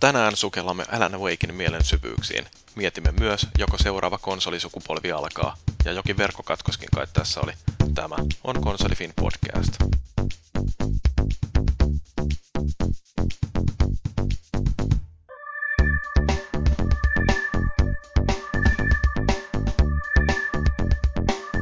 Tänään sukellamme Alan Wakein mielen syvyyksiin. Mietimme myös, joko seuraava konsolisukupolvi alkaa, ja jokin verkkokatkoskin kai tässä oli. Tämä on Konsolifin podcast.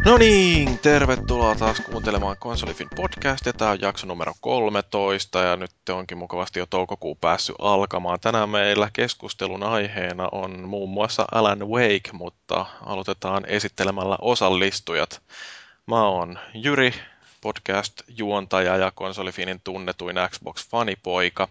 No niin, tervetuloa taas kuuntelemaan Konsolifin podcastia. Tämä on jakso numero 13 ja nyt onkin mukavasti jo toukokuu päässyt alkamaan. Tänään meillä keskustelun aiheena on muun muassa Alan Wake, mutta aloitetaan esittelemällä osallistujat. Mä oon Jyri, podcast-juontaja ja Konsolifinin tunnetuin Xbox-fanipoika.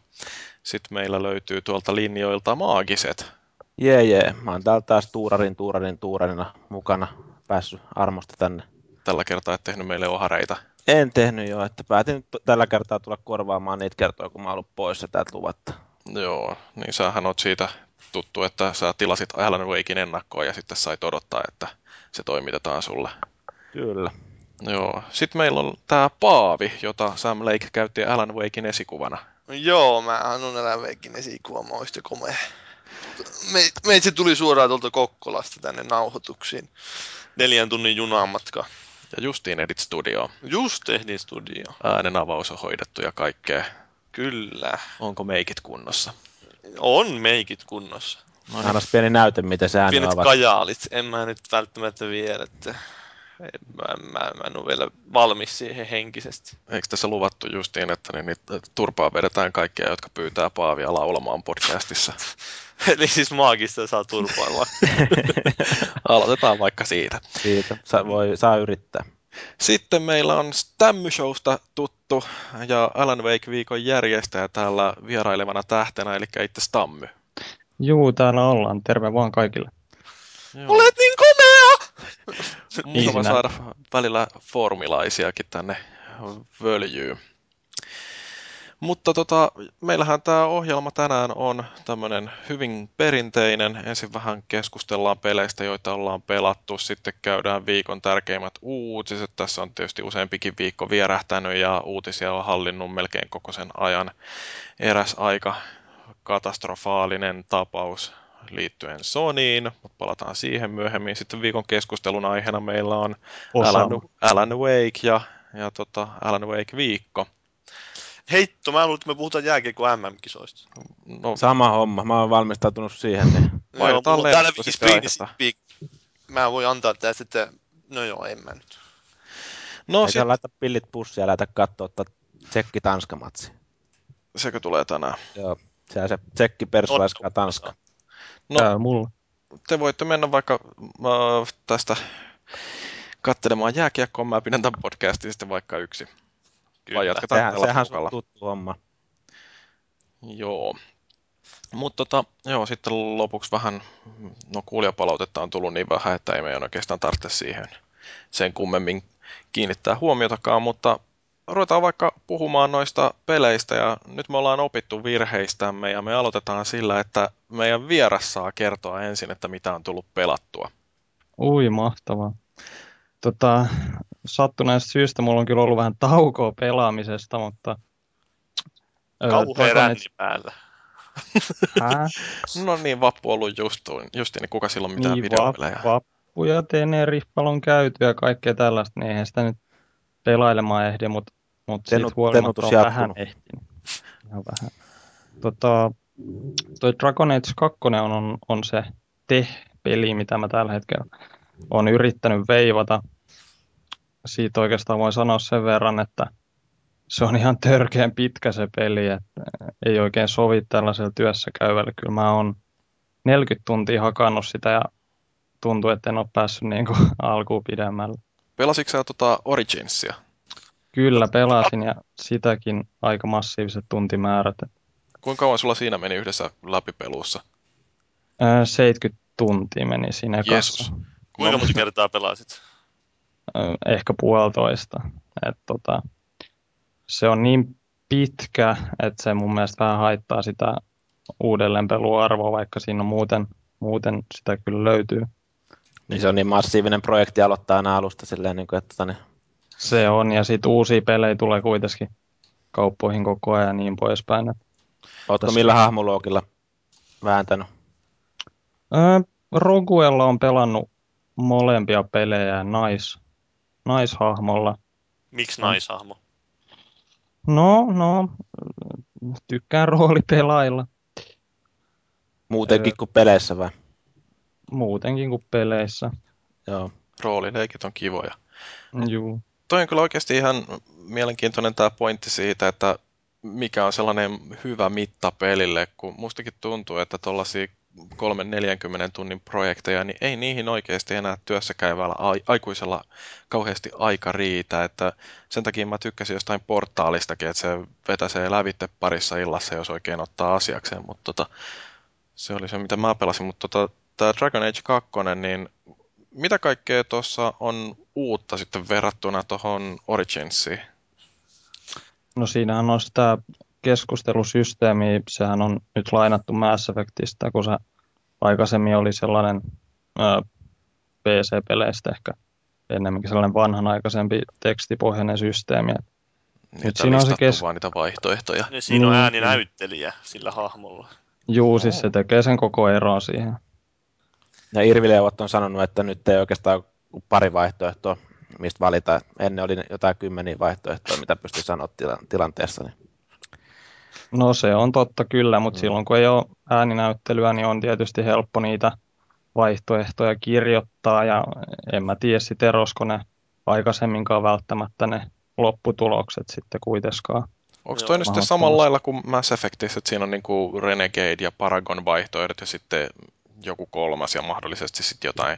Sitten meillä löytyy tuolta linjoilta maagiset. Jee, jee. Mä oon täällä taas tuurarin, tuurarin, tuurarina mukana päässyt armosta tänne. Tällä kertaa et tehnyt meille ohareita. En tehnyt jo, että päätin nyt tällä kertaa tulla korvaamaan niitä kertoja, kun mä oon ollut poissa täältä luvatta. Joo, niin sähän oot siitä tuttu, että sä tilasit Alan Wakein ennakkoon ja sitten sait odottaa, että se toimitetaan sulle. Kyllä. Joo. Sitten meillä on tämä Paavi, jota Sam Lake käytti Alan Wakein esikuvana. Joo, mä annan Alan Wakein esikuva, mä oon komea. Me, meitsi tuli suoraan tuolta Kokkolasta tänne nauhoituksiin. Neljän tunnin junamatka. Ja justiin Edit Studio. Just Edit Studio. Äänen avaus on hoidettu ja kaikkea. Kyllä. Onko meikit kunnossa? On meikit kunnossa. No. Annas pieni näyte, miten se ääni Pienet ovat. kajaalit, en mä nyt välttämättä vielä, että mä, mä, mä en ole vielä valmis siihen henkisesti. Eikö tässä luvattu justiin, että niin, niin turpaa vedetään kaikkia, jotka pyytää Paavia laulamaan podcastissa? Eli siis maagista saa turpailla. Aloitetaan vaikka siitä. Siitä. Sa, voi, saa yrittää. Sitten meillä on Stammy Showsta tuttu ja Alan Wake viikon järjestäjä täällä vierailevana tähtenä, eli itse Stammy. Juu, täällä ollaan. Terve vaan kaikille. Joo. Olet niin komea! Mukava saada välillä formilaisiakin tänne völjyyn. Mutta tota, meillähän tämä ohjelma tänään on tämmöinen hyvin perinteinen. Ensin vähän keskustellaan peleistä, joita ollaan pelattu. Sitten käydään viikon tärkeimmät uutiset. Tässä on tietysti useampikin viikko vierähtänyt ja uutisia on hallinnut melkein koko sen ajan. Eräs aika katastrofaalinen tapaus liittyen Sonyin, mutta palataan siihen myöhemmin. Sitten viikon keskustelun aiheena meillä on Alan, Alan Wake ja, ja tota, Alan Wake viikko. Heitto, mä luulen, että me puhutaan jääkiekko MM-kisoista. No, Sama homma, mä oon valmistautunut siihen. Niin. Vaihdetaan täällä screenissä Mä voin antaa tää sitten, no joo, en mä nyt. No, Ei sit... laita pillit pussia ja laita katsoa tsekki tanska matsi Sekö tulee tänään? Joo, se se tsekki persvaiskaa Tanska. No, Tää mulla. te voitte mennä vaikka äh, tästä katselemaan jääkiekkoa, mä pidän tämän podcastin sitten vaikka yksi. Kyllä, Vai jatketaan sehän, sehän on tuttu homma. Joo. Mutta tota, joo, sitten lopuksi vähän, no kuulijapalautetta on tullut niin vähän, että ei meidän oikeastaan tarvitse siihen sen kummemmin kiinnittää huomiotakaan, mutta ruvetaan vaikka puhumaan noista peleistä ja nyt me ollaan opittu virheistämme ja me aloitetaan sillä, että meidän vieras saa kertoa ensin, että mitä on tullut pelattua. Ui, mahtavaa. Tota, sattuneesta syystä mulla on kyllä ollut vähän taukoa pelaamisesta, mutta... Kauhean ränni päällä. no niin, vappu ollut just, just niin kuka silloin mitään niin, videopelejä. Vappu ja Teneriffalla on käyty ja kaikkea tällaista, niin eihän sitä nyt pelailemaan ehdi, mutta, mutta siitä huolimatta on vähän ehtinyt. Ihan vähän. Tota, toi Dragon Age 2 on, on, on se te-peli, mitä mä tällä hetkellä olen yrittänyt veivata siitä oikeastaan voin sanoa sen verran, että se on ihan törkeän pitkä se peli, että ei oikein sovi tällaisella työssä käyvällä. Kyllä mä oon 40 tuntia hakannut sitä ja tuntuu, että en ole päässyt niin kuin alkuun pidemmälle. Pelasitko sä tota Originsia? Kyllä pelasin ja sitäkin aika massiiviset tuntimäärät. Kuinka kauan sulla siinä meni yhdessä läpipelussa? 70 tuntia meni siinä Jeesus. Kuinka monta kertaa pelasit? ehkä puolitoista. Et tota, se on niin pitkä, että se mun mielestä vähän haittaa sitä uudelleenpeluarvoa, vaikka siinä on muuten, muuten sitä kyllä löytyy. Niin se on niin massiivinen projekti aloittaa aina alusta silleen, niin kuin, että... Tota niin... Se on, ja sitten uusia pelejä tulee kuitenkin kauppoihin koko ajan ja niin poispäin. Oletko millä hahmoluokilla? vääntänyt? Öö, Roguella on pelannut molempia pelejä nais, naishahmolla. Miksi naishahmo? No, no, tykkään roolipelailla. Muutenkin öö, kuin peleissä vai? Muutenkin kuin peleissä. Joo. Roolileikit on kivoja. Joo. Toi on kyllä oikeasti ihan mielenkiintoinen tämä pointti siitä, että mikä on sellainen hyvä mitta pelille, kun mustakin tuntuu, että tuollaisia 3-40 tunnin projekteja, niin ei niihin oikeasti enää työssä käyvällä aikuisella kauheasti aika riitä. Että sen takia mä tykkäsin jostain portaalistakin, että se vetäsee lävitte parissa illassa, jos oikein ottaa asiakseen. Mutta tota, se oli se, mitä mä pelasin. Mutta tota, tämä Dragon Age 2, niin mitä kaikkea tuossa on uutta sitten verrattuna tuohon Originsiin? No siinähän on sitä keskustelusysteemiä, sehän on nyt lainattu Mass Effectistä, kun se aikaisemmin oli sellainen ää, PC-peleistä ehkä ennemminkin sellainen vanhanaikaisempi tekstipohjainen systeemi. Niin, nyt siinä on se kes... vaan niitä vaihtoehtoja. Niin, siinä on niin, ääninäyttelijä sillä hahmolla. Juu, siis se tekee sen koko eroa siihen. Ja Irvileuvat on sanonut, että nyt ei oikeastaan pari vaihtoehtoa, mistä valita. Ennen oli jotain kymmeniä vaihtoehtoja, mitä pystyi sanoa tila- tilanteessa. Niin. No se on totta kyllä, mutta mm. silloin kun ei ole ääninäyttelyä, niin on tietysti helppo niitä vaihtoehtoja kirjoittaa ja en mä tiedä sitten erosko ne aikaisemminkaan välttämättä ne lopputulokset sitten kuitenkaan. Onko toi nyt sitten samalla lailla kuin Mass Effectissä, että siinä on niinku Renegade ja Paragon vaihtoehdot ja sitten joku kolmas ja mahdollisesti sitten jotain,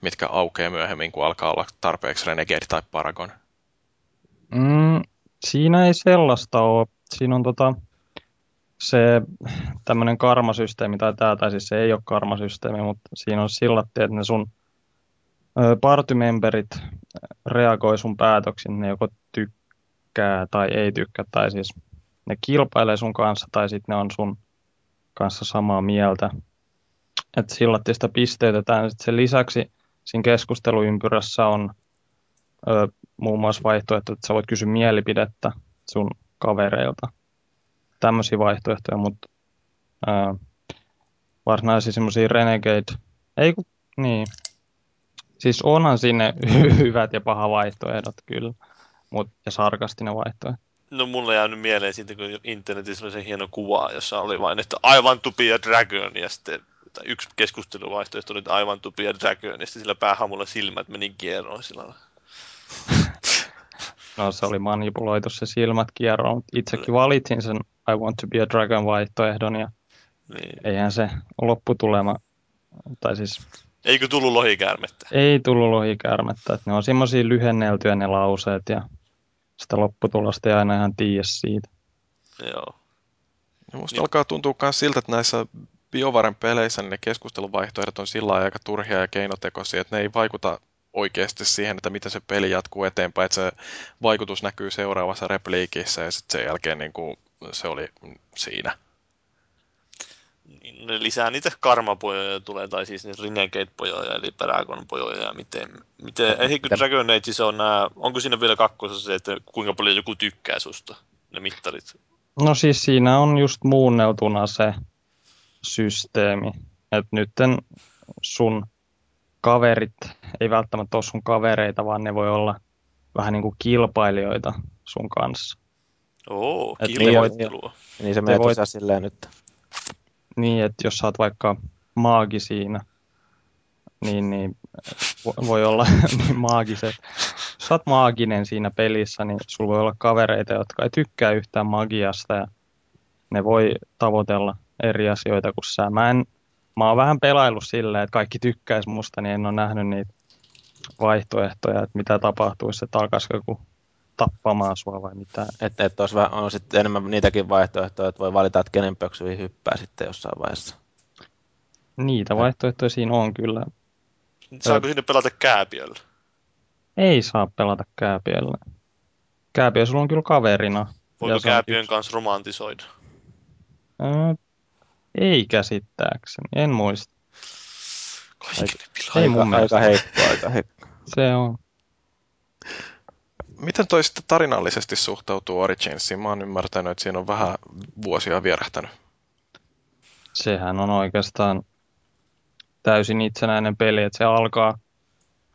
mitkä aukeaa myöhemmin, kun alkaa olla tarpeeksi Renegade tai Paragon? Mm, siinä ei sellaista ole. Siinä on tota, se tämmöinen karmasysteemi, tai tämä, tai siis se ei ole karmasysteemi, mutta siinä on sillä että ne sun partymemberit reagoi sun päätöksiin, ne joko tykkää tai ei tykkää, tai siis ne kilpailee sun kanssa, tai sitten ne on sun kanssa samaa mieltä että sillä sitä pisteytetään. Sitten sen lisäksi siinä keskusteluympyrässä on ö, muun muassa vaihtoehto, että sä voit kysyä mielipidettä sun kavereilta. Tämmöisiä vaihtoehtoja, mutta ö, varsinaisia semmoisia renegade, ei kun, niin. Siis onhan sinne hyvät ja paha vaihtoehdot kyllä, mut, ja sarkastinen vaihtoehto. No mulle jäänyt mieleen siitä, kun internetissä oli se hieno kuva, jossa oli vain, että aivan tupia dragon, ja sitten tai yksi keskusteluvaihtoehto oli aivan tupia Dragon, ja sillä päähamulla silmät meni kierroon sillä No se oli manipuloitu se silmät kierroon, mutta itsekin valitsin sen I want to be a dragon vaihtoehdon ja niin. eihän se lopputulema, tai siis... Eikö tullut lohikäärmettä? Ei tullut lohikäärmettä, että ne on semmoisia lyhenneltyjä ne lauseet ja sitä lopputulosta ei aina ihan tiedä siitä. Joo. Ja musta niin. alkaa tuntua myös siltä, että näissä BioVaren peleissä niin ne keskusteluvaihtoehdot on sillä aika turhia ja keinotekoisia, että ne ei vaikuta oikeasti siihen, että miten se peli jatkuu eteenpäin, että se vaikutus näkyy seuraavassa repliikissä ja sitten sen jälkeen niin kuin se oli siinä. Niin, ne lisää niitä karmapojoja tulee, tai siis niitä Renegade-pojoja, eli Paragon-pojoja, ja miten, miten eikö Dragon Age se on nää, onko siinä vielä kakkosessa se, että kuinka paljon joku tykkää susta, ne mittarit? No siis siinä on just muunneltuna se, systeemi. Että nyt sun kaverit ei välttämättä ole sun kavereita, vaan ne voi olla vähän niin kuin kilpailijoita sun kanssa. Oo, kilpailua. Niin, niin se menee voit, silleen nyt. Niin, että jos sä oot vaikka maagi siinä, niin, niin voi olla niin maagiset. Jos sä oot maaginen siinä pelissä, niin sulla voi olla kavereita, jotka ei tykkää yhtään magiasta ja ne voi tavoitella eri asioita kuin sä. Mä, en, mä oon vähän pelaillut silleen, että kaikki tykkäis musta, niin en ole nähnyt niitä vaihtoehtoja, että mitä tapahtuisi, että alkaisiko joku tappamaan sua vai mitä. Että et olisi on sitten enemmän niitäkin vaihtoehtoja, että voi valita, että kenen pöksyihin hyppää sitten jossain vaiheessa. Niitä vaihtoehtoja siinä on kyllä. Saako sinne pelata kääpiöllä? Ei saa pelata kääpiöllä. Kääpiö sulla on kyllä kaverina. Voiko kääpiön yksi... kanssa romantisoida? Öö, ei käsittääkseni, en muista. Ei mun aika heikko, aika heikko. Se on. Miten toi sitten tarinallisesti suhtautuu Originsiin? Mä oon ymmärtänyt, että siinä on vähän vuosia vierähtänyt. sehän on oikeastaan täysin itsenäinen peli, että se alkaa,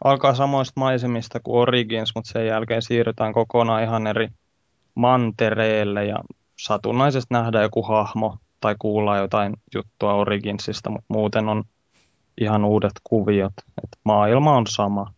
alkaa samoista maisemista kuin Origins, mutta sen jälkeen siirrytään kokonaan ihan eri mantereelle ja satunnaisesti nähdään joku hahmo tai kuulla jotain juttua Originsista, mutta muuten on ihan uudet kuviot. Et maailma on sama.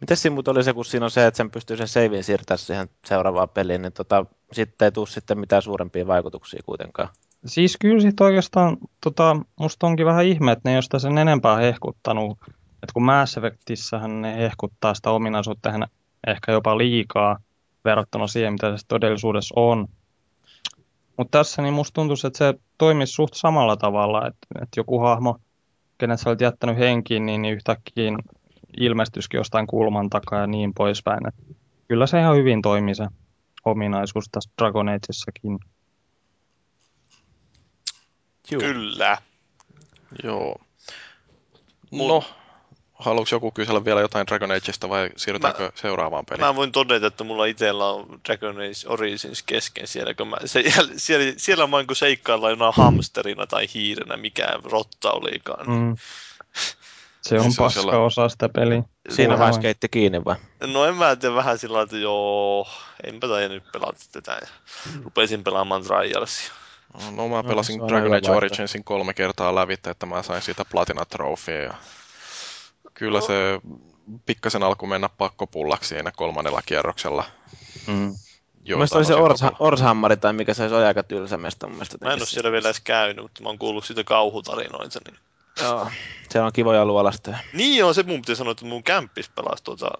Miten siinä mutta oli se, kun siinä on se, että sen pystyy sen savin siirtämään siihen seuraavaan peliin, niin tota, sitten ei tule sitten mitään suurempia vaikutuksia kuitenkaan. Siis kyllä sitten oikeastaan, tota, musta onkin vähän ihme, että ne ei ole sitä sen enempää hehkuttanut. Että kun Mass Effectissähän ne hehkuttaa sitä ominaisuutta ehkä jopa liikaa verrattuna siihen, mitä se todellisuudessa on. Mutta tässä niin musta tuntuu, että se toimisi suht samalla tavalla, että, että joku hahmo, kenet sä olet jättänyt henkiin, niin, niin yhtäkkiä ilmestyisikin jostain kulman takaa ja niin poispäin. Et kyllä se ihan hyvin toimii se ominaisuus tässä Dragon Ageissakin. Kyllä. Joo. No, haluatko joku kysellä vielä jotain Dragon Ageista vai siirrytäänkö mä, seuraavaan peliin? Mä voin todeta, että mulla itsellä on Dragon Age Origins kesken siellä, kun mä, se, siellä, siellä mä oon kuin seikkailla jonain hamsterina tai hiirenä, mikä rotta olikaan. Mm. Se on se paska siellä... osa sitä peliä. Siinä vaiheessa keitti kiinni vai? No en mä tiedä vähän sillä että joo, enpä tai nyt pelata tätä. Rupesin pelaamaan Trialsia. No mä pelasin no, Dragon Age Originsin kolme kertaa lävitse, että mä sain siitä Platina Trophy. Ja kyllä se pikkasen alku mennä pakkopullaksi siinä kolmannella kierroksella. Mm. Mielestäni oli se Ors, Orshammari tai mikä se olisi aika tylsä mestä mun mielestä. Mä en ole siellä vielä edes käynyt, mutta mä oon kuullut siitä kauhutarinoita. Niin... Joo, se on kivoja luolastoja. Niin on, se mun pitää sanoa, että mun kämppis pelasi tuota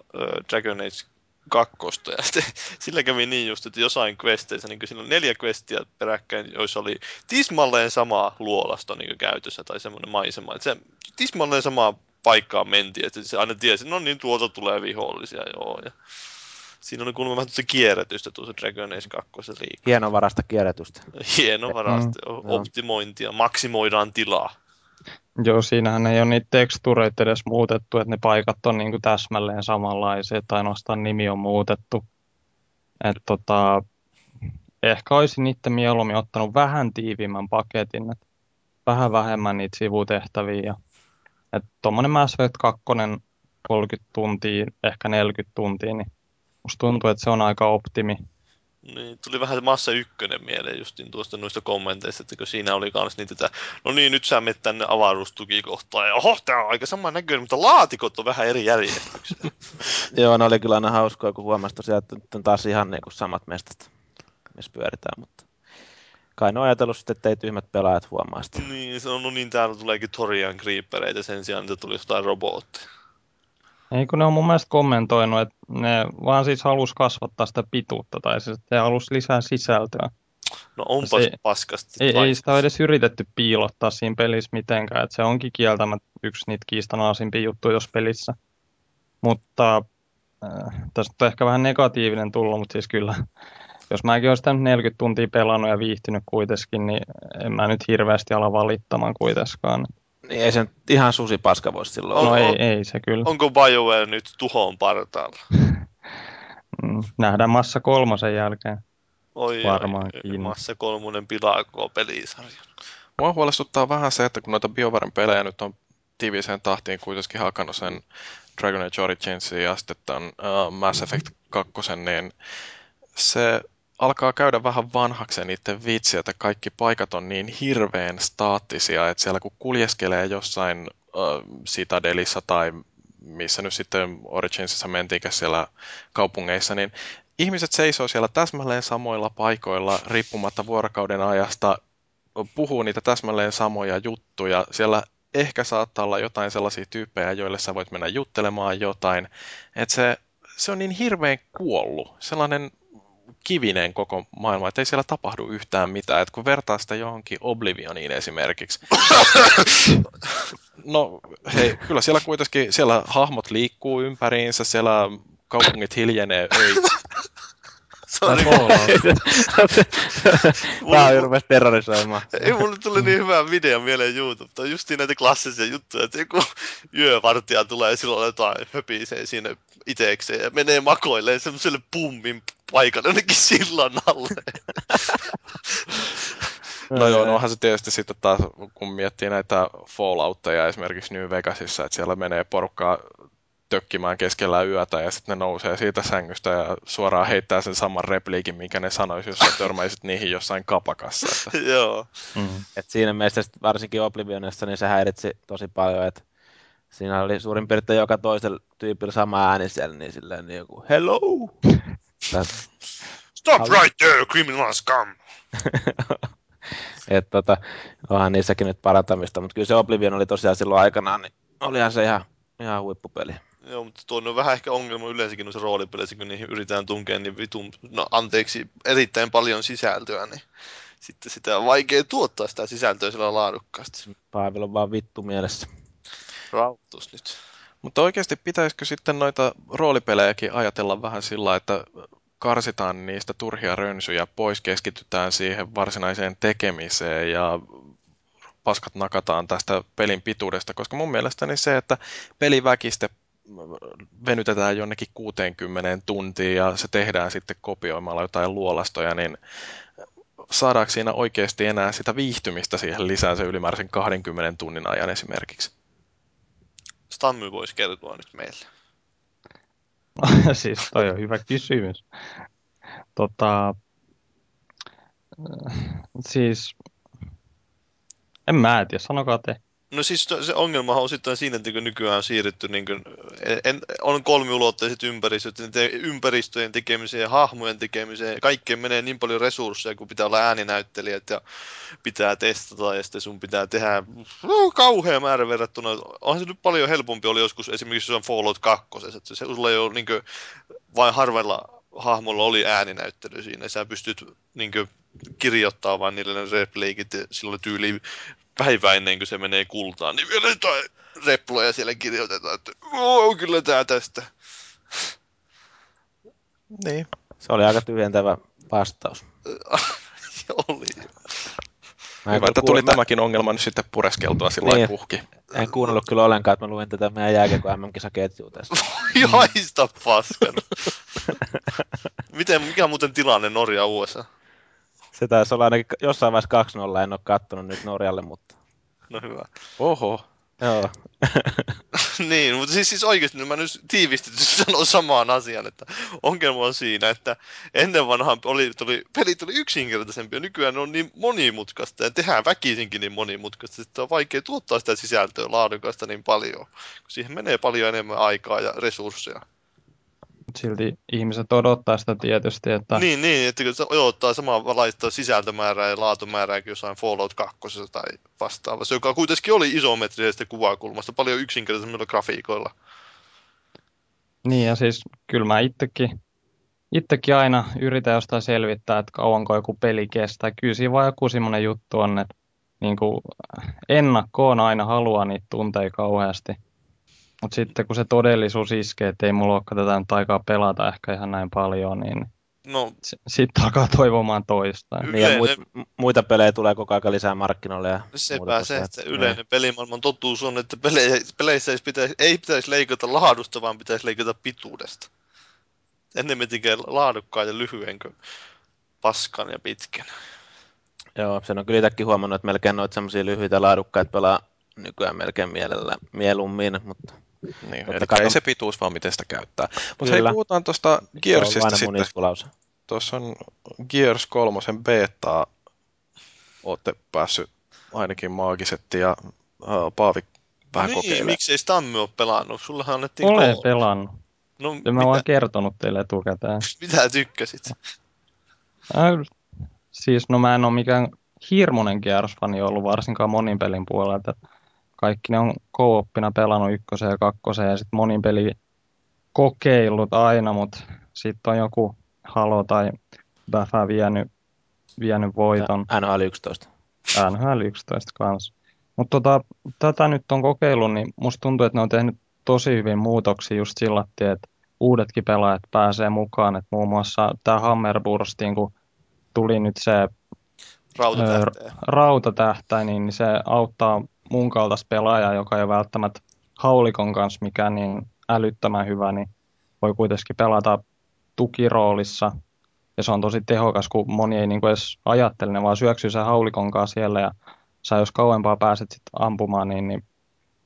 Dragon Age kakkosta. Ja sitten, sillä kävi niin just, että jossain questeissä, niin siinä on neljä questia peräkkäin, joissa oli tismalleen sama luolasto niin käytössä tai semmoinen maisema. Että se tismalleen sama paikkaan mentiin, että se aina tiesi, no niin, tuolta tulee vihollisia, joo. Ja siinä on kuulemma vähän se kierrätystä tuossa Dragon Age 2 liikaa. Hienovarasta kierrätystä. Hienovarasta, mm, optimointia, maksimoidaan tilaa. Joo, siinähän ei ole niitä tekstureita edes muutettu, että ne paikat on niin kuin täsmälleen samanlaisia, tai ainoastaan nimi on muutettu. Et tota, ehkä olisin itse mieluummin ottanut vähän tiiviimmän paketin, että vähän vähemmän niitä sivutehtäviä. Ja, että tuommoinen Mass Effect 2 30 tuntia, ehkä 40 tuntia, niin musta tuntuu, että se on aika optimi niin, tuli vähän Massa ykkönen mieleen justin tuosta noista kommenteista, että kun siinä oli kans niitä, että no niin, nyt sä menet tänne avaruustukikohtaan, ja oho, tää on aika sama näköinen, mutta laatikot on vähän eri järjestyksessä. Joo, ne oli kyllä aina hauskoja, kun huomasi tosiaan, että nyt on taas ihan niin kuin samat mestat, missä pyöritään, mutta kai ne on ajatellut sitten, että ei tyhmät pelaajat huomaa sitä. Niin, se on no niin, täällä tuleekin Torian Creepereitä sen sijaan, että tulisi jotain robotteja. Ei kun ne on mun mielestä kommentoinut, että ne vaan siis halus kasvattaa sitä pituutta tai siis että ne halus lisää sisältöä. No onpas se, paskasti. Ei, ei sitä ole edes yritetty piilottaa siinä pelissä mitenkään, että se onkin kieltämättä yksi niitä kiistanaisimpia juttuja jos pelissä. Mutta äh, tästä on ehkä vähän negatiivinen tullut, mutta siis kyllä, jos mäkin olisin nyt 40 tuntia pelannut ja viihtynyt kuitenkin, niin en mä nyt hirveästi ala valittamaan kuitenkaan. Niin ei se ihan susi paska voisi silloin on, No ei, ei se kyllä. Onko BioWare nyt tuhoon partaalla? Mm, nähdään Massa kolmosen jälkeen. Oi, Varmaankin. Oi, Massa kolmonen pilaa koko pelisarjan. Mua huolestuttaa vähän se, että kun noita BioWaren pelejä nyt on tiiviseen tahtiin kuitenkin hakannut sen Dragon Age Originsin ja sitten tämän uh, Mass Effect 2, niin se alkaa käydä vähän vanhaksi niiden vitsi, että kaikki paikat on niin hirveän staattisia, että siellä kun kuljeskelee jossain uh, Citadelissa tai missä nyt sitten Originsissa mentiinkä siellä kaupungeissa, niin ihmiset seisoo siellä täsmälleen samoilla paikoilla riippumatta vuorokauden ajasta, puhuu niitä täsmälleen samoja juttuja. Siellä ehkä saattaa olla jotain sellaisia tyyppejä, joille sä voit mennä juttelemaan jotain. Että se, se on niin hirveän kuollut. Sellainen kivinen koko maailma, että ei siellä tapahdu yhtään mitään. Että kun vertaa sitä johonkin Oblivioniin esimerkiksi. no hei, kyllä siellä kuitenkin, siellä hahmot liikkuu ympäriinsä, siellä kaupungit hiljenee öitä. Sori. Tää on rupes terrorisoimaan. Ei, mulle tuli niin hyvä video mieleen YouTube. Tämä on just näitä klassisia juttuja, että joku yövartija tulee silloin jotain höpisee siinä itekseen ja menee makoilleen semmoiselle pummin paikalle jonnekin sillan alle. no joo, no onhan se tietysti sitten taas, kun miettii näitä Falloutteja esimerkiksi New Vegasissa, että siellä menee porukkaa tökkimään keskellä yötä ja sitten ne nousee siitä sängystä ja suoraan heittää sen saman repliikin, minkä ne sanoisi, jos sä törmäisit niihin jossain kapakassa. Että. Joo. Mm. Et siinä mielessä varsinkin Oblivionissa niin se häiritsi tosi paljon, että siinä oli suurin piirtein joka toisella tyypillä sama ääni siellä, niin silleen niin joku hello! Stop right there, criminal scum! että tota, onhan niissäkin nyt parantamista, mutta kyllä se Oblivion oli tosiaan silloin aikanaan, niin olihan se ihan, ihan huippupeli. Joo, mutta tuo on vähän ehkä ongelma yleensäkin noissa roolipeleissä, kun niihin yritetään tunkea niin vitun, no anteeksi, erittäin paljon sisältöä, niin sitten sitä on vaikea tuottaa sitä sisältöä sillä laadukkaasti. Paavilla on vaan vittu mielessä. Rautus nyt. Mutta oikeasti pitäisikö sitten noita roolipelejäkin ajatella vähän sillä, että karsitaan niistä turhia rönsyjä pois, keskitytään siihen varsinaiseen tekemiseen ja paskat nakataan tästä pelin pituudesta, koska mun mielestäni se, että peliväkiste venytetään jonnekin 60 tuntiin ja se tehdään sitten kopioimalla jotain luolastoja, niin saadaanko siinä oikeasti enää sitä viihtymistä siihen lisää se ylimääräisen 20 tunnin ajan esimerkiksi? Stammy voisi kertoa nyt meille. siis toi on hyvä kysymys. Tota, siis, en mä tiedä, sanokaa te. No siis se ongelma on osittain siinä, että kun nykyään on siirrytty, niin kuin, en, on kolmiulotteiset ympäristöt, niin te, ympäristöjen tekemiseen hahmojen tekemiseen, kaikkeen menee niin paljon resursseja, kun pitää olla ääninäyttelijät ja pitää testata, ja sitten sun pitää tehdä no, kauhea määrä verrattuna. Onhan se nyt paljon helpompi oli joskus esimerkiksi on Fallout 2, että se sulla ei ole niin kuin, vain harvalla hahmolla oli ääninäyttely siinä, sä pystyt niin kuin, kirjoittaa vain niille repliikit, sillä tyyli päivä ennen kuin se menee kultaan, niin vielä jotain reploja siellä kirjoitetaan, että oo, kyllä tää tästä. Niin. Se oli aika tyhjentävä vastaus. oli. Mä Hyvä, että tuli kuul... tämäkin ongelma nyt sitten pureskeltua sillä niin. puhki. En kuunnellut kyllä ollenkaan, että mä luin tätä meidän jääkiekko MM-kisaketjua tästä. Haista paskan. Miten, mikä on muuten tilanne Norja USA? Se taisi olla ainakin jossain vaiheessa 2-0, en ole kattonut nyt Norjalle, mutta... No hyvä. Oho. Joo. niin, mutta siis, siis oikeasti niin mä nyt tiivistetysti sanon samaan asian, että ongelma on siinä, että ennen vanhaan oli, tuli, pelit oli yksinkertaisempia, nykyään ne on niin monimutkaista ja tehdään väkisinkin niin monimutkaista, että on vaikea tuottaa sitä sisältöä laadukasta niin paljon, kun siihen menee paljon enemmän aikaa ja resursseja silti ihmiset odottaa sitä tietysti. Että... Niin, niin että se odottaa samaa laittaa sisältömäärää ja laatumäärää kuin jossain Fallout 2 tai vastaavassa, joka kuitenkin oli isometrisestä kuvakulmasta paljon yksinkertaisemmilla grafiikoilla. Niin ja siis kyllä mä itsekin, itsekin aina yritän jostain selvittää, että kauanko joku peli kestää. Kyllä siinä vaan joku semmoinen juttu on, että niin kuin ennakkoon aina haluaa niitä tunteja kauheasti. Mutta sitten kun se todellisuus iskee, että ei mulla ole tätä nyt aikaa pelata ehkä ihan näin paljon, niin no, sitten alkaa toivomaan toista. Yleinen... Niin ja muit, muita pelejä tulee koko ajan lisää markkinoille. Ja Sepä se, että yleinen niin. pelimaailman totuus on, että peleissä, peleissä ei, pitäisi, ei pitäisi leikata laadusta, vaan pitäisi leikata pituudesta. Ennemmin laadukkaan ja lyhyen kuin paskan ja pitkän. Joo, sen on kyllä itsekin huomannut, että melkein noita semmoisia lyhyitä laadukkaita pelaa nykyään melkein mielellä, mieluummin, mutta niin, eli kai ei se pituus, vaan miten sitä käyttää. Mutta hei, puhutaan tuosta Gearsista sitten. Tuossa on Gears 3 beta. Olette päässyt ainakin maagisetti ja uh, Paavi vähän niin, kokeilemaan. miksei Stammy ole pelannut? Sullahan annettiin Olen kolme. pelannut. No, ja mä oon kertonut teille etukäteen. Mitä tykkäsit? Äh, siis no mä en ole mikään hirmuinen Gears-fani ollut varsinkaan monin pelin puolelta kaikki ne on kooppina pelannut ykkösen ja kakkosen ja sitten monin peli kokeillut aina, mutta sitten on joku Halo tai Baffa vienyt, vienyt voiton. NHL 11. NHL 11 kanssa. Mutta tota, tätä nyt on kokeillut, niin musta tuntuu, että ne on tehnyt tosi hyvin muutoksia just sillä, että uudetkin pelaajat pääsee mukaan. Et muun muassa tämä Hammerburstiin, kun tuli nyt se rautatähtäin, rautatähtäin niin se auttaa mun kaltaista pelaajaa, joka ei ole välttämättä haulikon kanssa mikä niin älyttömän hyvä, niin voi kuitenkin pelata tukiroolissa Ja se on tosi tehokas, kun moni ei niin kuin edes ajattele, ne vaan syöksyy sen haulikonkaan siellä ja sä jos kauempaa pääset sit ampumaan, niin, niin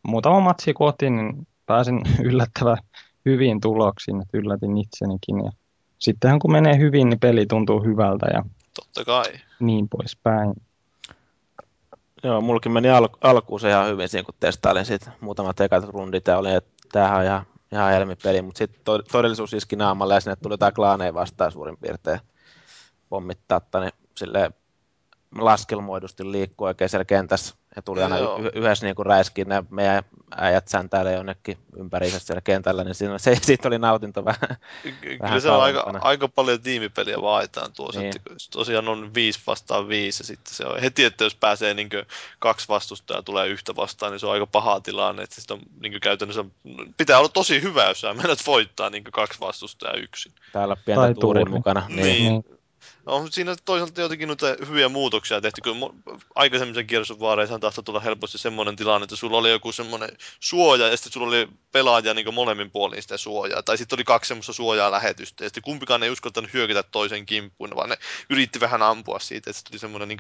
muutama matsi kotiin, niin pääsin yllättävän hyviin tuloksiin, että yllätin itsenikin. Ja sittenhän kun menee hyvin, niin peli tuntuu hyvältä ja Totta kai. niin poispäin. Joo, mulkin meni al- alkuun se ihan hyvin siinä, kun testailin sit muutamat ekat rundit ja olin, että tämähän on ihan, ihan helmipeli, mutta sitten to- todellisuus iski naamalle ja sinne tuli jotain klaaneja vastaan suurin piirtein pommittaa, niin silleen laskelmoidusti liikkuu oikein siellä kentässä ja tuli aina y- yhdessä niin räiskiin ne meidän äijät säntäällä jonnekin ympäriinsä siellä kentällä, niin siinä, se, siitä oli nautinto vähän Kyllä vähän se on aika, aika, paljon tiimipeliä vaaditaan tuossa, niin. että tosiaan on viisi vastaan viisi ja sitten se on heti, että jos pääsee niin kaksi vastustajaa tulee yhtä vastaan, niin se on aika paha tilanne, että sitten on niin käytännössä, pitää olla tosi hyvä, jos sä menet voittaa niin kaksi vastustajaa yksin. Täällä pientä tuurin mukana. Niin. niin. No, siinä toisaalta jotenkin noita hyviä muutoksia tehty, kun aikaisemmissa kierrosvaareissa tahtoi tulla helposti semmoinen tilanne, että sulla oli joku semmoinen suoja ja sitten sulla oli pelaaja niin molemmin puolin sitä suojaa. Tai sitten oli kaksi semmoista suojaa lähetystä ja sitten kumpikaan ei uskaltanut hyökätä toisen kimppuun, vaan ne yritti vähän ampua siitä, että se tuli semmoinen niin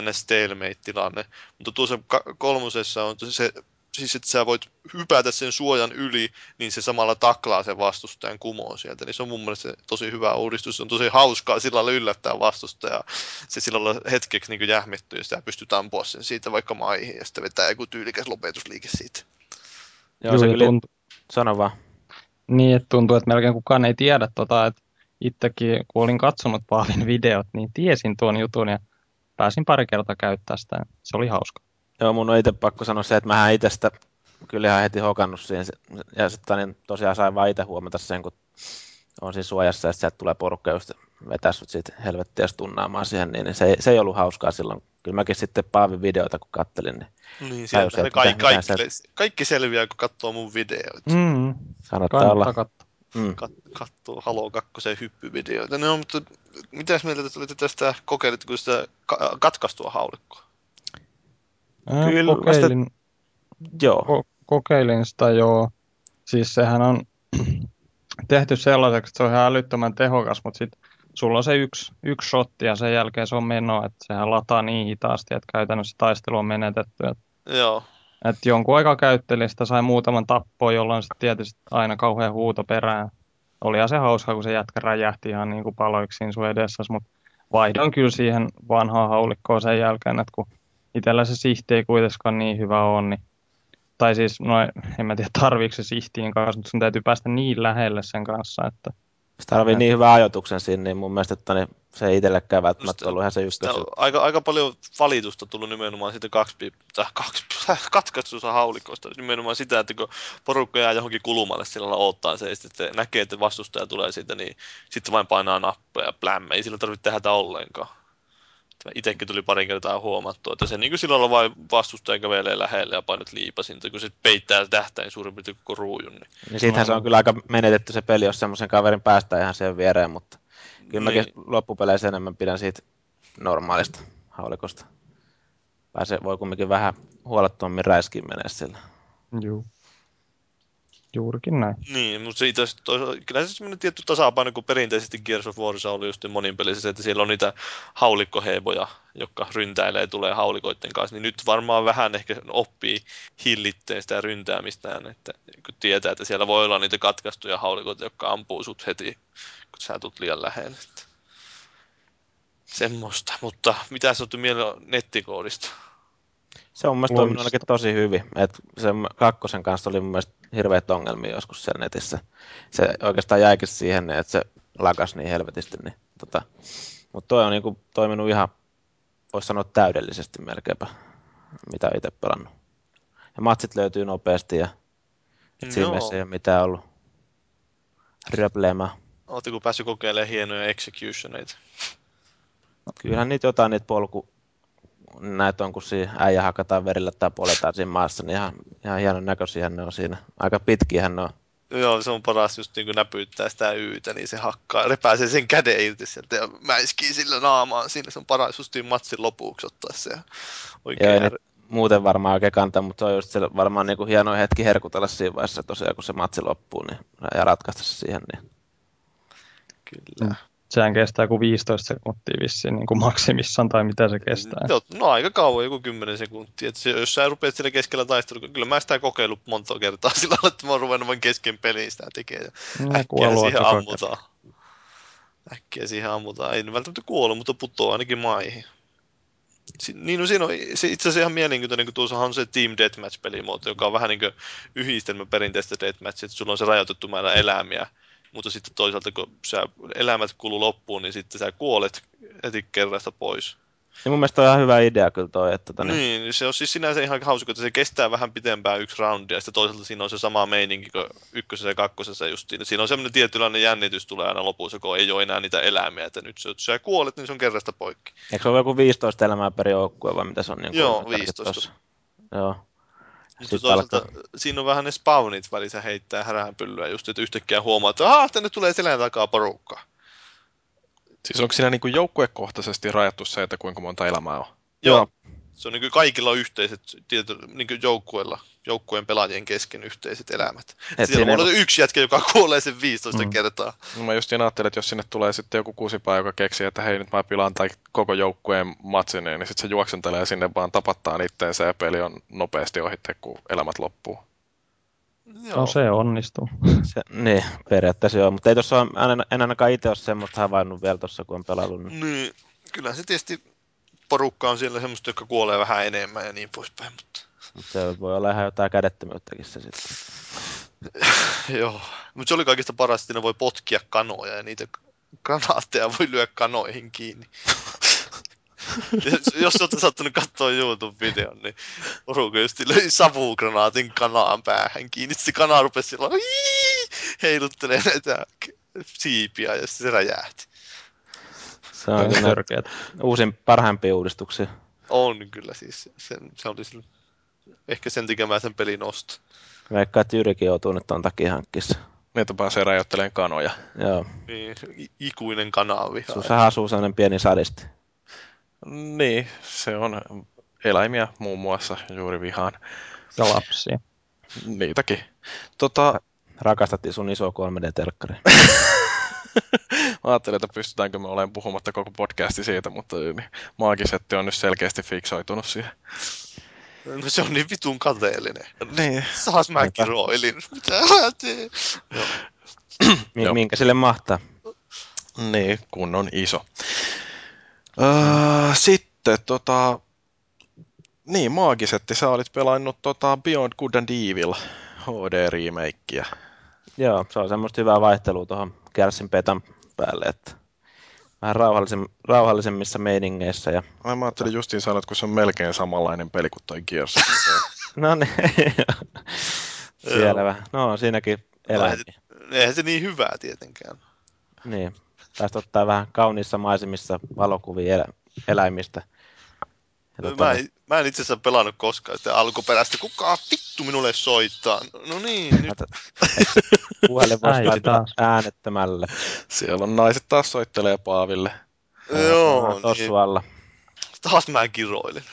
ns. stalemate-tilanne. Mutta tuossa kolmosessa on se siis että sä voit hypätä sen suojan yli, niin se samalla taklaa sen vastustajan kumoon sieltä. Niin se on mun mielestä tosi hyvä uudistus. Se on tosi hauskaa sillä lailla yllättää vastustaja. Se sillä lailla hetkeksi niin jähmettyy ja sitä pystyy ampua sen siitä vaikka maihin ja sitten vetää joku tyylikäs lopetusliike siitä. Joo, se kyllä tuntuu. Sano vaan. Niin, että tuntuu, että melkein kukaan ei tiedä tota, että itsekin kun olin katsonut Paavin videot, niin tiesin tuon jutun ja pääsin pari kertaa käyttää sitä. Se oli hauska. Joo, mun on itse pakko sanoa se, että mä itse sitä kyllä ihan heti hokannut siihen. Ja sitten niin tosiaan sain vaan itse huomata sen, kun on siinä suojassa ja sieltä tulee porukka just vetää sut siitä helvettiä tunnaamaan siihen, niin se, se ei ollut hauskaa silloin. Kyllä mäkin sitten Paavin videoita kun kattelin, niin niin, sieltä ne kaikki, kaikki, kaikki, kaikki selviää, kun katsoo mun videoita. Mm. Kannattaa olla. Katsoa. Mm. Kat, katsoo Halo 2 hyppyvideoita. No, mutta mitäs mieltä te tulitte tästä, kokeilitteko sitä katkaistua haulikkoa? Kyllä, kokeilin, joo. Ko- kokeilin sitä joo. Siis sehän on tehty sellaiseksi, että se on ihan älyttömän tehokas, mutta sitten sulla on se yksi, yksi shotti ja sen jälkeen se on meno, että sehän lataa niin hitaasti, että käytännössä taistelu on menetetty. Että, joo. Että jonkun aika käytteli sitä, sai muutaman tappoa, jolloin sitten tietysti aina kauhean huuto perään. Oli se hauska, kun se jätkä räjähti ihan niin kuin paloiksi sun edessä, mutta vaihdoin kyllä siihen vanhaan haulikkoon sen jälkeen, että kun itsellä se sihti ei kuitenkaan niin hyvä ole, niin tai siis, no en mä tiedä tarviiko se sihtiin kanssa, mutta sun täytyy päästä niin lähelle sen kanssa, että... Se tarvii niin hyvän ajoituksen siinä, niin mun mielestä että niin se ei itsellekään välttämättä ollut ihan se ykkös. Aika, aika paljon valitusta tullut nimenomaan siitä kaksi, tai kaksi katkaistusta haulikosta. Nimenomaan sitä, että kun porukka jää johonkin kulumalle sillä lailla odottaa se, ja sitten näkee, että vastustaja tulee siitä, niin sitten vain painaa nappeja ja plämme. Ei sillä tarvitse tehdä ollenkaan itsekin tuli parin kertaa huomattu, että se niin kuin silloin vain vastustaja kävelee lähelle ja painat liipasinta, kun se peittää tähtäin suurin piirtein koko ruujun. Niin, niin siitähän se on kyllä aika menetetty se peli, jos semmoisen kaverin päästään ihan sen viereen, mutta kyllä niin. mäkin loppupeleissä enemmän pidän siitä normaalista haulikosta. Pääsee, voi kumminkin vähän huolettommin räiskiin menee sillä. Joo. Juurikin näin. Niin, mutta siitä toisaalta, kyllä se semmoinen tietty tasapaino, kun perinteisesti Gears of Warissa oli just moninpelissä, että siellä on niitä haulikkoheivoja, jotka ryntäilee tulee haulikoiden kanssa, niin nyt varmaan vähän ehkä oppii hillitteen sitä ryntäämistään, että kun tietää, että siellä voi olla niitä katkaistuja haulikoita, jotka ampuu sut heti, kun sä tulet liian lähelle. Että semmoista, mutta mitä sä mieleen nettikoodista? Se on mielestäni toiminut ainakin tosi hyvin. Et sen kakkosen kanssa oli mun mielestä hirveät ongelmia joskus siellä netissä. Se oikeastaan jäikin siihen, että se lakas niin helvetisti. Niin, tota. Mutta toi on niinku toiminut ihan, voisi sanoa täydellisesti melkeinpä, mitä itse pelannut. Ja matsit löytyy nopeasti ja siinä mielessä ei ole mitään ollut röpleemää. Oletteko päässyt kokeilemaan hienoja executioneita? Kyllähän niitä jotain niitä polku, näitä on, kun siinä äijä hakataan verillä tai poletaan siinä maassa, niin ihan, ihan hienon näköisiä ne on siinä. Aika pitkiä ne on. Joo, se on paras just niin kuin näpyyttää sitä yytä, niin se hakkaa, repääsee sen käden irti sieltä ja mäiskii sillä naamaan siinä. Se on paras just niin matsin lopuksi ottaa se oikein. Joo, muuten varmaan oikein kantaa, mutta se on just se varmaan niin kuin hieno hetki herkutella siinä vaiheessa tosiaan, kun se matsi loppuu niin, ja ratkaista se siihen. Niin. Kyllä. Sehän kestää kuin 15 sekuntia vissiin niin kuin maksimissaan, tai mitä se kestää. No aika kauan, joku 10 sekuntia. Et se, jos sä rupeat siellä keskellä taistelua, kyllä mä sitä kokeillut monta kertaa sillä tavalla, että mä oon ruvennut vain kesken peliin sitä tekemään. Ja äkkiä siihen ammutaan. Äkkiä siihen ammutaan. Ei välttämättä kuole, mutta putoaa ainakin maihin. Si- niin, no siinä on se itse asiassa ihan mielenkiintoinen, kun tuossa on se Team Deathmatch-pelimuoto, joka on vähän niin kuin yhdistelmä perinteistä Deathmatch, että sulla on se rajoitettu määrä elämiä, mutta sitten toisaalta kun sä elämät kuluu loppuun, niin sitten sä kuolet heti kerrasta pois. Ja mun mielestä on ihan hyvä idea kyllä toi. Että tota, niin... niin, se on siis sinänsä ihan hauska, että se kestää vähän pitempään yksi roundi, ja sitten toisaalta siinä on se sama meininki kuin ykkösessä ja kakkosessa justiin. Siinä on semmoinen tietynlainen jännitys tulee aina lopussa, kun ei ole enää niitä eläimiä, että nyt jos sä kuolet, niin se on kerrasta poikki. Eikö se ole joku 15 elämää per joukkue vai mitä se on? Niin Joo, 15. Joo. Mutta toisaalta alkaa... siinä on vähän ne spawnit välissä heittää häränpyllyä just, että yhtäkkiä huomaa, että tänne tulee selän takaa porukka. Siis onko siinä niin joukkuekohtaisesti rajattu se, että kuinka monta elämää on? Joo. Joo. Se on niin kuin kaikilla yhteiset, tieto, niin kuin joukkueilla, joukkueen pelaajien kesken yhteiset elämät. Et Siellä on yksi jätkä, joka kuolee sen 15 mm. kertaa. No mä just ajattelin, että jos sinne tulee sitten joku kusipää, joka keksii, että hei nyt mä pilaan tai koko joukkueen matsin, niin sitten se juoksentelee sinne vaan tapattaa itteensä ja peli on nopeasti ohitte, kun elämät loppuu. Joo. No se onnistuu. Se, niin, periaatteessa joo, mutta ei tuossa en, en ainakaan itse ole semmoista havainnut vielä tuossa, kun on pelannut. Niin. niin, kyllä se tietysti porukka on siellä semmoista, jotka kuolee vähän enemmän ja niin poispäin, mutta... Se voi olla ihan jotain kädettömyyttäkin se sitten. joo, mutta se oli kaikista parasta, että ne voi potkia kanoja ja niitä granaatteja voi lyödä kanoihin kiinni. jos, olette sattunut katsoa YouTube-videon, niin porukka just löi savugranaatin kanaan päähän kiinni. Se kana rupesi silloin heiluttelemaan näitä siipiä ja se räjähti. Se on kyllä uusin parhaimpia uudistuksia. On kyllä siis. Sen, se oli sille, ehkä sen tekemään sen pelin osto. Vaikka että Jyrikin joutuu nyt tuon takia hankkissa. Niitä pääsee rajoittelemaan kanoja. Joo. Niin, ikuinen kanaavi. Sussa asuu sellainen pieni sadisti. Niin, se on eläimiä muun muassa juuri vihaan. Ja lapsia. Niitäkin. Tota... Rakastattiin sun iso 3D-telkkari. Mä ajattelin, että pystytäänkö me olemaan puhumatta koko podcasti siitä, mutta niin, maagisetti on nyt selkeästi fiksoitunut siihen. No se on niin vitun kateellinen. Niin. Saas mäkin roilin. Mitä teen? Minkä sille mahtaa? Niin, kun on iso. Öö, sitten tota... Niin, maagisetti, sä olit pelannut tota Beyond Good and Evil HD-remakeä. Joo, se on semmoista hyvää vaihtelua tuohon Kärsin Petan päälle, että vähän rauhallisen, rauhallisemmissa meiningeissä. Ja... Mä ajattelin justiin sanoa, että kun se on melkein samanlainen peli kuin toi Gears. no niin, siellä vähän. No siinäkin eläimiä. No, eihän se niin hyvää tietenkään. Niin, Tästä ottaa vähän kauniissa maisemissa valokuvia elä, eläimistä. Tota... mä, en, mä en itse asiassa pelannut koskaan sitä alkuperäistä. Kuka vittu minulle soittaa? No niin, nyt. Puhelin voisi äänettömälle. Siellä on naiset taas soittelee Paaville. Joo, Tossu niin. Taas mä kiroilin.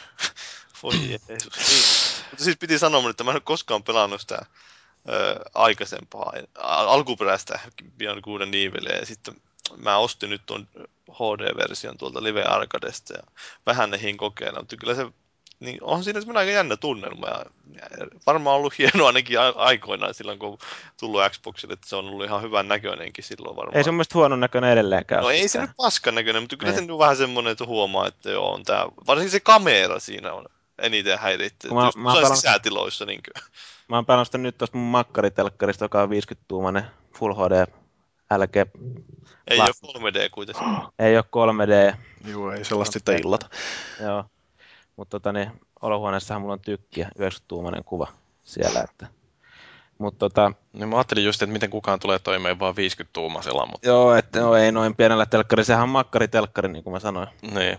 Voi Jeesus. Niin. Mutta siis piti sanoa, että mä en ole koskaan pelannut sitä ö, aikaisempaa, alkuperäistä Beyond Good and ja sitten mä ostin nyt tuon HD-version tuolta Live Arcadesta ja vähän nehin kokeilla, mutta kyllä se niin on siinä semmoinen aika jännä tunnelma ja varmaan ollut hieno ainakin aikoinaan silloin, kun on tullut Xboxille, että se on ollut ihan hyvän näköinenkin silloin varmaan. Ei se mun huonon näköinen edelleenkään. No ei se nyt paskan näköinen, mutta kyllä ei. se on vähän semmoinen, että huomaa, että joo, on tää, varsinkin se kamera siinä on eniten häiritti. Mä, mä se on sisätiloissa. Niin Mä oon pelannut nyt tuosta mun makkaritelkkarista, joka on 50-tuumainen Full HD LG ei Last... ole 3D kuitenkaan. Ei ole 3D. Joo, ei sellaista sitten illata. Joo. Mutta tota, niin, olohuoneessahan mulla on tykkiä, 90-tuumainen kuva siellä. Että... Mut, tota... niin mä ajattelin just, että miten kukaan tulee toimeen vaan 50-tuumaisella. Mutta... Joo, että no, ei noin pienellä telkkari, sehän on makkaritelkkari, niin kuin mä sanoin. Niin.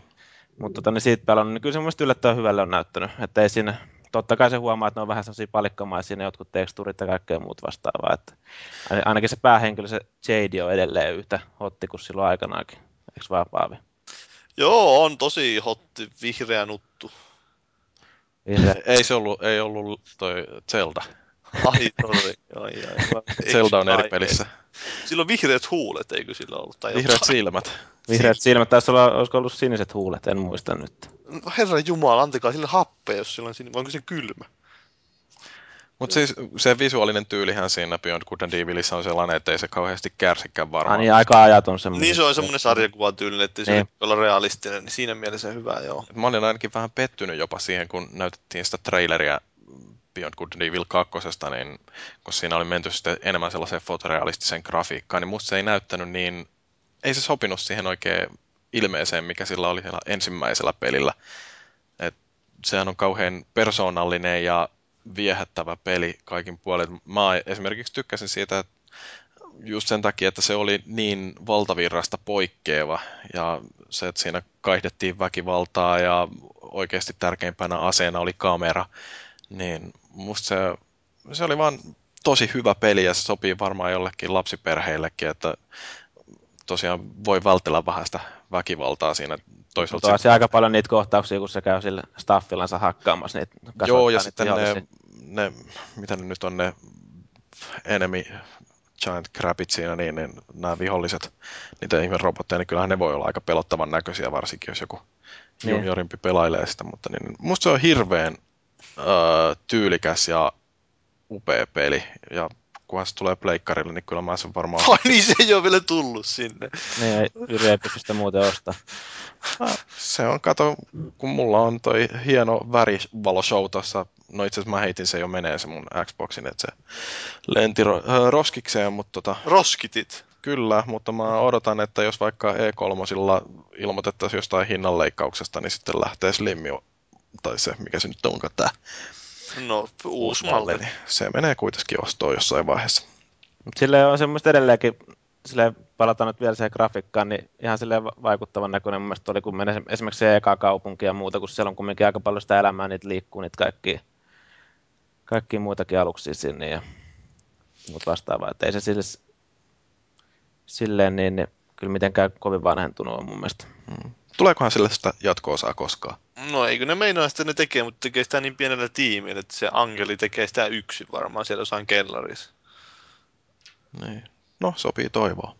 Mutta tota, niin siitä päällä on, niin kyllä se mun yllättävän hyvälle on näyttänyt. Että ei siinä, totta kai se huomaa, että ne on vähän sellaisia palikkamaisia ne jotkut teksturit ja kaikkea muut vastaavaa. Että ainakin se päähenkilö, se JD on edelleen yhtä hotti kuin silloin aikanaankin. Eikö vaan Paavi? Joo, on tosi hotti, vihreä nuttu. Vihreä. Ei se ollut, ei ollut toi Zelda. Ai, sorry. Ai, ai. Zelda on eri pelissä. Sillä on vihreät huulet, eikö sillä ollut? Tai vihreät jotain. silmät. Vihreät silmät, taisi olla, olisiko ollut siniset huulet, en muista nyt. No, herra Jumala, antakaa sille happea, jos sillä on sinne, onko se kylmä? Mutta siis se visuaalinen tyylihän siinä Beyond Good and Evilissä on sellainen, että ei se kauheasti kärsikään varmaan. Ah, niin, aika ajaton semmoinen. Niin se on semmoinen sarjakuvan tyylinen, että se niin. olla realistinen, niin siinä mielessä hyvä, joo. Mä olin ainakin vähän pettynyt jopa siihen, kun näytettiin sitä traileria Beyond Good and Evil 2, niin kun siinä oli menty sitten enemmän sellaiseen fotorealistiseen grafiikkaan, niin musta se ei näyttänyt niin, ei se sopinut siihen oikein ilmeeseen, mikä sillä oli siellä ensimmäisellä pelillä. Et sehän on kauhean persoonallinen ja viehättävä peli kaikin puolin. Mä esimerkiksi tykkäsin siitä, että just sen takia, että se oli niin valtavirrasta poikkeava ja se, että siinä kaihdettiin väkivaltaa ja oikeasti tärkeimpänä aseena oli kamera, niin musta se, se oli vaan tosi hyvä peli ja se sopii varmaan jollekin lapsiperheillekin, että tosiaan voi vältellä vähän sitä väkivaltaa siinä. Toisaalta se aika paljon niitä kohtauksia, kun se käy sillä staffillansa hakkaamassa niitä Joo, ja sitten ne, ne, mitä ne nyt on ne enemy giant crabit siinä, niin, niin nämä viholliset, niitä ihme robotteja, niin kyllähän ne voi olla aika pelottavan näköisiä, varsinkin jos joku niin. juniorimpi pelailee sitä, mutta niin, musta se on hirveän tyylikäs ja upea peli, ja kunhan se tulee pleikkarille, niin kyllä mä sen varmaan... Ai niin, se ei ole vielä tullut sinne. Niin, Yri ei pysty sitä muuten ostaa. Se on, kato, kun mulla on toi hieno värivaloshow tuossa, no itse asiassa mä heitin se jo menee se mun Xboxin, että se lenti ro- äh, roskikseen, mutta tota... Roskitit? Kyllä, mutta mä odotan, että jos vaikka E3 ilmoitettaisiin jostain hinnanleikkauksesta, niin sitten lähtee Slimmi, tai se, mikä se nyt onkaan tää No, uusi malli. Niin se menee kuitenkin ostoon jossain vaiheessa. Sille on semmoista edelleenkin, sille palataan nyt vielä siihen grafiikkaan, niin ihan sille vaikuttavan näköinen mun mielestä oli, kun menee esimerkiksi se eka kaupunki ja muuta, kun siellä on kumminkin aika paljon sitä elämää, niitä liikkuu, niitä kaikki, kaikki muitakin aluksia sinne ja muuta vastaavaa. Että ei se sille, silleen niin, niin kyllä mitenkään kovin vanhentunut on mun mielestä. Hmm. Tuleekohan sille sitä jatko-osaa koskaan? No eikö ne meinaa sitä ne tekee, mutta tekee sitä niin pienellä tiimillä, että se Angeli tekee sitä yksin varmaan siellä jossain kellarissa. Niin. No, sopii toivoa.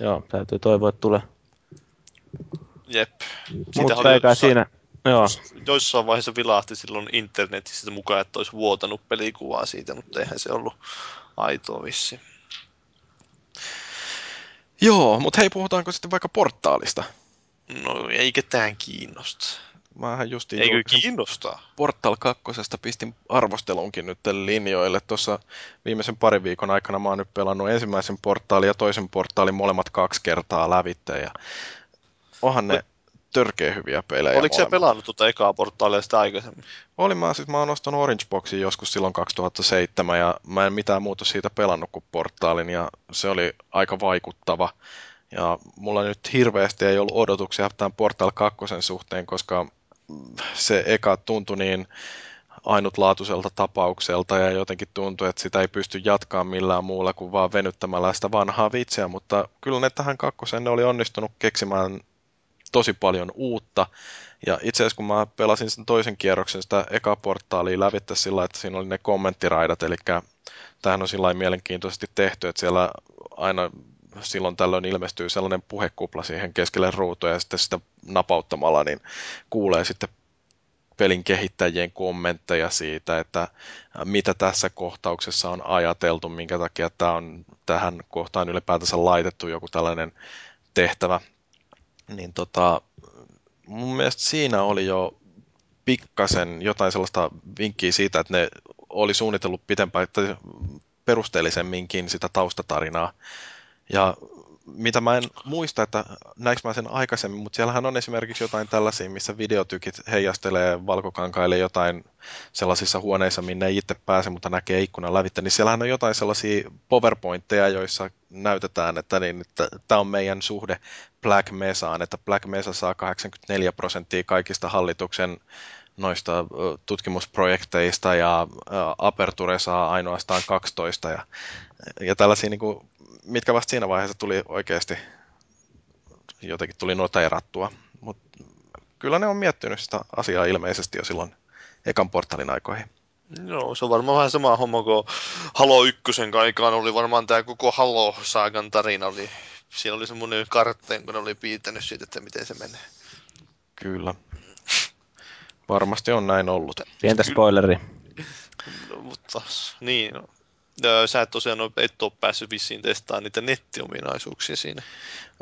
Joo, täytyy toivoa, että tulee. Jep. Mutta eikä jossain, siinä... Joo. Joissain vaiheessa vilahti silloin internetissä mukaan, että olisi vuotanut pelikuvaa siitä, mutta eihän se ollut aitoa vissi. Joo, mutta hei, puhutaanko sitten vaikka portaalista? No ei ketään kiinnosta. Mähän justiin Eikö kiinnostaa? Portal 2. pistin arvostelunkin nyt linjoille. Tuossa viimeisen parin viikon aikana mä oon nyt pelannut ensimmäisen portaalin ja toisen portaalin molemmat kaksi kertaa lävitte. Ja onhan ne törkeä hyviä pelejä. Oliko se pelannut tuota ekaa portaalia sitä aikaisemmin? Olin mä, siis mä oon ostanut Orange Boxin joskus silloin 2007 ja mä en mitään muuta siitä pelannut kuin portaalin ja se oli aika vaikuttava. Ja mulla nyt hirveästi ei ollut odotuksia tämän Portal 2 suhteen, koska se eka tuntui niin ainutlaatuiselta tapaukselta ja jotenkin tuntui, että sitä ei pysty jatkaa millään muulla kuin vaan venyttämällä sitä vanhaa vitsiä, mutta kyllä ne tähän kakkoseen ne oli onnistunut keksimään tosi paljon uutta. Ja itse asiassa kun mä pelasin sen toisen kierroksen sitä eka portaalia lävittä sillä, että siinä oli ne kommenttiraidat, eli tähän on sillä mielenkiintoisesti tehty, että siellä aina silloin tällöin ilmestyy sellainen puhekupla siihen keskelle ruutua ja sitten sitä napauttamalla niin kuulee sitten pelin kehittäjien kommentteja siitä, että mitä tässä kohtauksessa on ajateltu, minkä takia tämä on tähän kohtaan ylipäätänsä laitettu joku tällainen tehtävä. Niin tota, mun mielestä siinä oli jo pikkasen jotain sellaista vinkkiä siitä, että ne oli suunnitellut pitempään, että perusteellisemminkin sitä taustatarinaa ja mitä mä en muista, että näinkö mä sen aikaisemmin, mutta siellähän on esimerkiksi jotain tällaisia, missä videotykit heijastelee valkokankaille jotain sellaisissa huoneissa, minne ei itse pääse, mutta näkee ikkunan lävittä, niin siellähän on jotain sellaisia powerpointteja, joissa näytetään, että, niin, tämä on meidän suhde Black Mesaan, että Black Mesa saa 84 prosenttia kaikista hallituksen noista tutkimusprojekteista ja Aperture saa ainoastaan 12 ja, ja tällaisia niin kuin mitkä vasta siinä vaiheessa tuli oikeasti jotenkin tuli noteerattua. Mutta kyllä ne on miettinyt sitä asiaa ilmeisesti jo silloin ekan portalin aikoihin. Joo, se on varmaan vähän sama homma kuin Halo 1 aikaan oli varmaan tämä koko Halo-saagan tarina. Oli, siinä oli semmoinen kartteen, kun ne oli piirtänyt siitä, että miten se menee. Kyllä. Varmasti on näin ollut. Pientä spoileri. No, mutta niin, no. Sä et tosiaan et ole päässyt vissiin testaamaan niitä nettiominaisuuksia siinä.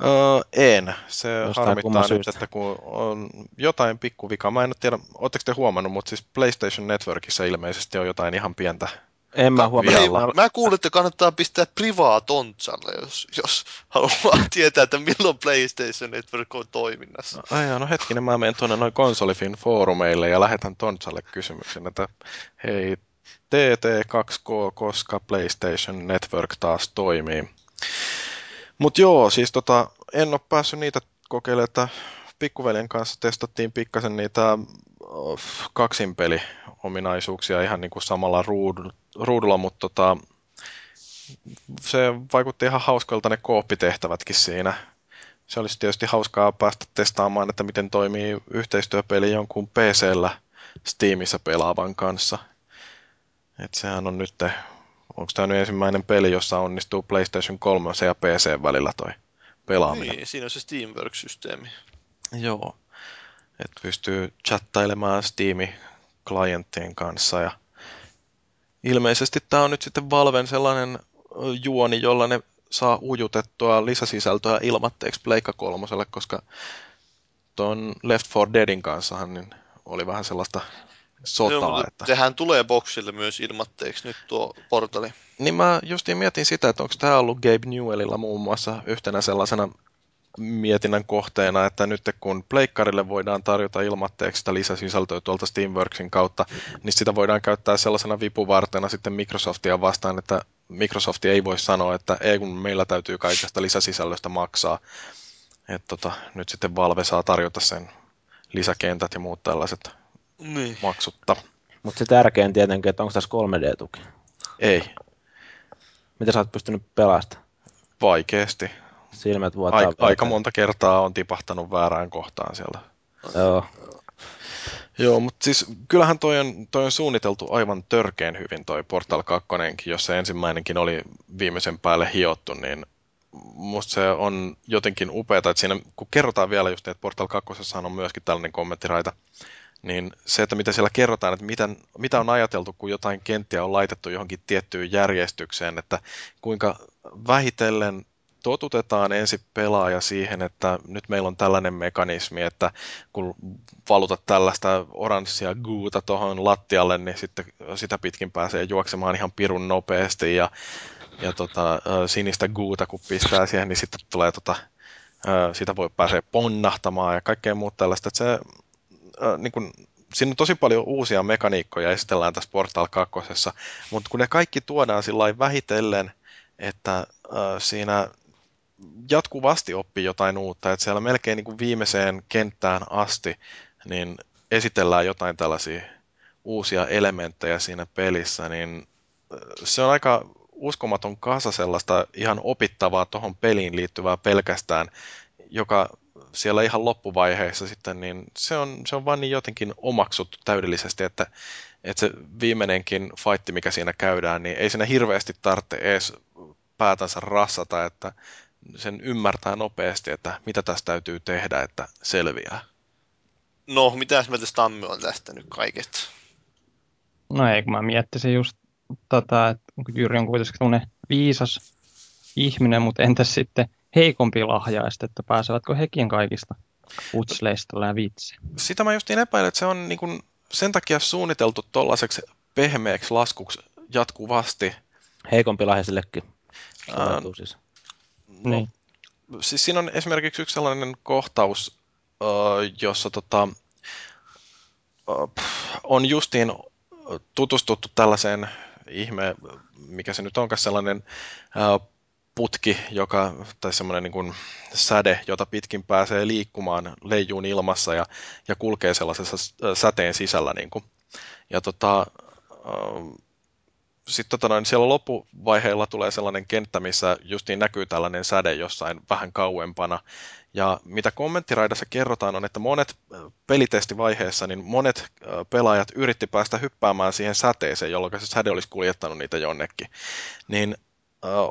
Öö, en. Se Jostain harmittaa nyt, että kun on jotain pikkuvikaa. Mä en tiedä, ootteko te huomannut, mutta siis PlayStation Networkissa ilmeisesti on jotain ihan pientä en mä huomannut. Mä kuulin, että kannattaa pistää privaa tontsalle, jos, jos haluaa tietää, että milloin PlayStation Network on toiminnassa. No, ai no hetkinen, mä menen tuonne noin konsolifin foorumeille ja lähetän tontsalle kysymyksen, että hei, TT2K, koska PlayStation Network taas toimii. Mutta joo, siis tota, en ole päässyt niitä kokeilemaan, että pikkuveljen kanssa testattiin pikkasen niitä kaksinpeli-ominaisuuksia ihan niin kuin samalla ruudulla, mutta tota, se vaikutti ihan hauskalta ne kooppitehtävätkin siinä. Se olisi tietysti hauskaa päästä testaamaan, että miten toimii yhteistyöpeli jonkun PC-llä Steamissa pelaavan kanssa. Et sehän on nyt, onko tämä nyt ensimmäinen peli, jossa onnistuu PlayStation 3 ja PC välillä toi pelaaminen. Niin, siinä on se Steamworks-systeemi. Joo, että pystyy chattailemaan Steam-klienttien kanssa ja ilmeisesti tämä on nyt sitten Valven sellainen juoni, jolla ne saa ujutettua lisäsisältöä ilmatteeksi Pleikka kolmoselle, koska tuon Left 4 Deadin kanssa niin oli vähän sellaista sotaa. Joo, että... Sehän tulee boksille myös ilmatteeksi nyt tuo portali. Niin mä justiin mietin sitä, että onko tämä ollut Gabe Newellilla muun muassa yhtenä sellaisena mietinnän kohteena, että nyt kun Pleikkarille voidaan tarjota ilmatteeksi sitä lisäsisältöä tuolta Steamworksin kautta, niin sitä voidaan käyttää sellaisena vipuvartena sitten Microsoftia vastaan, että Microsoft ei voi sanoa, että ei kun meillä täytyy kaikesta lisäsisällöstä maksaa. että tota, nyt sitten Valve saa tarjota sen lisäkentät ja muut tällaiset niin. maksutta. Mutta se tärkein tietenkin, että onko tässä 3D-tuki? Ei. Mitä sä oot pystynyt pelastamaan? Vaikeasti. Silmät vuotaa. Aika, aika monta kertaa on tipahtanut väärään kohtaan siellä. Joo. Joo, mutta siis kyllähän toi on, toi on suunniteltu aivan törkeen hyvin toi Portal 2, jos se ensimmäinenkin oli viimeisen päälle hiottu, niin musta se on jotenkin upeaa, että siinä kun kerrotaan vielä just, että Portal 2 on myöskin tällainen kommenttiraita, niin se, että mitä siellä kerrotaan, että mitä, mitä on ajateltu, kun jotain kenttiä on laitettu johonkin tiettyyn järjestykseen, että kuinka vähitellen totutetaan ensin pelaaja siihen, että nyt meillä on tällainen mekanismi, että kun valutat tällaista oranssia guuta tuohon lattialle, niin sitten sitä pitkin pääsee juoksemaan ihan pirun nopeasti ja, ja tota, sinistä guuta kun pistää siihen, niin sitten tulee tota, sitä voi pääsee ponnahtamaan ja kaikkea muuta tällaista. Että se, niin kun, siinä on tosi paljon uusia mekaniikkoja esitellään tässä Portal 2, mutta kun ne kaikki tuodaan sillä vähitellen, että äh, siinä jatkuvasti oppii jotain uutta, että siellä melkein niin kuin viimeiseen kenttään asti niin esitellään jotain tällaisia uusia elementtejä siinä pelissä, niin se on aika uskomaton kasa sellaista ihan opittavaa tuohon peliin liittyvää pelkästään, joka siellä ihan loppuvaiheessa sitten, niin se on, se on vaan niin jotenkin omaksuttu täydellisesti, että, että se viimeinenkin fight, mikä siinä käydään, niin ei siinä hirveästi tarvitse edes päätänsä rassata, että sen ymmärtää nopeasti, että mitä tässä täytyy tehdä, että selviää. No, mitä mieltä Stammi on tästä nyt kaikesta? No ei, kun mä miettisin just tota, että Jyri on kuitenkin sellainen viisas ihminen, mutta entäs sitten heikompi lahjaista, että pääsevätkö hekin kaikista utsleista lävitse? Sitä mä justiin epäilen, että se on niin kuin sen takia suunniteltu tollaiseksi pehmeäksi laskuksi jatkuvasti. Heikompi lahjaisellekin. Uh, siis. No, niin. Siis siinä on esimerkiksi yksi sellainen kohtaus, jossa tota, on justiin tutustuttu tällaiseen ihme, mikä se nyt onkaan sellainen putki, joka, tai semmoinen niin säde, jota pitkin pääsee liikkumaan leijuun ilmassa ja, ja kulkee sellaisessa säteen sisällä. Niin kuin. Ja tota, sitten tota noin, siellä loppuvaiheella tulee sellainen kenttä, missä justiin näkyy tällainen säde jossain vähän kauempana. Ja mitä kommenttiraidassa kerrotaan on, että monet pelitestivaiheessa, niin monet pelaajat yritti päästä hyppäämään siihen säteeseen, jolloin se säde olisi kuljettanut niitä jonnekin. Niin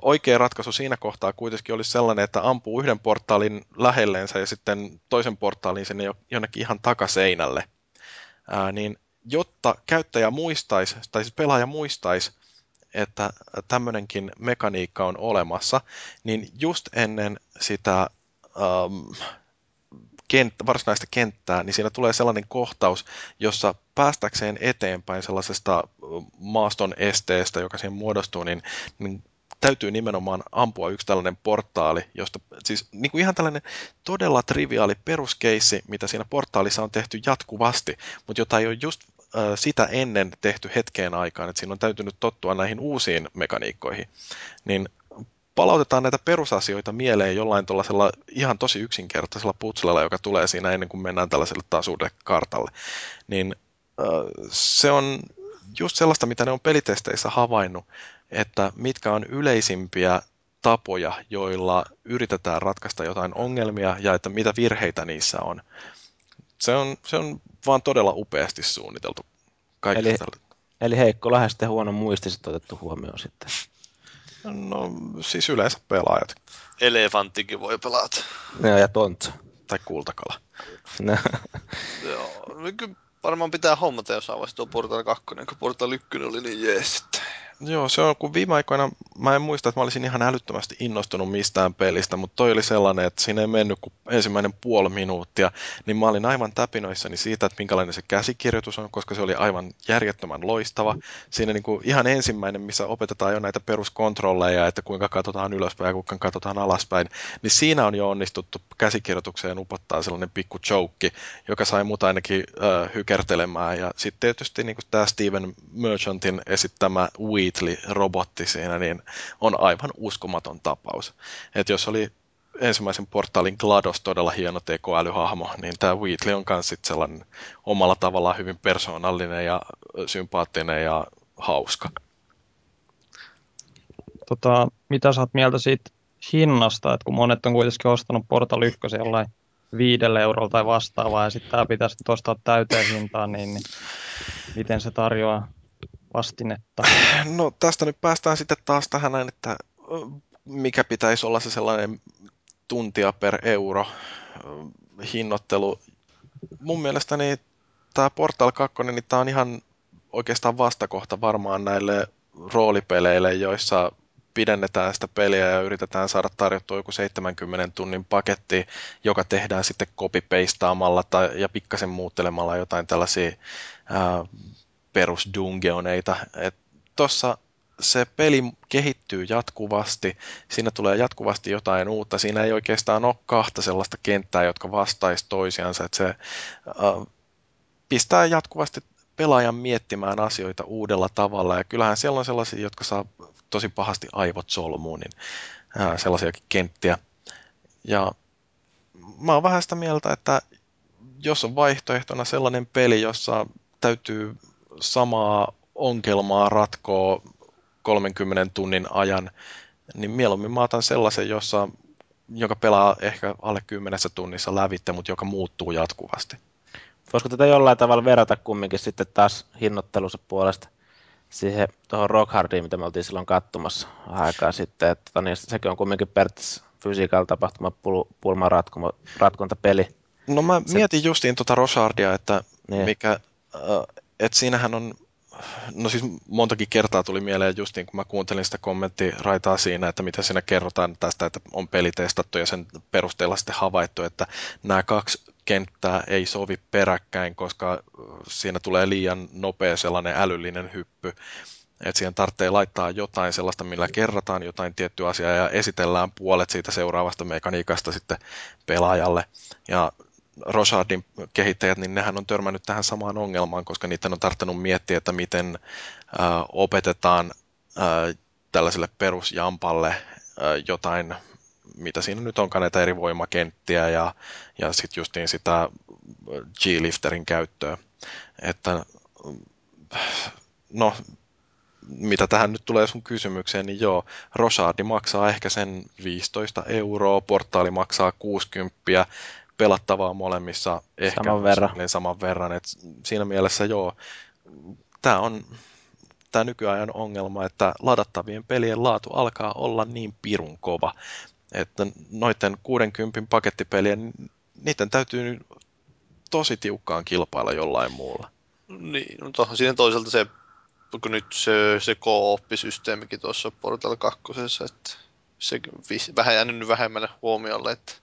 oikea ratkaisu siinä kohtaa kuitenkin olisi sellainen, että ampuu yhden portaalin lähelleensä ja sitten toisen portaalin sinne jonnekin ihan takaseinälle. Ää, niin jotta käyttäjä muistaisi, tai siis pelaaja muistaisi, että tämmöinenkin mekaniikka on olemassa, niin just ennen sitä um, kenttä, varsinaista kenttää, niin siinä tulee sellainen kohtaus, jossa päästäkseen eteenpäin sellaisesta maaston esteestä, joka siihen muodostuu, niin, niin täytyy nimenomaan ampua yksi tällainen portaali, josta siis niin kuin ihan tällainen todella triviaali peruskeissi, mitä siinä portaalissa on tehty jatkuvasti, mutta jota ei ole just sitä ennen tehty hetkeen aikaan, että siinä on täytynyt tottua näihin uusiin mekaniikkoihin, niin palautetaan näitä perusasioita mieleen jollain tuollaisella ihan tosi yksinkertaisella putslella, joka tulee siinä ennen kuin mennään tällaiselle taas uudelle kartalle, niin se on just sellaista, mitä ne on pelitesteissä havainnut, että mitkä on yleisimpiä tapoja, joilla yritetään ratkaista jotain ongelmia ja että mitä virheitä niissä on. Se on, se on vaan todella upeasti suunniteltu. Eli, eli heikko läheste huono muistiset otettu huomioon sitten. No siis yleensä pelaajat. Elefanttikin voi pelata. Ja, ja tontsa. Tai kultakala. No. Joo, kyllä varmaan pitää hommata jos vaiheessa tuo Portal 2, kun Portal 1 oli niin jees sitten. Joo, se on, kun viime aikoina, mä en muista, että mä olisin ihan älyttömästi innostunut mistään pelistä, mutta toi oli sellainen, että siinä ei mennyt kuin ensimmäinen puoli minuuttia, niin mä olin aivan täpinoissani siitä, että minkälainen se käsikirjoitus on, koska se oli aivan järjettömän loistava. Siinä niin kuin ihan ensimmäinen, missä opetetaan jo näitä peruskontrolleja, että kuinka katsotaan ylöspäin ja kuinka katsotaan alaspäin, niin siinä on jo onnistuttu käsikirjoitukseen upottaa sellainen pikku joke, joka sai mut ainakin äh, hykertelemään. Ja sitten tietysti niin kuin tämä Steven Merchantin esittämä Wii Wheatley-robotti siinä, niin on aivan uskomaton tapaus. että jos oli ensimmäisen portaalin GLaDOS todella hieno tekoälyhahmo, niin tämä Wheatley on myös sellainen omalla tavallaan hyvin persoonallinen ja sympaattinen ja hauska. Tota, mitä sä oot mieltä siitä hinnasta, että kun monet on kuitenkin ostanut Portal 1 jollain viidelle eurolla tai vastaavaa, ja sitten tämä pitäisi ostaa täyteen hintaan, niin, niin miten se tarjoaa vastinetta? No tästä nyt päästään sitten taas tähän näin, että mikä pitäisi olla se sellainen tuntia per euro hinnoittelu. Mun mielestäni tämä Portal 2, niin tämä on ihan oikeastaan vastakohta varmaan näille roolipeleille, joissa pidennetään sitä peliä ja yritetään saada tarjottua joku 70 tunnin paketti, joka tehdään sitten copy-pastaamalla tai, ja pikkasen muuttelemalla jotain tällaisia ää, perusdungeoneita. Tuossa se peli kehittyy jatkuvasti, siinä tulee jatkuvasti jotain uutta, siinä ei oikeastaan ole kahta sellaista kenttää, jotka vastaisi toisiansa, että se äh, pistää jatkuvasti pelaajan miettimään asioita uudella tavalla, ja kyllähän siellä on sellaisia, jotka saa tosi pahasti aivot solmuun, niin äh, sellaisiakin kenttiä. Ja mä oon vähän sitä mieltä, että jos on vaihtoehtona sellainen peli, jossa täytyy samaa ongelmaa ratkoo 30 tunnin ajan, niin mieluummin mä otan sellaisen, jossa, joka pelaa ehkä alle 10 tunnissa lävitte, mutta joka muuttuu jatkuvasti. Voisiko tätä jollain tavalla verrata kumminkin sitten taas hinnoittelussa puolesta siihen tuohon Rockhardiin, mitä me oltiin silloin katsomassa aikaa sitten, että tota, niin sekin on kumminkin periaatteessa fysiikalla tapahtuma pulman ratkontapeli. No mä se... mietin justiin tuota Rosardia, että niin. mikä, äh, et siinähän on, no siis montakin kertaa tuli mieleen just niin kun mä kuuntelin sitä kommenttiraitaa siinä, että mitä siinä kerrotaan tästä, että on peli testattu ja sen perusteella sitten havaittu, että nämä kaksi kenttää ei sovi peräkkäin, koska siinä tulee liian nopea sellainen älyllinen hyppy. Että siihen tarvitsee laittaa jotain sellaista, millä kerrataan jotain tiettyä asiaa ja esitellään puolet siitä seuraavasta mekaniikasta sitten pelaajalle. Ja Rosardin kehittäjät, niin nehän on törmännyt tähän samaan ongelmaan, koska niiden on tarttunut miettiä, että miten äh, opetetaan äh, tällaiselle perusjampalle äh, jotain, mitä siinä nyt onkaan näitä eri voimakenttiä ja, ja sitten justiin sitä G-lifterin käyttöä. Että no, mitä tähän nyt tulee sun kysymykseen, niin joo, Rosardi maksaa ehkä sen 15 euroa, portaali maksaa 60, pelattavaa molemmissa ehkä saman verran. Niin saman verran. Et siinä mielessä joo, tämä on tämä nykyajan ongelma, että ladattavien pelien laatu alkaa olla niin pirun kova, että noiden 60 pakettipelien, niiden täytyy tosi tiukkaan kilpailla jollain muulla. Niin, mutta no siinä toisaalta se, kun nyt se, se co-oppisysteemikin tuossa Portal 2, että se vähän jäänyt vähemmälle huomiolle, että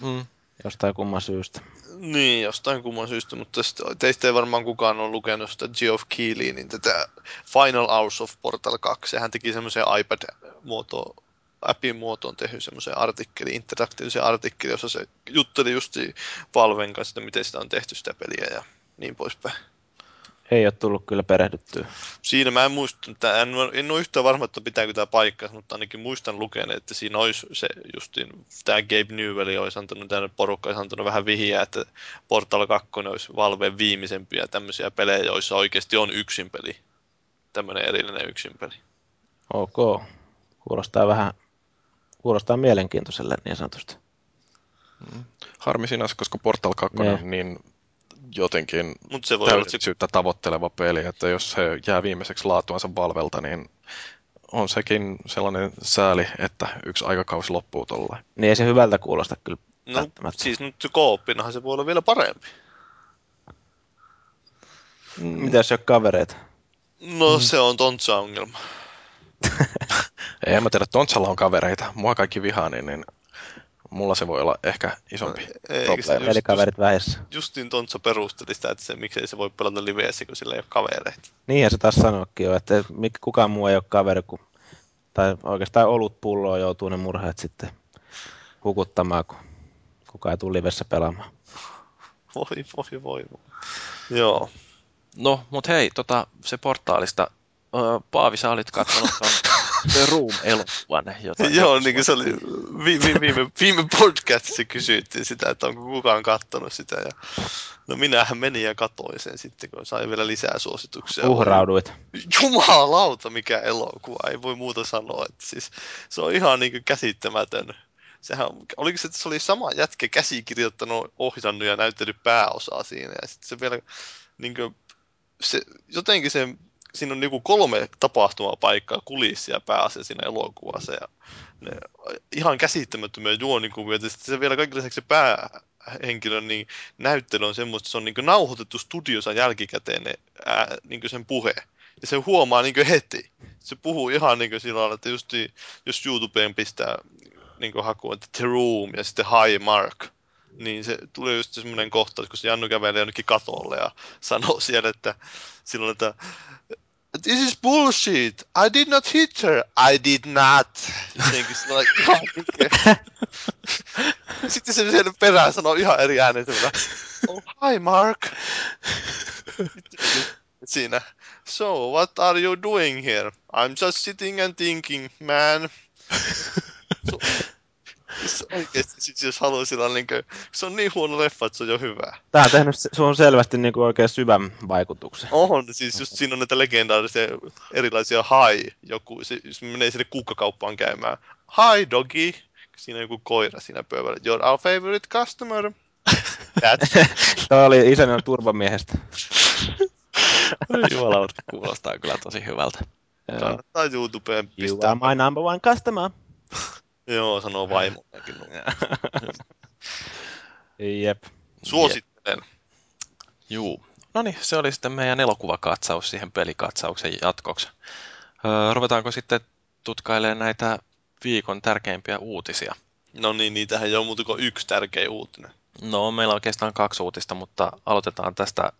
mm. Jostain kumman syystä. Niin, jostain kumman syystä, mutta teistä ei varmaan kukaan ole lukenut sitä Geoff Keighley, niin tätä Final Hours of Portal 2. Hän teki semmoisen iPad-muoto, appin muotoon tehnyt semmoisen artikkeli, interaktiivisen artikkeli, jossa se jutteli just Valven kanssa, että miten sitä on tehty sitä peliä ja niin poispäin. Ei ole tullut kyllä perehdyttyä. Siinä mä en muista, että en, en ole yhtään varma, että pitääkö tämä paikka, mutta ainakin muistan lukeneen, että siinä olisi se justiin, tämä Gabe Newell olisi antanut, tämä porukka olisi antanut vähän vihiä, että Portal 2 olisi Valveen viimeisempiä tämmöisiä pelejä, joissa oikeasti on yksin peli. Tämmöinen erillinen yksin peli. Ok. Kuulostaa vähän, kuulostaa mielenkiintoiselle niin sanotusti. Mm. Harmi sinänsä, koska Portal 2 on niin, niin jotenkin Mut se voi täydellisyyttä tavoitteleva peli, että jos se jää viimeiseksi laatuansa Valvelta, niin on sekin sellainen sääli, että yksi aikakausi loppuu tuolla. Niin ei se hyvältä kuulosta kyllä No siis nyt kooppinahan se voi olla vielä parempi. Mm. Mitä jos ei ole kavereita? No mm. se on Tontsa-ongelma. ei mä tiedä, Tontsalla on kavereita. Mua kaikki vihaa, niin, niin mulla se voi olla ehkä isompi probleemi. Eli kaverit vähissä. Justin Tontsa perusteli sitä, että se, miksei se voi pelata liveessä, kun sillä ei ole kavereita. Niin, ja se taas sanoikin jo, että kukaan muu ei ole kaveri, kun, tai oikeastaan olut pulloa joutuu ne murheet sitten hukuttamaan, kun kukaan ei tule livessä pelaamaan. Voi, voi, voi. Joo. No, mut hei, tota, se portaalista. Paavi, sä olit katsonut The Room-elokuvan. Joo, niin kuin se oli viime, viime, viime podcastissa kysyttiin sitä, että onko kukaan kattonut sitä. Ja, no minähän menin ja katsoin sen sitten, kun sain vielä lisää suosituksia. Uhrauduit. Jumalauta, mikä elokuva, ei voi muuta sanoa. Että siis, se on ihan niin kuin käsittämätön. Sehän, oliko se, että se oli sama jätkä käsikirjoittanut, ohjannut ja näyttänyt pääosaa siinä. Ja sitten se vielä niin kuin, se, jotenkin se siinä on niinku kolme tapahtumapaikkaa kulissia pääasiassa siinä elokuvassa ja ne, ihan käsittämättömiä juonikuvia. Ja sitten se vielä kaikille lisäksi se päähenkilön niin näyttely on semmoista, että se on niin nauhoitettu studiossa jälkikäteen ne, ää, niin sen puhe. Ja se huomaa niin heti. Se puhuu ihan niin sillä lailla, että just, jos YouTubeen pistää niin hakuun, että The Room ja sitten High Mark, niin se tulee just semmoinen kohta, kun se Jannu kävelee jonnekin katolle ja sanoo siellä, että silloin, että This is bullshit. I did not hit her. I did not. Jotenkin ihan Sitten se siellä perään sanoo ihan eri äänen. Oh, hi Mark. Siinä. So, what are you doing here? I'm just sitting and thinking, man. So, oikeasti, siis jos haluaisin olla niin kuin, se on niin huono leffa, että se on jo hyvä. Tää on tehnyt, se on selvästi niin kuin oikein syvän vaikutuksen. On, siis just siinä on näitä legendaarisia erilaisia hi, joku, se, jos menee sinne kukkakauppaan käymään. Hi doggy, siinä on joku koira siinä pöydällä. You're our favorite customer. Tämä oli isännän turvamiehestä. Jumalauta, kuulostaa kyllä tosi hyvältä. Kannattaa YouTubeen pistää. You are my number one customer. Joo, sanoo vaimollekin. Jep. Suosittelen. Juu. No niin, se oli sitten meidän elokuvakatsaus siihen pelikatsauksen jatkoksi. Öö, ruvetaanko sitten tutkailemaan näitä viikon tärkeimpiä uutisia? No niin, niitähän ei ole muuta kuin yksi tärkeä uutinen. No, meillä on oikeastaan kaksi uutista, mutta aloitetaan tästä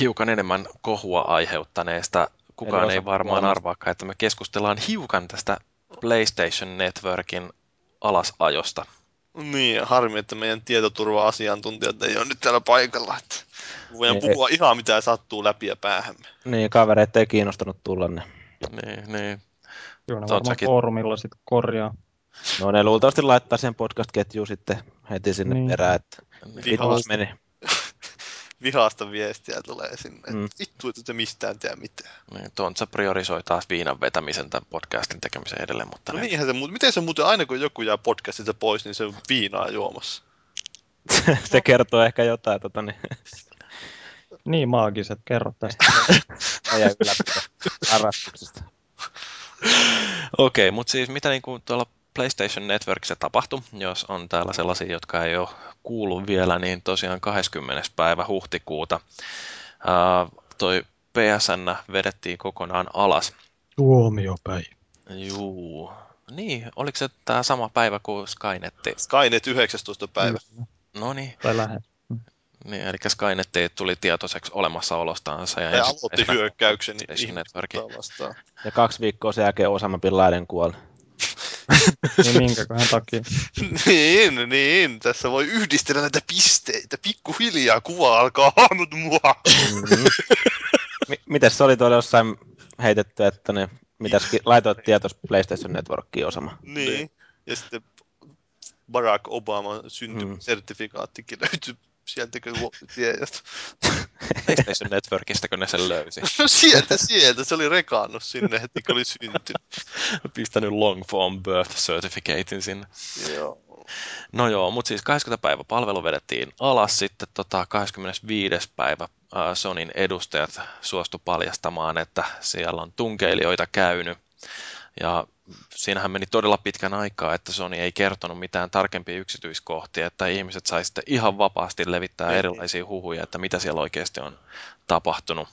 hiukan enemmän kohua aiheuttaneesta. Kukaan ei varmaan arvaakaan, että me keskustellaan hiukan tästä PlayStation Networkin alasajosta. Niin, harmi, että meidän tietoturva-asiantuntijat ei ole nyt täällä paikalla. Että voidaan niin, puhua ei. ihan mitä sattuu läpi ja päähän. Niin, kavereita ei kiinnostanut tulla ne. Niin, niin. Joo, ne varmaan foorumilla sitten korjaa. No ne luultavasti laittaa sen podcast-ketjuun sitten heti sinne niin. perään, että vitus meni. Vihasta viestiä tulee sinne. Mm. Vittu, että mistään tiedä mitään. Niin, Tontsa priorisoi taas viinan vetämisen tämän podcastin tekemisen edelleen. Mutta no niinhän se, miten se muuten, aina kun joku jää podcastista pois, niin se on viinaa juomassa. se kertoo ehkä jotain. Tota, niin. niin maagiset, kerro tästä. Harrastuksesta. Okei, okay, mutta siis mitä niin kuin tuolla PlayStation Networkissa tapahtui, jos on täällä sellaisia, jotka ei ole kuullut vielä, niin tosiaan 20. päivä huhtikuuta ää, toi PSN vedettiin kokonaan alas. Tuomiopäivä. Juu. Niin, oliko se tämä sama päivä kuin Skynet? Skynet 19. päivä. No niin. Tai lähes. Niin, eli Skynet tuli tietoiseksi olemassaolostansa. Ja, ja aloitti hyökkäyksen vastaan. Ja kaksi viikkoa sen jälkeen Osama Bin Laden kuoli. Niin minkäköhän takia? niin, niin. Tässä voi yhdistellä näitä pisteitä. Pikkuhiljaa kuva alkaa hahmottua. mm-hmm. M- mites se oli tuolla jossain heitetty, että ne mitäs laitoit tietos PlayStation Networkiin Osama? Niin. Ja sitten Barack Obama syntymäsertifikaattikin mm. löytyi sieltäkö tiedät? PlayStation Networkista, kun ne sen löysi. No sieltä, sieltä. Se oli rekannut sinne heti, kun oli syntynyt. Pistänyt long form birth certificatein sinne. Joo. No joo, mutta siis 80 päivä palvelu vedettiin alas. Sitten tota 25. päivä Sonin edustajat suostu paljastamaan, että siellä on tunkeilijoita käynyt. Ja siinähän meni todella pitkän aikaa, että Sony ei kertonut mitään tarkempia yksityiskohtia, että ihmiset sai sitten ihan vapaasti levittää ei, erilaisia huhuja, että mitä siellä oikeasti on tapahtunut.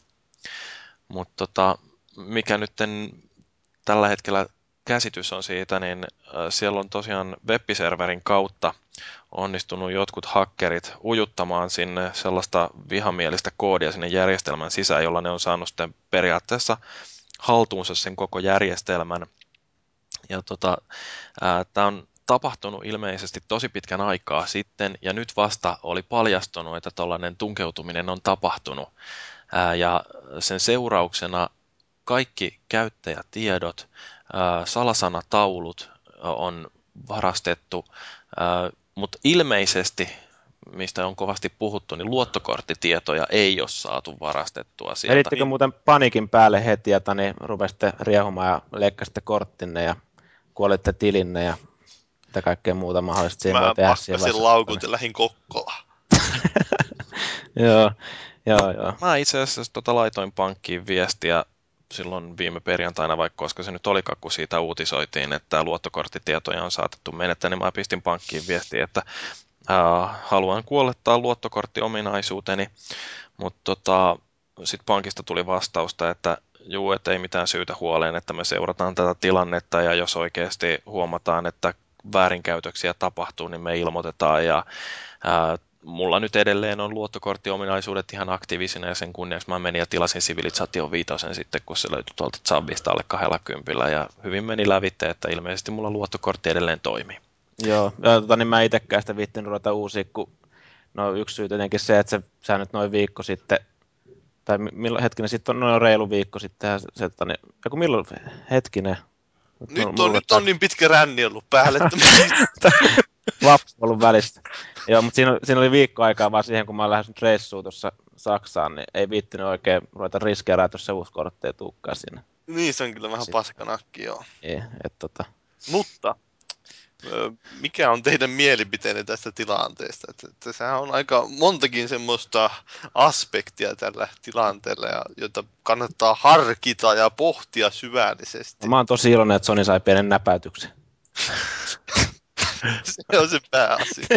Mutta tota, mikä nyt tällä hetkellä käsitys on siitä, niin siellä on tosiaan webbiserverin kautta onnistunut jotkut hakkerit ujuttamaan sinne sellaista vihamielistä koodia sinne järjestelmän sisään, jolla ne on saanut sitten periaatteessa haltuunsa sen koko järjestelmän – ja tota, tämä on tapahtunut ilmeisesti tosi pitkän aikaa sitten, ja nyt vasta oli paljastunut, että tällainen tunkeutuminen on tapahtunut. Ää, ja sen seurauksena kaikki käyttäjätiedot, ää, salasanataulut on varastettu, mutta ilmeisesti mistä on kovasti puhuttu, niin luottokorttitietoja ei ole saatu varastettua sieltä. Edittikö muuten panikin päälle heti, että niin rupesitte riehumaan ja leikkasitte korttinne ja kuolitte tilinne ja mitä kaikkea muuta mahdollista siinä Mä voi tehdä. Mä laukut ja lähin Kokkolaan. joo, joo, joo. Mä itse asiassa tota laitoin pankkiin viestiä silloin viime perjantaina, vaikka koska se nyt oli kun siitä uutisoitiin, että luottokorttitietoja on saatettu menettää, niin mä pistin pankkiin viestiä, että ää, haluan kuollettaa luottokorttiominaisuuteni, mutta tota, sitten pankista tuli vastausta, että juu, että ei mitään syytä huoleen, että me seurataan tätä tilannetta ja jos oikeasti huomataan, että väärinkäytöksiä tapahtuu, niin me ilmoitetaan ja ää, mulla nyt edelleen on luottokorttiominaisuudet ihan aktiivisina ja sen kunniaksi mä menin ja tilasin Civilization 5 sitten, kun se löytyi tuolta Zabista alle 20 ja hyvin meni lävitte, että ilmeisesti mulla luottokortti edelleen toimii. Joo, ja, tota, niin mä itsekään sitä viittin ruveta uusia, kun no yksi syy tietenkin se, että se, sä nyt noin viikko sitten tai milloin, hetkinen, sitten on noin reilu viikko sitten, se, se, että, niin, joku milloin, hetkinen. Nyt on, nyt on niin pitkä ränni ollut päälle. Lapsi ollut välistä. Joo, mutta siinä, siinä, oli viikko aikaa vaan siihen, kun mä olen lähdössä reissuun tuossa Saksaan, niin ei viittinyt oikein ruveta riskeerää, jos se uusi kortti ei tulekaan sinne. Niin, se on kyllä vähän paskanakki, joo. Ei, et, tota... Mutta mikä on teidän mielipiteenne tästä tilanteesta? Että, että sehän on aika montakin semmoista aspektia tällä tilanteella, jota kannattaa harkita ja pohtia syvällisesti. No, mä oon tosi iloinen, että Sony sai pienen näpäytyksen. se on se pääasia.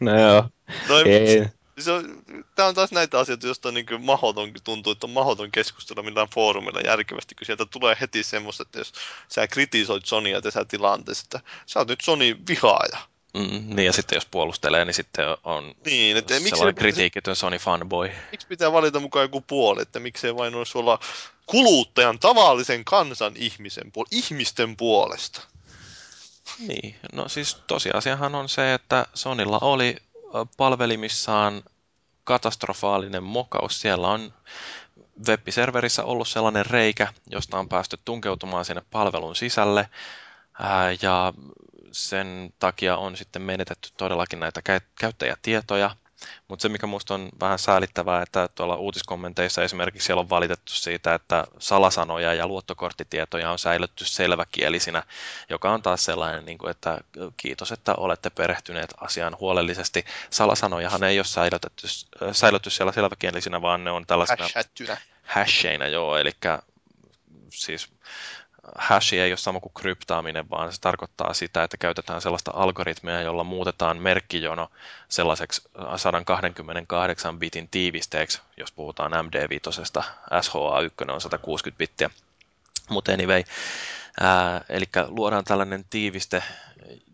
no joo. No, ei se on, tämä on taas näitä asioita, joista on niin mahdoton, tuntuu, että on mahdoton keskustella millään foorumilla järkevästi, kun sieltä tulee heti semmoista, että jos sä kritisoit Sonya tässä tilanteessa, että sä oot nyt Sony vihaaja. Mm, niin ja sitten jos puolustelee, niin sitten on niin, että sellainen miksi kritiikitön Sony fanboy. Miksi pitää valita mukaan joku puoli, että miksei vain olisi olla kuluttajan, tavallisen kansan ihmisen puol- ihmisten puolesta? Niin, no siis tosiasiahan on se, että Sonilla oli palvelimissaan katastrofaalinen mokaus. Siellä on web-serverissä ollut sellainen reikä, josta on päästy tunkeutumaan sinne palvelun sisälle. Ja sen takia on sitten menetetty todellakin näitä käyttäjätietoja. Mutta se, mikä minusta on vähän säälittävää, että tuolla uutiskommenteissa esimerkiksi siellä on valitettu siitä, että salasanoja ja luottokorttitietoja on säilytty selväkielisinä, joka on taas sellainen, niin kuin, että kiitos, että olette perehtyneet asiaan huolellisesti. Salasanojahan ei ole säilytetty, säilytty siellä selväkielisinä, vaan ne on tällaisena hasheina, joo, eli siis hashi ei ole sama kuin kryptaaminen, vaan se tarkoittaa sitä, että käytetään sellaista algoritmia, jolla muutetaan merkkijono sellaiseksi 128 bitin tiivisteeksi, jos puhutaan MD5, SHA1 on 160 bittiä. Mutta anyway, ää, eli luodaan tällainen tiiviste,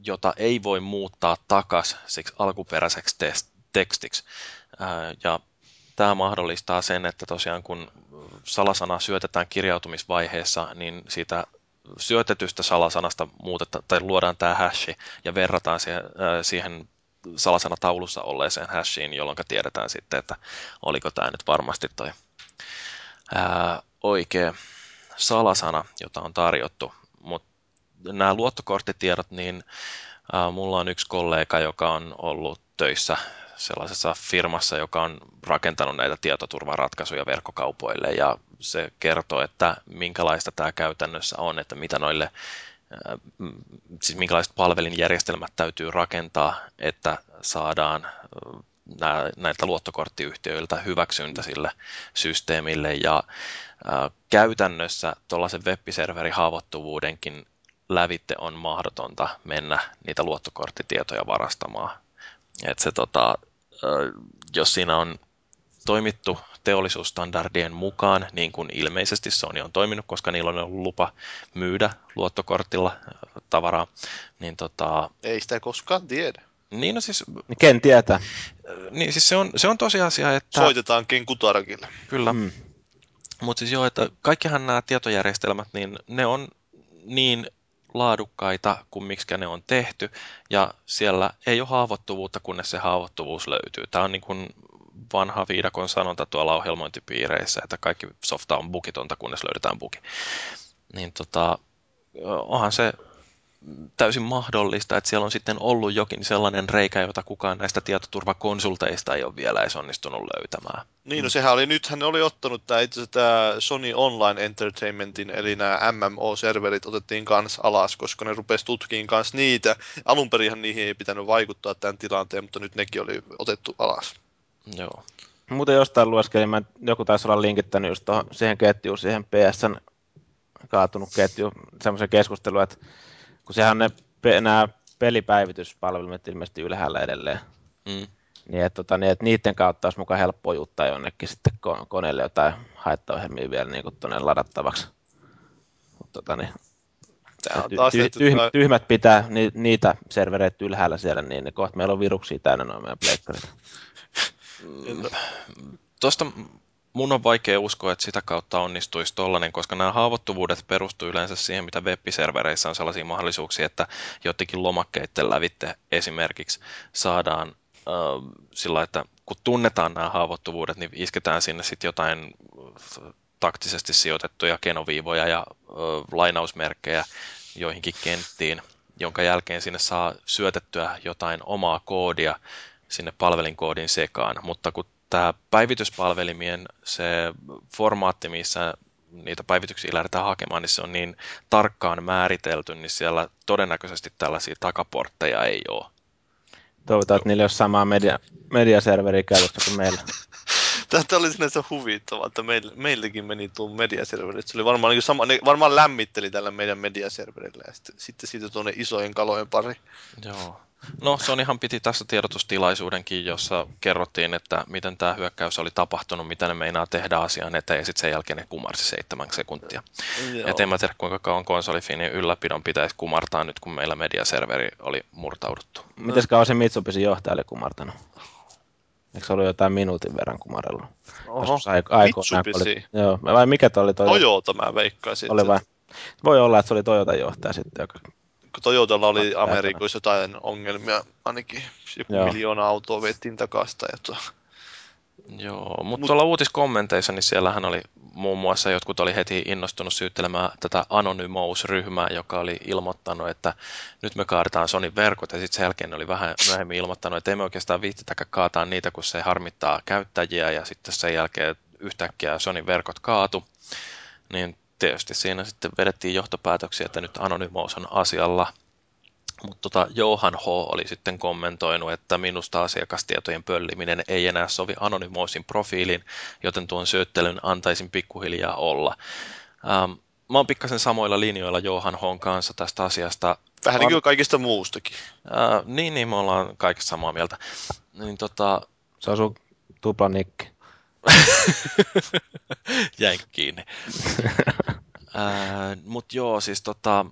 jota ei voi muuttaa takas siksi alkuperäiseksi tekstiksi. Ää, ja tämä mahdollistaa sen, että tosiaan kun salasana syötetään kirjautumisvaiheessa, niin siitä syötetystä salasanasta muutetta, tai luodaan tämä hashi ja verrataan siihen, siihen salasanataulussa olleeseen hashiin, jolloin tiedetään sitten, että oliko tämä nyt varmasti toi ää, oikea salasana, jota on tarjottu. Mutta nämä luottokorttitiedot, niin ää, mulla on yksi kollega, joka on ollut töissä sellaisessa firmassa, joka on rakentanut näitä tietoturvaratkaisuja verkkokaupoille ja se kertoo, että minkälaista tämä käytännössä on, että mitä noille äh, siis minkälaiset palvelinjärjestelmät täytyy rakentaa, että saadaan äh, näiltä luottokorttiyhtiöiltä hyväksyntä sille systeemille ja äh, käytännössä tuollaisen web-serverin haavoittuvuudenkin lävitte on mahdotonta mennä niitä luottokorttitietoja varastamaan. Et se, tota, jos siinä on toimittu teollisuusstandardien mukaan, niin kuin ilmeisesti Sony on toiminut, koska niillä on ollut lupa myydä luottokortilla tavaraa. Niin tota... Ei sitä koskaan tiedä. Niin, no siis... Ken tietää. Niin, siis se on, se on tosiasia, että... Soitetaan Ken Kutarkille. Kyllä. Mm. Mutta siis joo, että kaikkihan nämä tietojärjestelmät, niin ne on niin laadukkaita kuin miksi ne on tehty, ja siellä ei ole haavoittuvuutta, kunnes se haavoittuvuus löytyy. Tämä on niin kuin vanha viidakon sanonta tuolla ohjelmointipiireissä, että kaikki softa on bukitonta, kunnes löydetään buki. Niin tota, onhan se täysin mahdollista, että siellä on sitten ollut jokin sellainen reikä, jota kukaan näistä tietoturvakonsulteista ei ole vielä edes onnistunut löytämään. Niin, no sehän oli, nythän ne oli ottanut tämä, itse tämä Sony Online Entertainmentin, eli nämä MMO-serverit otettiin kanssa alas, koska ne rupesi tutkimaan kanssa niitä. Alun perinhan niihin ei pitänyt vaikuttaa tämän tilanteen, mutta nyt nekin oli otettu alas. Joo. Muuten jostain lueskelin, mä, joku taisi olla linkittänyt just tohon, siihen ketjuun, siihen PSN kaatunut ketju, semmoisen keskustelun, että kun sehän ne, nämä pelipäivityspalvelut ilmeisesti ylhäällä edelleen. Mm. Niin, että, tota, niin, että niiden kautta olisi mukaan helppo juttaa jonnekin sitten koneelle jotain haittaohjelmia vielä niin kuin tuonne ladattavaksi. Mutta tota, niin, ty- ty- tyhmät pitää ni- niitä servereitä ylhäällä siellä, niin ne kohta meillä on viruksia täynnä noin meidän pleikkarit. Tuosta mun on vaikea uskoa, että sitä kautta onnistuisi tollainen, koska nämä haavoittuvuudet perustuu yleensä siihen, mitä web-servereissä on sellaisia mahdollisuuksia, että jotenkin lomakkeiden lävitte esimerkiksi saadaan äh, sillä, että kun tunnetaan nämä haavoittuvuudet, niin isketään sinne sitten jotain taktisesti sijoitettuja kenoviivoja ja äh, lainausmerkkejä joihinkin kenttiin, jonka jälkeen sinne saa syötettyä jotain omaa koodia sinne palvelinkoodin sekaan, mutta kun tämä päivityspalvelimien se formaatti, missä niitä päivityksiä lähdetään hakemaan, niin se on niin tarkkaan määritelty, niin siellä todennäköisesti tällaisia takaportteja ei ole. Toivotaan, että niillä ei ole samaa media, mediaserveriä käytössä kuin meillä. Tämä oli sinänsä huvittavaa, että meillä, meilläkin meni tuo mediaserveri. Se oli varmaan, niin sama, ne varmaan lämmitteli tällä meidän mediaserverillä ja sitten, sitten siitä tuonne isojen kalojen pari. Joo. No Sonyhan piti tässä tiedotustilaisuudenkin, jossa kerrottiin, että miten tämä hyökkäys oli tapahtunut, mitä ne meinaa tehdä asian eteen, ja sitten sen jälkeen ne kumarsi seitsemän sekuntia. Ja en mä tiedä, kuinka kauan konsolifinin ylläpidon pitäisi kumartaa nyt, kun meillä mediaserveri oli murtauduttu. Miten kauan se Mitsubishi johtaja oli kumartanut? Eikö se ollut jotain minuutin verran kumarellut? Oho, Mitsubishi. Oli, joo, vai mikä toi oli? Toi, Toyota mä veikkaisin. Oli vai? Voi olla, että se oli Toyota johtaja sitten, joka kun Toyotalla oli Amerikoissa jotain ongelmia, ainakin joku Joo. miljoona autoa vettiin takasta. To... Joo, mutta Mut... tuolla uutiskommenteissa, niin siellähän oli muun muassa jotkut oli heti innostunut syyttelemään tätä Anonymous-ryhmää, joka oli ilmoittanut, että nyt me kaadetaan Sonin verkot, ja sitten sen jälkeen ne oli vähän myöhemmin ilmoittanut, että ei me oikeastaan viittitäkään kaataa niitä, kun se harmittaa käyttäjiä, ja sitten sen jälkeen yhtäkkiä Sonin verkot kaatu. Niin tietysti siinä sitten vedettiin johtopäätöksiä, että nyt Anonymous on asialla. Mutta tota, Johan H. oli sitten kommentoinut, että minusta asiakastietojen pölliminen ei enää sovi Anonymousin profiiliin, joten tuon syöttelyn antaisin pikkuhiljaa olla. Ähm, mä oon pikkasen samoilla linjoilla Johan H. kanssa tästä asiasta. Vähän niin kuin kaikista muustakin. Äh, niin, niin, me ollaan kaikista samaa mieltä. Niin, tota... Se on sun tuplanikki. Jäin kiinni. äh, Mutta joo, siis tota,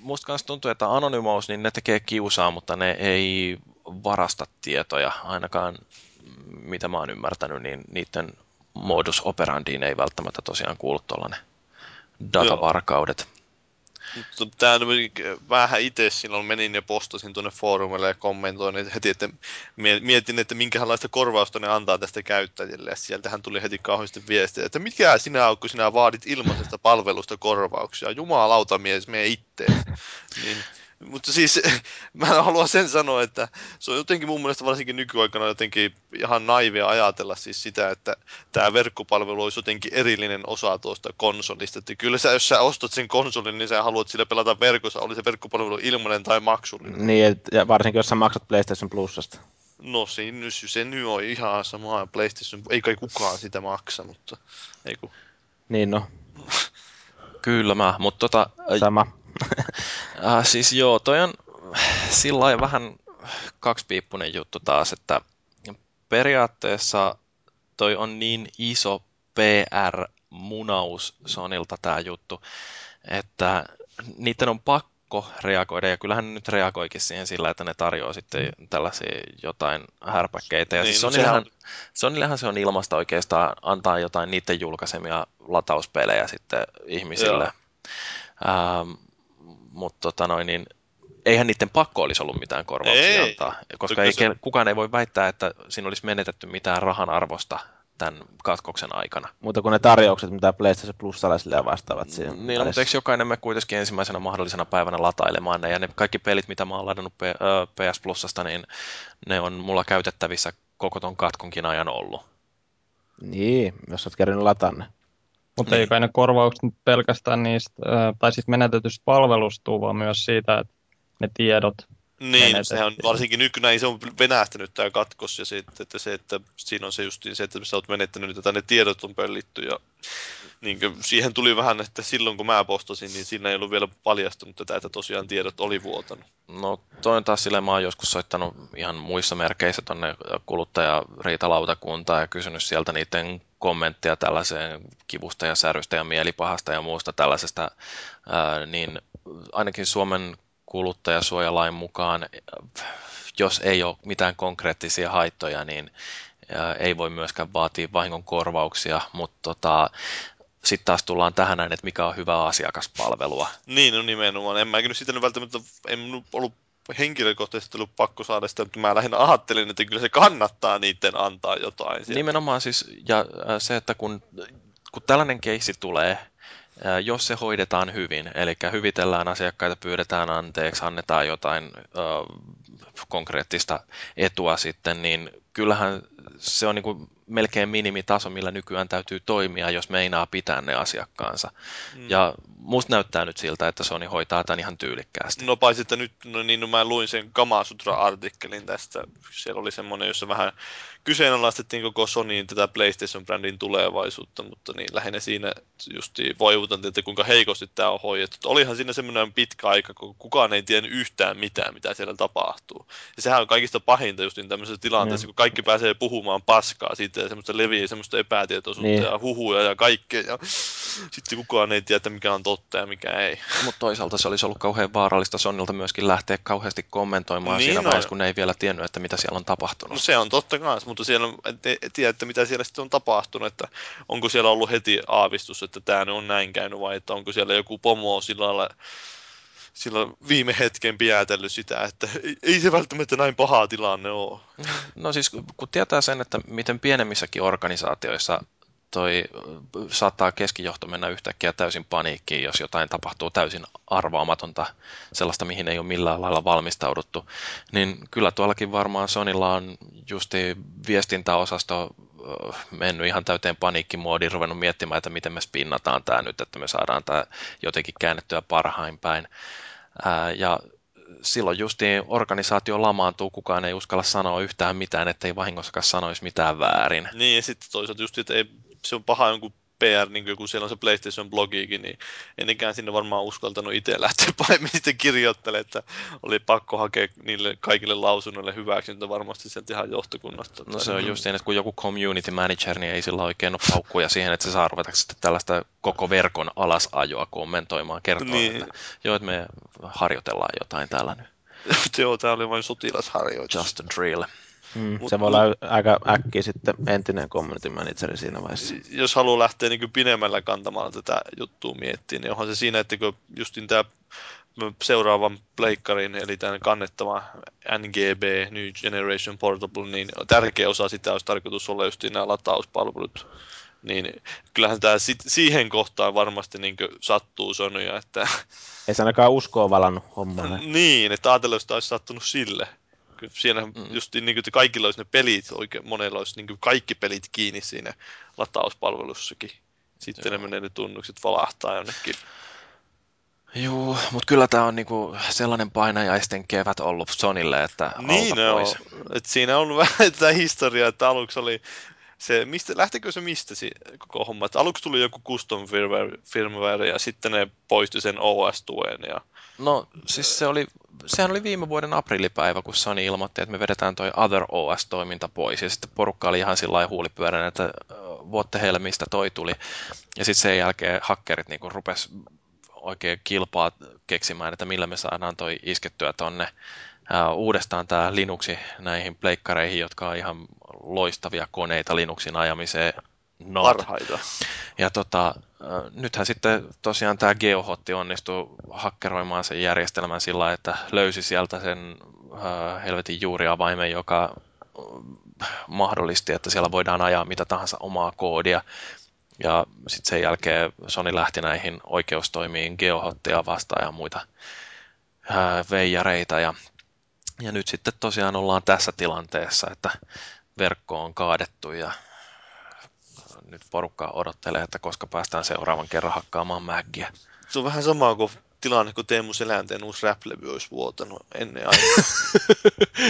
musta kanssa tuntuu, että Anonymous, niin ne tekee kiusaa, mutta ne ei varasta tietoja, ainakaan mitä mä oon ymmärtänyt, niin niiden modus operandiin ei välttämättä tosiaan kuulu tuollainen datavarkaudet. Mutta tämä vähän itse silloin menin ja postasin tuonne foorumille ja kommentoin heti, että mietin, että minkälaista korvausta ne antaa tästä käyttäjille. Ja sieltähän tuli heti kauheasti viestiä, että mikä sinä on, kun sinä vaadit ilmaisesta palvelusta korvauksia. Jumalauta mies, me itse. Niin mutta siis mä haluan sen sanoa, että se on jotenkin mun mielestä varsinkin nykyaikana jotenkin ihan naivia ajatella siis sitä, että tämä verkkopalvelu olisi jotenkin erillinen osa tuosta konsolista. Että kyllä sä, jos sä ostat sen konsolin, niin sä haluat sillä pelata verkossa, oli se verkkopalvelu ilmainen tai maksullinen. Niin, et, ja varsinkin jos sä maksat PlayStation Plusasta. No siinä se nyt on ihan sama PlayStation, ei kai kukaan sitä maksa, mutta ei ku. Niin no. Kyllä mä, mutta tota... Sama äh, siis joo, toi on sillä vähän kaksipiippunen juttu taas, että periaatteessa toi on niin iso PR-munaus Sonilta tämä juttu, että niiden on pakko reagoida, ja kyllähän ne nyt reagoikin siihen sillä, että ne tarjoaa sitten tällaisia jotain härpäkkeitä. Ja niin, siis no Sonillehan, on... Sonillehan se on ilmasta oikeastaan antaa jotain niiden julkaisemia latauspelejä sitten ihmisille. Ähm, mutta tota noin, niin eihän niiden pakko olisi ollut mitään korvauksia ei, antaa, koska ei, se... kukaan ei voi väittää, että siinä olisi menetetty mitään rahan arvosta tämän katkoksen aikana. Mutta kun ne tarjoukset, mitä PlayStation Plusalaisille vastaavat siihen. Niin, no, mutta eikö jokainen me kuitenkin ensimmäisenä mahdollisena päivänä latailemaan ne, ja ne kaikki pelit, mitä mä oon ladannut PS Plusasta, niin ne on mulla käytettävissä koko ton katkonkin ajan ollut. Niin, jos olet kerännyt latanne. Mutta niin. ei kai ne korvaukset pelkästään niistä, tai siis menetetystä palvelusta, vaan myös siitä, että ne tiedot niin, sehän on varsinkin nykyään se on venähtänyt tämä katkos ja se, että, se, että siinä on se just se, että sä oot menettänyt, että ne tiedot on pöllitty ja niin kuin, siihen tuli vähän, että silloin kun mä postasin, niin siinä ei ollut vielä paljastunut tätä, että tosiaan tiedot oli vuotanut. No toinen taas sille mä oon joskus soittanut ihan muissa merkeissä tuonne kuluttajariitalautakuntaan ja kysynyt sieltä niiden kommenttia tällaiseen kivusta ja särystä ja mielipahasta ja muusta tällaisesta, niin ainakin Suomen kuluttajasuojalain mukaan, jos ei ole mitään konkreettisia haittoja, niin ei voi myöskään vaatia vahingon korvauksia, mutta tota, sitten taas tullaan tähän näin, että mikä on hyvää asiakaspalvelua. Niin, no nimenomaan. En mäkin nyt sitä välttämättä, en ollut henkilökohtaisesti ollut pakko saada sitä, mutta mä lähinnä ajattelin, että kyllä se kannattaa niiden antaa jotain. Sieltä. Nimenomaan siis, ja se, että kun, kun tällainen keissi tulee, jos se hoidetaan hyvin, eli hyvitellään asiakkaita, pyydetään anteeksi, annetaan jotain ö, konkreettista etua sitten, niin kyllähän se on niin kuin melkein minimitaso, millä nykyään täytyy toimia, jos meinaa pitää ne asiakkaansa. Mm. Ja musta näyttää nyt siltä, että Sony hoitaa tämän ihan tyylikkäästi. No paitsi, että nyt, no niin, no mä luin sen Kamasutra-artikkelin tästä. Siellä oli semmoinen, jossa vähän kyseenalaistettiin koko Sonyin tätä PlayStation-brändin tulevaisuutta, mutta niin lähinnä siinä just voivutantiin, että kuinka heikosti tämä on hoidettu. Olihan siinä semmoinen pitkä aika, kun kukaan ei tiennyt yhtään mitään, mitä siellä tapahtuu. Ja sehän on kaikista pahinta just niin tämmöisessä tilanteessa, mm. kun kaikki pääsee puhumaan paskaa siitä ja semmoista leviää semmoista epätietoisuutta niin. ja huhuja ja kaikkea. Ja sitten kukaan ei tiedä, mikä on totta ja mikä ei. Mutta toisaalta se olisi ollut kauhean vaarallista Sonilta myöskin lähteä kauheasti kommentoimaan niin siinä no, vaiheessa, kun ne ei vielä tiennyt, että mitä siellä on tapahtunut. No se on totta mutta siellä ei tiedä, että mitä siellä sitten on tapahtunut, että onko siellä ollut heti aavistus, että tämä on näin käynyt vai että onko siellä joku pomo sillä lailla silloin viime hetken piätellyt sitä, että ei se välttämättä näin paha tilanne ole. No siis kun tietää sen, että miten pienemmissäkin organisaatioissa toi saattaa keskijohto mennä yhtäkkiä täysin paniikkiin, jos jotain tapahtuu täysin arvaamatonta, sellaista mihin ei ole millään lailla valmistauduttu. Niin kyllä tuollakin varmaan Sonilla on justi viestintäosasto mennyt ihan täyteen paniikkimoodiin, ruvennut miettimään, että miten me spinnataan tämä nyt, että me saadaan tämä jotenkin käännettyä parhain päin. Ja silloin justiin organisaatio lamaantuu, kukaan ei uskalla sanoa yhtään mitään, ettei vahingossakaan sanoisi mitään väärin. Niin, ja sitten toisaalta just, että ei, se on paha jonkun PR, niin kuin kun siellä on se PlayStation-blogiikin, niin en ikään sinne varmaan uskaltanut itse lähteä pahemmin sitten kirjoittelemaan, että oli pakko hakea niille kaikille lausunnoille hyväksyntä varmasti sieltä ihan johtokunnasta. No se on just niin, että kun joku community manager, niin ei sillä oikein ole paukkuja siihen, että se saa ruveta sitten tällaista koko verkon alasajoa kommentoimaan, kertoa, niin. että joo, että me harjoitellaan jotain täällä nyt. Joo, tämä oli vain sotilasharjoitus. Just a drill. Mm, Mut, se voi olla aika äkkiä sitten entinen community manageri siinä vaiheessa. Jos haluaa lähteä niin pidemmällä kantamaan tätä juttua miettiä, niin onhan se siinä, että kun justin tämä seuraavan pleikkarin, eli tämän kannettava NGB, New Generation Portable, niin tärkeä osa sitä olisi tarkoitus olla just nämä latauspalvelut. Niin kyllähän tämä sit, siihen kohtaan varmasti niin sattuu Sonya, että... Ei se ainakaan uskoa valannut hommaa. niin, että ajatella, että olisi sattunut sille siellä mm. just niin kuin, kaikilla olisi ne pelit, oikein monella olisi niin kuin kaikki pelit kiinni siinä latauspalvelussakin. Sitten Joo. ne menee ne tunnukset valahtaa jonnekin. Joo, mutta kyllä tämä on niinku sellainen painajaisten kevät ollut Sonille, että Niin pois. Et siinä on vähän tätä historiaa, että aluksi oli se, mistä, lähtikö se mistä si, koko homma? Että aluksi tuli joku custom firmware, firmware ja sitten ne poisti sen OS-tuen. Ja... No siis se oli, sehän oli viime vuoden aprillipäivä, kun Sony ilmoitti, että me vedetään toi Other OS-toiminta pois. Ja sitten porukka oli ihan sillä huulipyörän, että vuotte heille, mistä toi tuli. Ja sitten sen jälkeen hakkerit niin rupes oikein kilpaa keksimään, että millä me saadaan toi iskettyä tonne uudestaan tämä Linuxi näihin pleikkareihin, jotka on ihan loistavia koneita Linuxin ajamiseen. Not. Parhaita. Ja tota, nythän sitten tosiaan tämä Geohotti onnistui hakkeroimaan sen järjestelmän sillä että löysi sieltä sen äh, helvetin juuriavaimen, joka mahdollisti, että siellä voidaan ajaa mitä tahansa omaa koodia. Ja sitten sen jälkeen Sony lähti näihin oikeustoimiin Geohottia vastaan ja muita äh, veijareita. Ja ja nyt sitten tosiaan ollaan tässä tilanteessa, että verkko on kaadettu ja nyt porukka odottelee, että koska päästään seuraavan kerran hakkaamaan mäggiä. Se on vähän sama kuin tilanne, kun Teemu Selänteen uusi rap-levy olisi vuotanut ennen aikaa.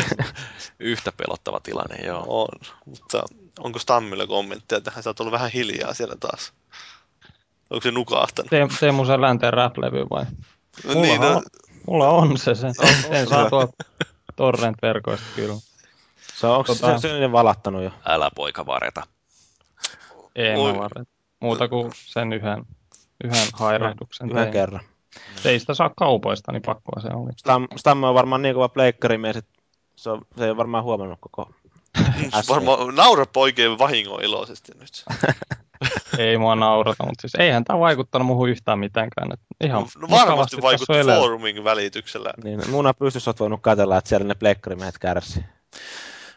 Yhtä pelottava tilanne, joo. On, mutta onko Stammilla kommentteja tähän? Sä oot ollut vähän hiljaa siellä taas. Onko se nukahtanut? Te, Teemu Selänteen rap-levy vai? No mulla, niin, no... on, mulla on se, sen, sen saa tuolta torrent-verkoista kyllä. Se on, tota... se, se valattanut jo? Älä poika vareta. Ei mä vareta. Muuta kuin sen yhden, yhden hairahduksen. Yhden kerran. Ei sitä saa kaupoista, niin pakkoa se oli. Stam, Stamme on varmaan niin kova pleikkarimies, että se, on, se ei ole varmaan huomannut koko Varmaan naurapa oikein vahingon iloisesti nyt. ei mua naurata, mutta siis eihän tämä vaikuttanut muuhun yhtään mitenkään. Että ihan no varmasti vaikutti foorumin välityksellä. Niin, muna pystyssä olet voinut katsella, että siellä ne pleikkarimiehet kärsii.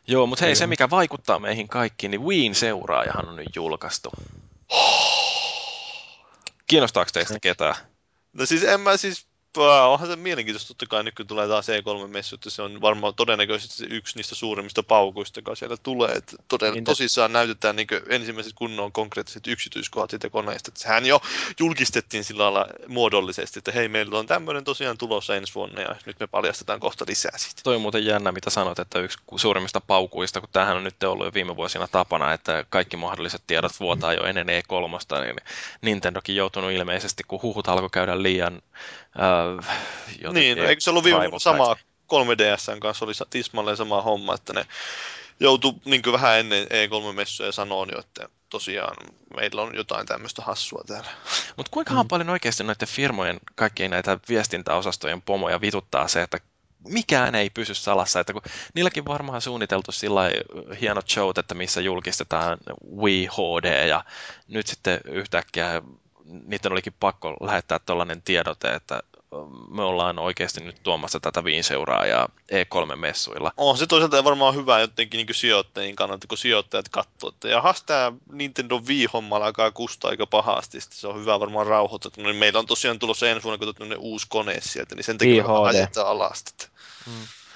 Joo, mutta hei, se mikä vaikuttaa meihin kaikkiin, niin Wien seuraajahan on nyt julkaistu. Kiinnostaako teistä ketään? No siis en mä siis onhan se mielenkiintoista totta kai nyt kun tulee taas E3-messu, että se on varmaan todennäköisesti se yksi niistä suurimmista paukuista, joka siellä tulee. Että toden, niin tosissaan näytetään niin ensimmäiset kunnon konkreettiset yksityiskohdat siitä koneesta. Että sehän jo julkistettiin sillä lailla muodollisesti, että hei, meillä on tämmöinen tosiaan tulossa ensi vuonna ja nyt me paljastetaan kohta lisää siitä. Toi on muuten jännä, mitä sanoit, että yksi suurimmista paukuista, kun tämähän on nyt ollut jo viime vuosina tapana, että kaikki mahdolliset tiedot vuotaa jo ennen E3, niin Nintendokin joutunut ilmeisesti, kun huhut alkoi käydä liian äh, Niin, eikö se ollut viime sama 3DSn kanssa, oli tismalleen sama homma, että ne joutui niin vähän ennen E3-messuja sanoa jo, että tosiaan meillä on jotain tämmöistä hassua täällä. Mutta kuinka mm. paljon oikeasti noiden firmojen kaikkien näitä viestintäosastojen pomoja vituttaa se, että mikään ei pysy salassa, että kun niilläkin varmaan suunniteltu sillä hienot showt, että missä julkistetaan Wii HD ja nyt sitten yhtäkkiä niiden olikin pakko lähettää tällainen tiedote, että me ollaan oikeasti nyt tuomassa tätä viinseuraajaa E3-messuilla. On se toisaalta varmaan hyvä jotenkin niin sijoittajien kannalta, kun sijoittajat katsoo, että jahas tämä Nintendo Wii-homma alkaa kustaa aika pahasti, Sitten se on hyvä varmaan rauhoittaa. No, niin meillä on tosiaan tulossa ensi vuonna kun uusi kone sieltä, niin sen takia ajetaan alasta. Mm.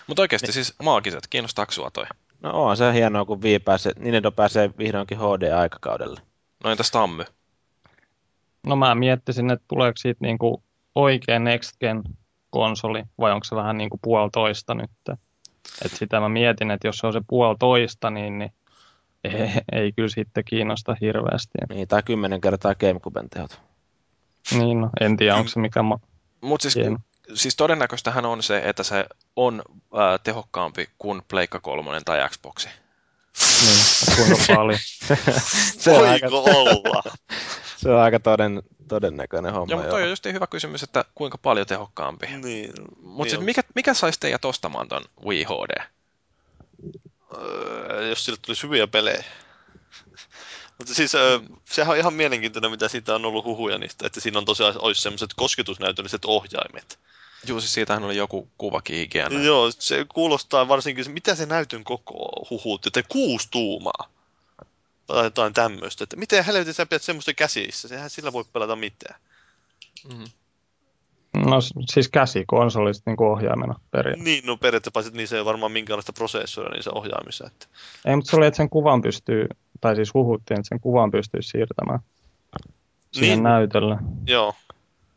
Mutta oikeasti niin. siis maagiset, kiinnostaako sua toi? No on se hienoa, kun Wii pääsee, Nintendo pääsee vihdoinkin HD-aikakaudelle. No entäs Tammy? No mä miettisin, että tuleeko siitä niinku oikea Next Gen konsoli vai onko se vähän niin kuin puolitoista nyt. Et sitä mä mietin, että jos se on se puolitoista, niin, niin ei, ei kyllä sitten kiinnosta hirveästi. Niin, tai kymmenen kertaa Gamecuben tehot. Niin, no, en tiedä, onko se mikä ma- Mutta siis, siis todennäköistähän on se, että se on äh, tehokkaampi kuin Pleikka 3 tai Xboxi. Niin, kuinka paljon. se Voiko aika... olla? se on aika toden, todennäköinen homma. Joo, mutta toi on just hyvä kysymys, että kuinka paljon tehokkaampi. Niin. Mutta niin mikä, mikä saisi teidät ostamaan ton Wii HD? Öö, jos sille tulisi hyviä pelejä. Mutta siis öö, sehän on ihan mielenkiintoinen, mitä siitä on ollut huhuja niistä, että siinä on tosiaan olisi semmoiset kosketusnäytölliset ohjaimet. Joo, siis siitähän oli joku kuvakin ikään. Joo, se kuulostaa varsinkin, mitä se näytön koko huhut, että kuusi tuumaa tai jotain tämmöistä. Että miten helvetin sä pidät semmoista käsissä? Sehän sillä voi pelata mitään. Mm. No siis käsikonsolista niin ohjaimena periaatteessa. Niin, no periaatteessa niin se ei varmaan minkäänlaista prosessoria niin se ohjaamissa. Että... Ei, mutta se oli, että sen kuvan pystyy, tai siis huhuttiin, että sen kuvan pystyy siirtämään siihen niin. näytölle. Joo.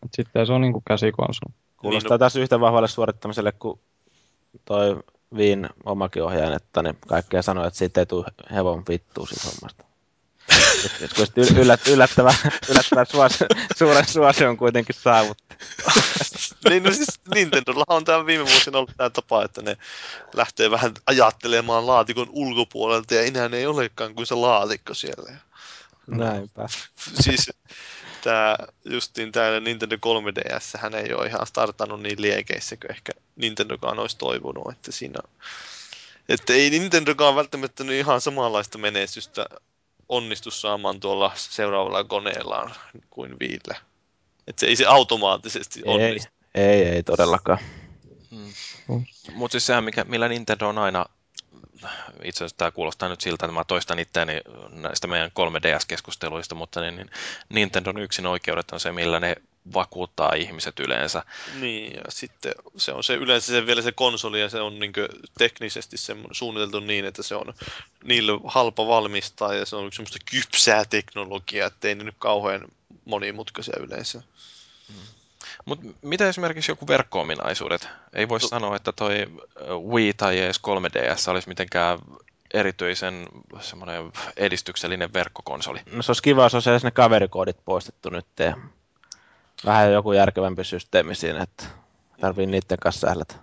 Et sitten se on niin kuin käsikonsoli. Kuulostaa niin, no... taas yhtä vahvalle suorittamiselle kuin toi Viin omakin ohjaajan, että niin kaikkea sanoi, että siitä ei tule hevon vittua siitä hommasta. Joskus yllät, yllättävä, yllättävä suosio, suuren suosion kuitenkin saavutti. niin, no siis Nintendolla on tämä viime vuosina ollut tämä tapa, että ne lähtee vähän ajattelemaan laatikon ulkopuolelta ja enää ei olekaan kuin se laatikko siellä. Näinpä. Siis tämä justiin tämä Nintendo 3DS, hän ei ole ihan startannut niin liekeissä kuin ehkä Nintendokaan olisi toivonut, että siinä että ei Nintendokaan välttämättä nyt ihan samanlaista menestystä onnistu saamaan tuolla seuraavalla koneellaan kuin Viillä. Että se ei se automaattisesti onnistu. Ei, ei, ei todellakaan. Hmm. Mutta siis sehän, mikä, millä Nintendo on aina itse asiassa tämä kuulostaa nyt siltä, että mä toistan itseäni näistä meidän 3DS-keskusteluista, mutta niin, niin Nintendon yksin oikeudet on se, millä ne vakuuttaa ihmiset yleensä. Niin, ja sitten se on se yleensä se vielä se konsoli, ja se on niin teknisesti suunniteltu niin, että se on niille halpa valmistaa, ja se on semmoista kypsää teknologiaa, ettei ne nyt kauhean monimutkaisia yleensä. Hmm. Mutta mitä esimerkiksi joku verkko-ominaisuudet? Ei voi no. sanoa, että toi Wii tai edes 3DS olisi mitenkään erityisen semmoinen edistyksellinen verkkokonsoli. No se olisi kiva, jos olisi edes ne kaverikoodit poistettu nyt ja vähän joku järkevämpi systeemi siinä, että tarvii niiden kanssa sählätä.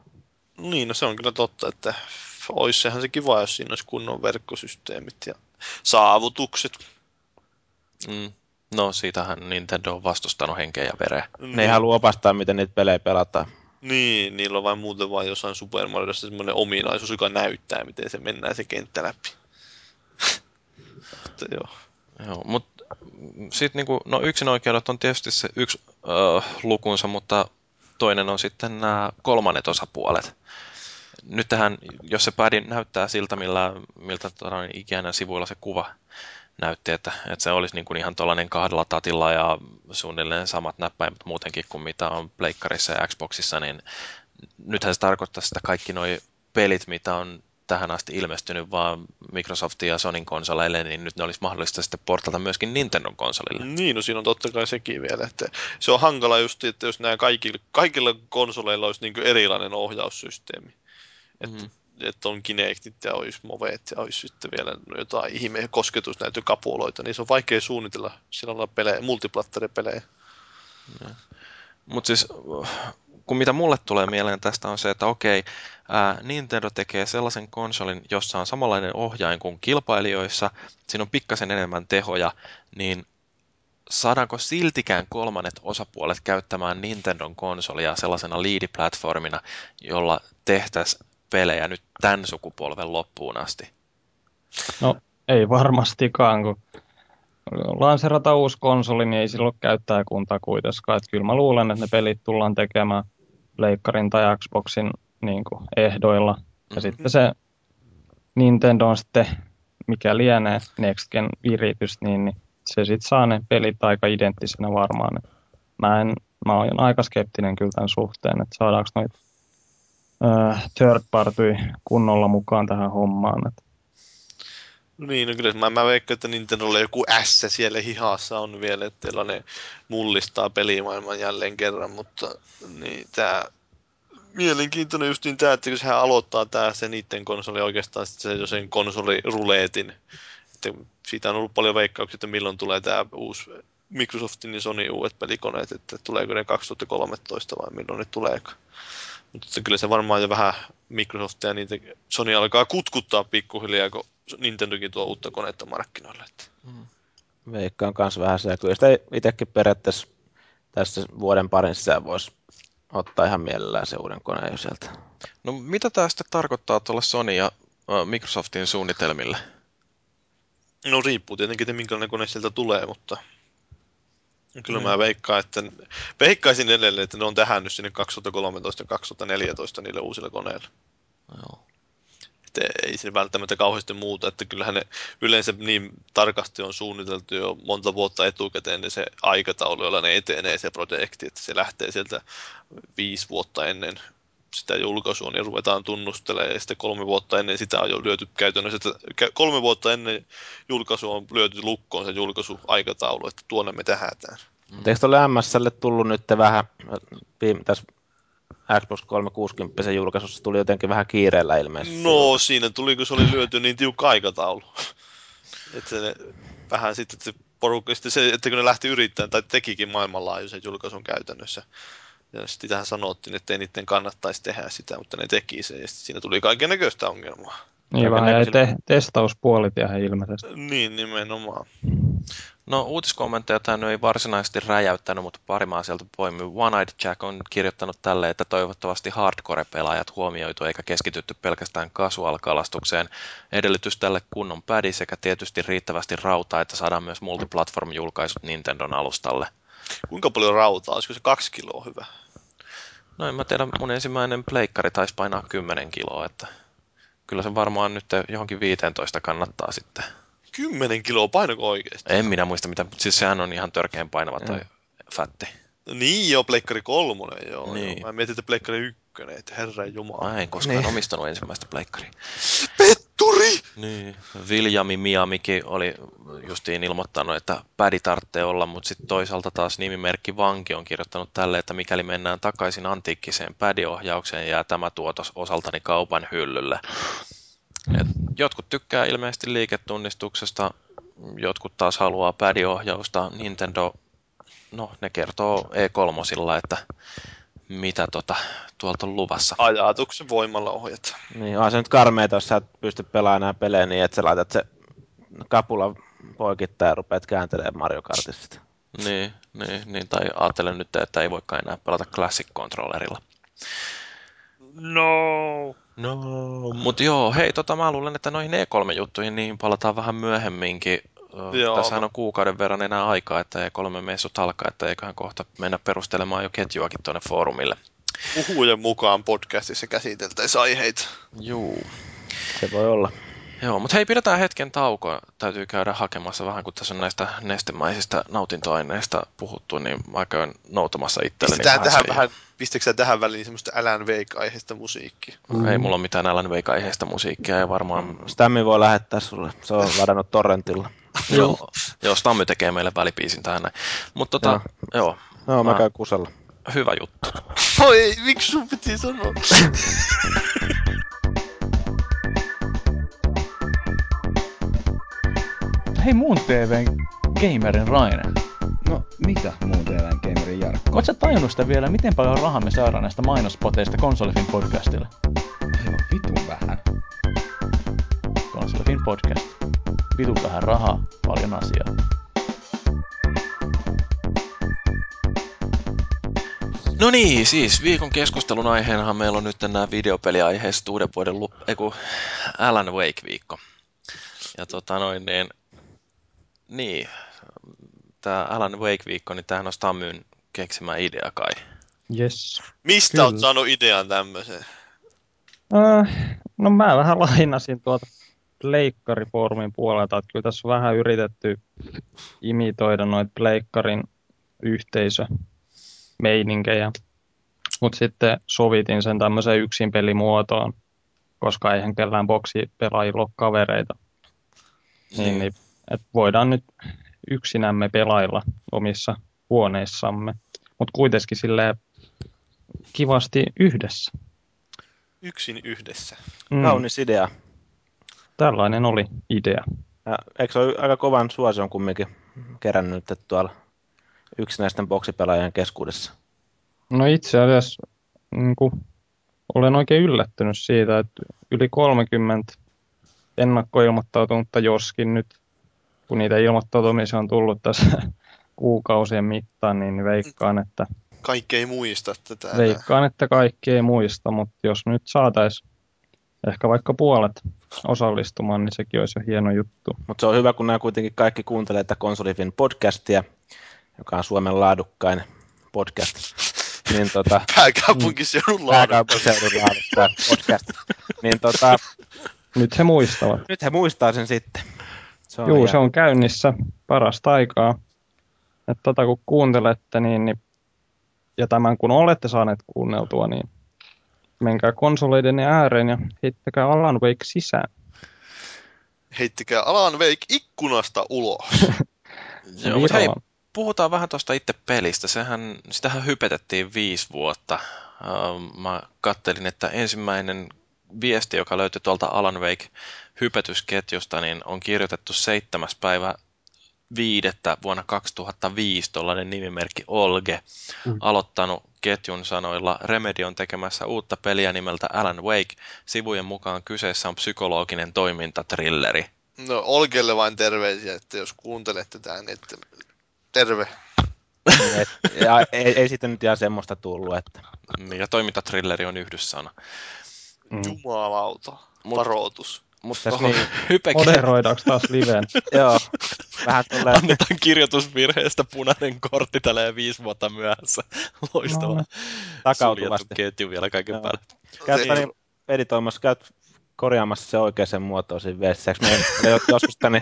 Niin, no se on kyllä totta, että olisi sehän se kiva, jos siinä olisi kunnon verkkosysteemit ja saavutukset. Mm. No, siitähän Nintendo on vastustanut henkeä ja vereä. Ne ei halua opastaa, miten niitä pelejä pelataan. Niin, niillä on vain muuten vain jossain Super Mariossa semmoinen ominaisuus, joka näyttää, miten se mennään se kenttä läpi. Mutta joo. Joo, mutta sitten niinku, no yksin oikeudet on tietysti se yksi ö, lukunsa, mutta toinen on sitten nämä kolmannet osapuolet. Nyt tähän, jos se päädi näyttää siltä, millä, miltä ikinä sivuilla se kuva näytti, että, että se olisi niin kuin ihan tuollainen kahdella tatilla ja suunnilleen samat näppäimet muutenkin kuin mitä on Pleikkarissa ja Xboxissa, niin nythän se tarkoittaa sitä kaikki nuo pelit, mitä on tähän asti ilmestynyt vaan Microsoftin ja Sonin konsoleille, niin nyt ne olisi mahdollista sitten portata myöskin Nintendon konsolille. Niin, no siinä on totta kai sekin vielä. Että se on hankala just, että jos nämä kaikilla, kaikilla konsoleilla olisi niin erilainen ohjaussysteemi. Että mm että on Kinectit ja olisi Movet ja olisi sitten vielä jotain ihme kosketusnäytökapuloita, niin se on vaikea suunnitella sillä lailla pelejä, multiplatteripelejä. Mutta siis, kun mitä mulle tulee mieleen tästä on se, että okei, ää, Nintendo tekee sellaisen konsolin, jossa on samanlainen ohjain kuin kilpailijoissa, siinä on pikkasen enemmän tehoja, niin saadaanko siltikään kolmannet osapuolet käyttämään Nintendon konsolia sellaisena liidiplatformina, jolla tehtäisiin pelejä nyt tämän sukupolven loppuun asti? No ei varmastikaan, kun lanserata uusi konsoli, niin ei sillä ole käyttäjäkuntaa kuitenkaan. Että kyllä mä luulen, että ne pelit tullaan tekemään Leikkarin tai Xboxin niin kuin, ehdoilla. Ja mm-hmm. sitten se Nintendo on sitten, mikä lienee Next Gen viritys, niin, niin se sitten saa ne pelit aika identtisenä varmaan. Mä, en, mä olen aika skeptinen kyllä tämän suhteen, että saadaanko noita äh, third party kunnolla mukaan tähän hommaan. Et. No niin, no kyllä mä, mä veikkaan, että Nintendolla joku S siellä hihassa on vielä, että ne mullistaa pelimaailman jälleen kerran, mutta niin, tää mielenkiintoinen justiin tämä, että kun sehän aloittaa tää se niiden konsoli oikeastaan se jo sen konsoliruleetin. Että siitä on ollut paljon veikkauksia, että milloin tulee tämä uusi Microsoftin ja Sony uudet pelikoneet, että tuleeko ne 2013 vai milloin ne tuleeko. Mutta kyllä se varmaan jo vähän Microsoftia ja niitä Sony alkaa kutkuttaa pikkuhiljaa, kun Nintendokin tuo uutta konetta markkinoille. Että. Mm. Veikkaan kanssa vähän se, kyllä sitä itsekin periaatteessa tässä vuoden parin sisään voisi ottaa ihan mielellään se uuden koneen jo sieltä. No mitä tämä sitten tarkoittaa tuolle Sony ja Microsoftin suunnitelmille? No riippuu tietenkin, että minkälainen kone sieltä tulee, mutta kyllä mm. mä veikkaan, että veikkaisin edelleen, että ne on tähän nyt sinne 2013 2014 niille uusille koneille. Joo. Että ei se välttämättä kauheasti muuta, että kyllähän ne yleensä niin tarkasti on suunniteltu jo monta vuotta etukäteen niin se aikataulu, jolla ne etenee se projekti, että se lähtee sieltä viisi vuotta ennen sitä julkaisua, niin ruvetaan tunnustelemaan, ja sitten kolme vuotta ennen sitä on jo lyöty käytännössä, että kolme vuotta ennen julkaisua on lyöty lukkoon se julkaisuaikataulu, että tuonne me tähätään. Mm. Eikö tuolle MSlle tullut nyt vähän, tässä Xbox 360 julkaisussa tuli jotenkin vähän kiireellä ilmeisesti? No siinä tuli, kun se oli lyöty niin tiukka aikataulu. että se vähän sitten, että se porukka, sitten se, että kun ne lähti yrittämään, tai tekikin maailmanlaajuisen julkaisun käytännössä, ja sitten tähän sanottiin, että ei niiden kannattaisi tehdä sitä, mutta ne teki sen, ja siinä tuli kaiken näköistä ongelmaa. Niin vähän jäi te- testauspuolit ihan ilmeisesti. Niin, nimenomaan. No uutiskommentteja tämä ei varsinaisesti räjäyttänyt, mutta pari maa sieltä poimii. One Eyed Jack on kirjoittanut tälle, että toivottavasti hardcore-pelaajat huomioitu eikä keskitytty pelkästään casual-kalastukseen. Edellytys tälle kunnon pädi sekä tietysti riittävästi rautaa, että saadaan myös multiplatform-julkaisut Nintendon alustalle. Kuinka paljon rautaa? Olisiko se kaksi kiloa hyvä? No en mä tiedä, mun ensimmäinen pleikkari taisi painaa 10 kiloa, että kyllä se varmaan nyt johonkin 15 kannattaa sitten. 10 kiloa, painako oikeasti? En minä muista mitä, siis sehän on ihan törkeän painava toi mm. fätti. Niin joo, Pleikkari kolmonen joo. Niin. joo. Mä mietin, että Pleikkari ykkönen, että herran jumala. Mä en koskaan niin. omistanut ensimmäistä Pleikkaria. Petturi! Niin. Viljami Miamikin oli justiin ilmoittanut, että pädi tarvitsee olla, mutta sitten toisaalta taas nimimerkki Vanki on kirjoittanut tälle, että mikäli mennään takaisin antiikkiseen pädiohjaukseen, jää tämä tuotos osaltani kaupan hyllylle. Et jotkut tykkää ilmeisesti liiketunnistuksesta, jotkut taas haluaa pädiohjausta. Nintendo, no ne kertoo E3, että mitä tota, tuolta on luvassa. Ajatuksen voimalla ohjat. Niin, on se nyt karmeita, jos sä et pysty pelaamaan enää pelejä niin, että sä laitat se kapula poikittaa ja rupeat kääntelemään Mario Kartista. Niin, niin, niin, tai ajattelen nyt, että ei voikaan enää pelata Classic Controllerilla. No. No, mutta joo, hei, tota, mä luulen, että noihin E3-juttuihin niin palataan vähän myöhemminkin. Joo, Tässä on kuukauden verran enää aikaa, että E3-messut alkaa, että eiköhän kohta mennä perustelemaan jo ketjuakin tuonne foorumille. Puhujen mukaan podcastissa käsiteltäisiin aiheita. Juu. Se voi olla. Joo, mutta hei, pidetään hetken tauko. Täytyy käydä hakemassa vähän, kun tässä on näistä nestemäisistä nautintoaineista puhuttu, niin mä käyn noutamassa itselleni Pistetään vähän tähän vähän, pistekö tähän väliin semmoista Alan Wake-aiheista musiikkia? Mm. Ei mulla ole mitään Alan Wake-aiheista musiikkia ja varmaan... Mm. Stammi voi lähettää sulle, se on ladannut torrentilla. joo, joo, Stammi tekee meille välipiisin tähän näin. Mutta tota, joo. joo. Joo, mä, mä käyn kusella. Hyvä juttu. Voi, miksi sun piti sanoa? Hei muun TVn gamerin Raine. No, mitä muun TVn gamerin Jarkko? Oletko sä tajunnut sitä vielä, miten paljon rahaa me saadaan näistä mainospoteista Konsolifin podcastille? Aivan vitun vähän. Konsolifin podcast. Vitun vähän rahaa, paljon asiaa. No niin, siis viikon keskustelun aiheenahan meillä on nyt nämä videopeliaiheiset uuden vuoden, lu- eiku, Alan Wake-viikko. Ja tota noin, niin niin, tämä Alan Wake-viikko, niin tämähän on Stammyn keksimä idea kai. Yes. Mistä Kyllä. olet saanut idean tämmöiseen? Äh, no mä vähän lainasin tuota Pleikkari-foorumin puolelta, että kyllä tässä on vähän yritetty imitoida noita Pleikkarin yhteisömeininkejä, mutta sitten sovitin sen tämmöiseen yksin pelimuotoon, koska eihän kellään boksipelaajilla ole kavereita. Niin, niin että voidaan nyt yksinämme pelailla omissa huoneissamme, mutta kuitenkin sille kivasti yhdessä. Yksin yhdessä. Mm. Kaunis idea. Tällainen oli idea. Ja, eikö se ole aika kovan suosion kumminkin kerännyt tuolla yksinäisten boksipelaajien keskuudessa? No itse asiassa niin kuin, olen oikein yllättynyt siitä, että yli 30 ennakkoilmoittautunutta, joskin nyt kun niitä ilmoittautumisia on tullut tässä kuukausien mittaan, niin veikkaan, että... Kaikki ei muista tätä. Veikkaan, että kaikki ei muista, mutta jos nyt saataisiin ehkä vaikka puolet osallistumaan, niin sekin olisi jo hieno juttu. Mutta se on hyvä, kun nämä kuitenkin kaikki kuuntelee tätä Konsolifin podcastia, joka on Suomen laadukkain podcast. Niin, tota, pääkaupunkiseudun Pääkaupunkiseudun laadukkain podcast. Niin, tota, nyt he muistavat. Nyt he muistaa sen sitten. Se on Juu, se on käynnissä parasta aikaa. Että tota kun kuuntelette, niin, niin, ja tämän kun olette saaneet kuunneltua, niin menkää konsoleiden ääreen ja heittäkää Alan Wake sisään. Heittäkää Alan Wake ikkunasta ulos. Joo, mutta hei, puhutaan vähän tuosta itse pelistä. Sehän, sitähän hypetettiin viisi vuotta. Mä kattelin, että ensimmäinen viesti, joka löytyi tuolta Alan Wake hypetysketjusta, niin on kirjoitettu seitsemäs päivä viidettä vuonna 2005 tuollainen nimimerkki Olge mm. aloittanut ketjun sanoilla Remedy on tekemässä uutta peliä nimeltä Alan Wake. Sivujen mukaan kyseessä on psykologinen toimintatrilleri. No Olgelle vain terveisiä, että jos kuuntelette tämän, että terve. Et, ja, ei, ei siitä nyt ihan semmoista tullut. Että... Niin, ja toimintatrilleri on yhdyssana. Mm. Jumalauta, varoitus. Mutta tässä niin. Moderoidaanko taas liveen? Joo, vähän tulee. Annetaan kirjoitusvirheestä punainen kortti tällä viisi vuotta myöhässä. Loistava. No, takautuvasti. ketju vielä kaiken päälle. Käyt niin. editoimassa, käyt korjaamassa se oikeaan muotoon siinä viestissä. Me, me joskus tänne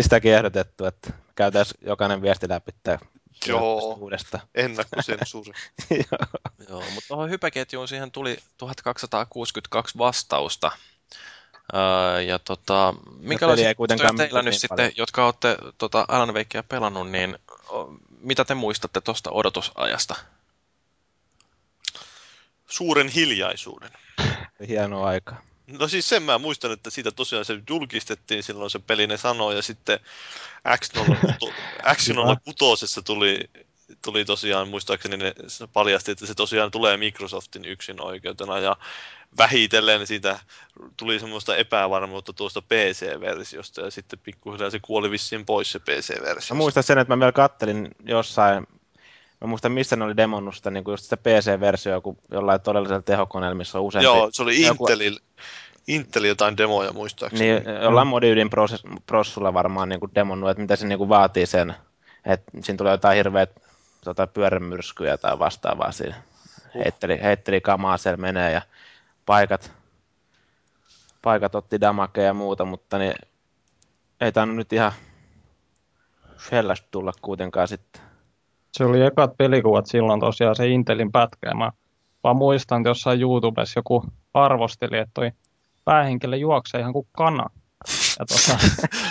sitäkin ehdotettu, että käytäisiin jokainen viesti läpi Joo, ennakkosensuuri. Joo, mutta tuohon hypäketjuun siihen tuli 1262 vastausta. Öö, ja tota, minkälaiset ei kuitenkaan teillä nyt niin sitten, paljon. jotka olette tota Alan Wakea pelannut, niin mitä te muistatte tuosta odotusajasta? Suuren hiljaisuuden. Hieno aika. No siis sen mä muistan, että siitä tosiaan se julkistettiin silloin se peli ne sanoi, ja sitten X06 tuli, tuli tosiaan, muistaakseni ne paljasti, että se tosiaan tulee Microsoftin yksin oikeutena, ja vähitellen siitä tuli semmoista epävarmuutta tuosta PC-versiosta, ja sitten pikkuhiljaa se kuoli vissiin pois se PC-versio. Mä muistan sen, että mä vielä kattelin jossain Mä muistan, missä ne oli demonnusta, niin kuin just sitä PC-versio kun jollain todellisella tehokoneella, missä on useampi... Joo, se oli joku... Intelil, Intel jotain demoja muistaakseni. Niin, jollain mm. modiydin prossulla varmaan niin kuin demonnut, että mitä se niin kuin vaatii sen, että siinä tulee jotain hirveät tota, pyörämyrskyjä tai vastaavaa siinä. Uh. Heitteli, heitteli kamaa siellä menee ja paikat, paikat otti damakea ja muuta, mutta niin, ei tainnut nyt ihan Shellästä tulla kuitenkaan sitten se oli ekat pelikuvat silloin tosiaan se Intelin pätkä. Mä vaan muistan, että jossain YouTubessa joku arvosteli, että toi päähenkilö juoksee ihan kuin kana. Ja tota,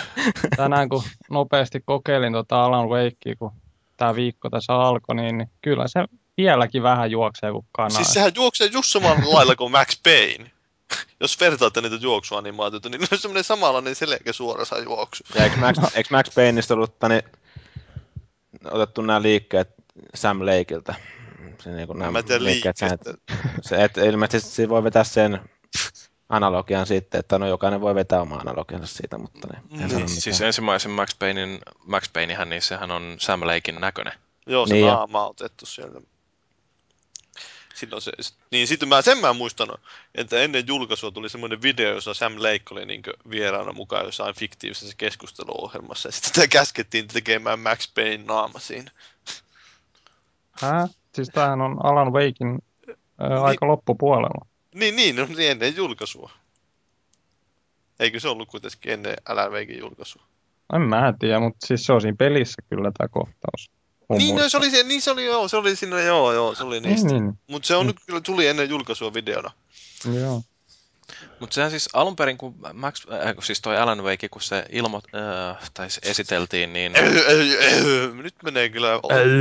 tänään kun nopeasti kokeilin tota Alan Wakea, kun tämä viikko tässä alkoi, niin, niin kyllä se vieläkin vähän juoksee kuin kana. Siis sehän juoksee just samalla lailla kuin Max Payne. Jos vertaatte niitä juoksuanimaatioita, niin on semmoinen samanlainen selkeä suorassa juoksu. Ja eikö Max, eikö Max Payneista ollut tani, otettu nämä liikkeet Sam Lakeilta. Se, niin nämä mä tiedän liikkeet, sen, että, se, että ilmeisesti voi vetää sen analogian sitten, että no jokainen voi vetää oma analogiansa siitä, mutta ne, niin, siis ensimmäisen Max Paynein, Max Paynehän, niin sehän on Sam Lakein näköinen. Joo, se niin naama on otettu sieltä. Silloin se, niin sitten mä, sen mä muistan, että ennen julkaisua tuli semmoinen video, jossa Sam Lake oli niin vieraana mukaan jossain fiktiivisessä keskusteluohjelmassa. Ja sitten käskettiin tekemään Max Payne naama siinä. Hä? Siis tämähän on Alan Wakein ää, niin, aika loppupuolella. Niin, niin, no, niin ennen julkaisua. Eikö se ollut kuitenkin ennen Alan Wakein julkaisua? En mä tiedä, mutta siis se on siinä pelissä kyllä tämä kohtaus. Niin, no, se oli, se, niin se oli joo, se oli siinä, joo, joo, se oli niistä. Niin, niin. Mutta se on mm. nyt kyllä tuli ennen julkaisua videona. Joo. Mutta sehän siis alun perin, kun Max, äh, siis toi Alan Wake, kun se ilmo, äh, tai esiteltiin, niin... Äh, äh, äh, nyt menee kyllä,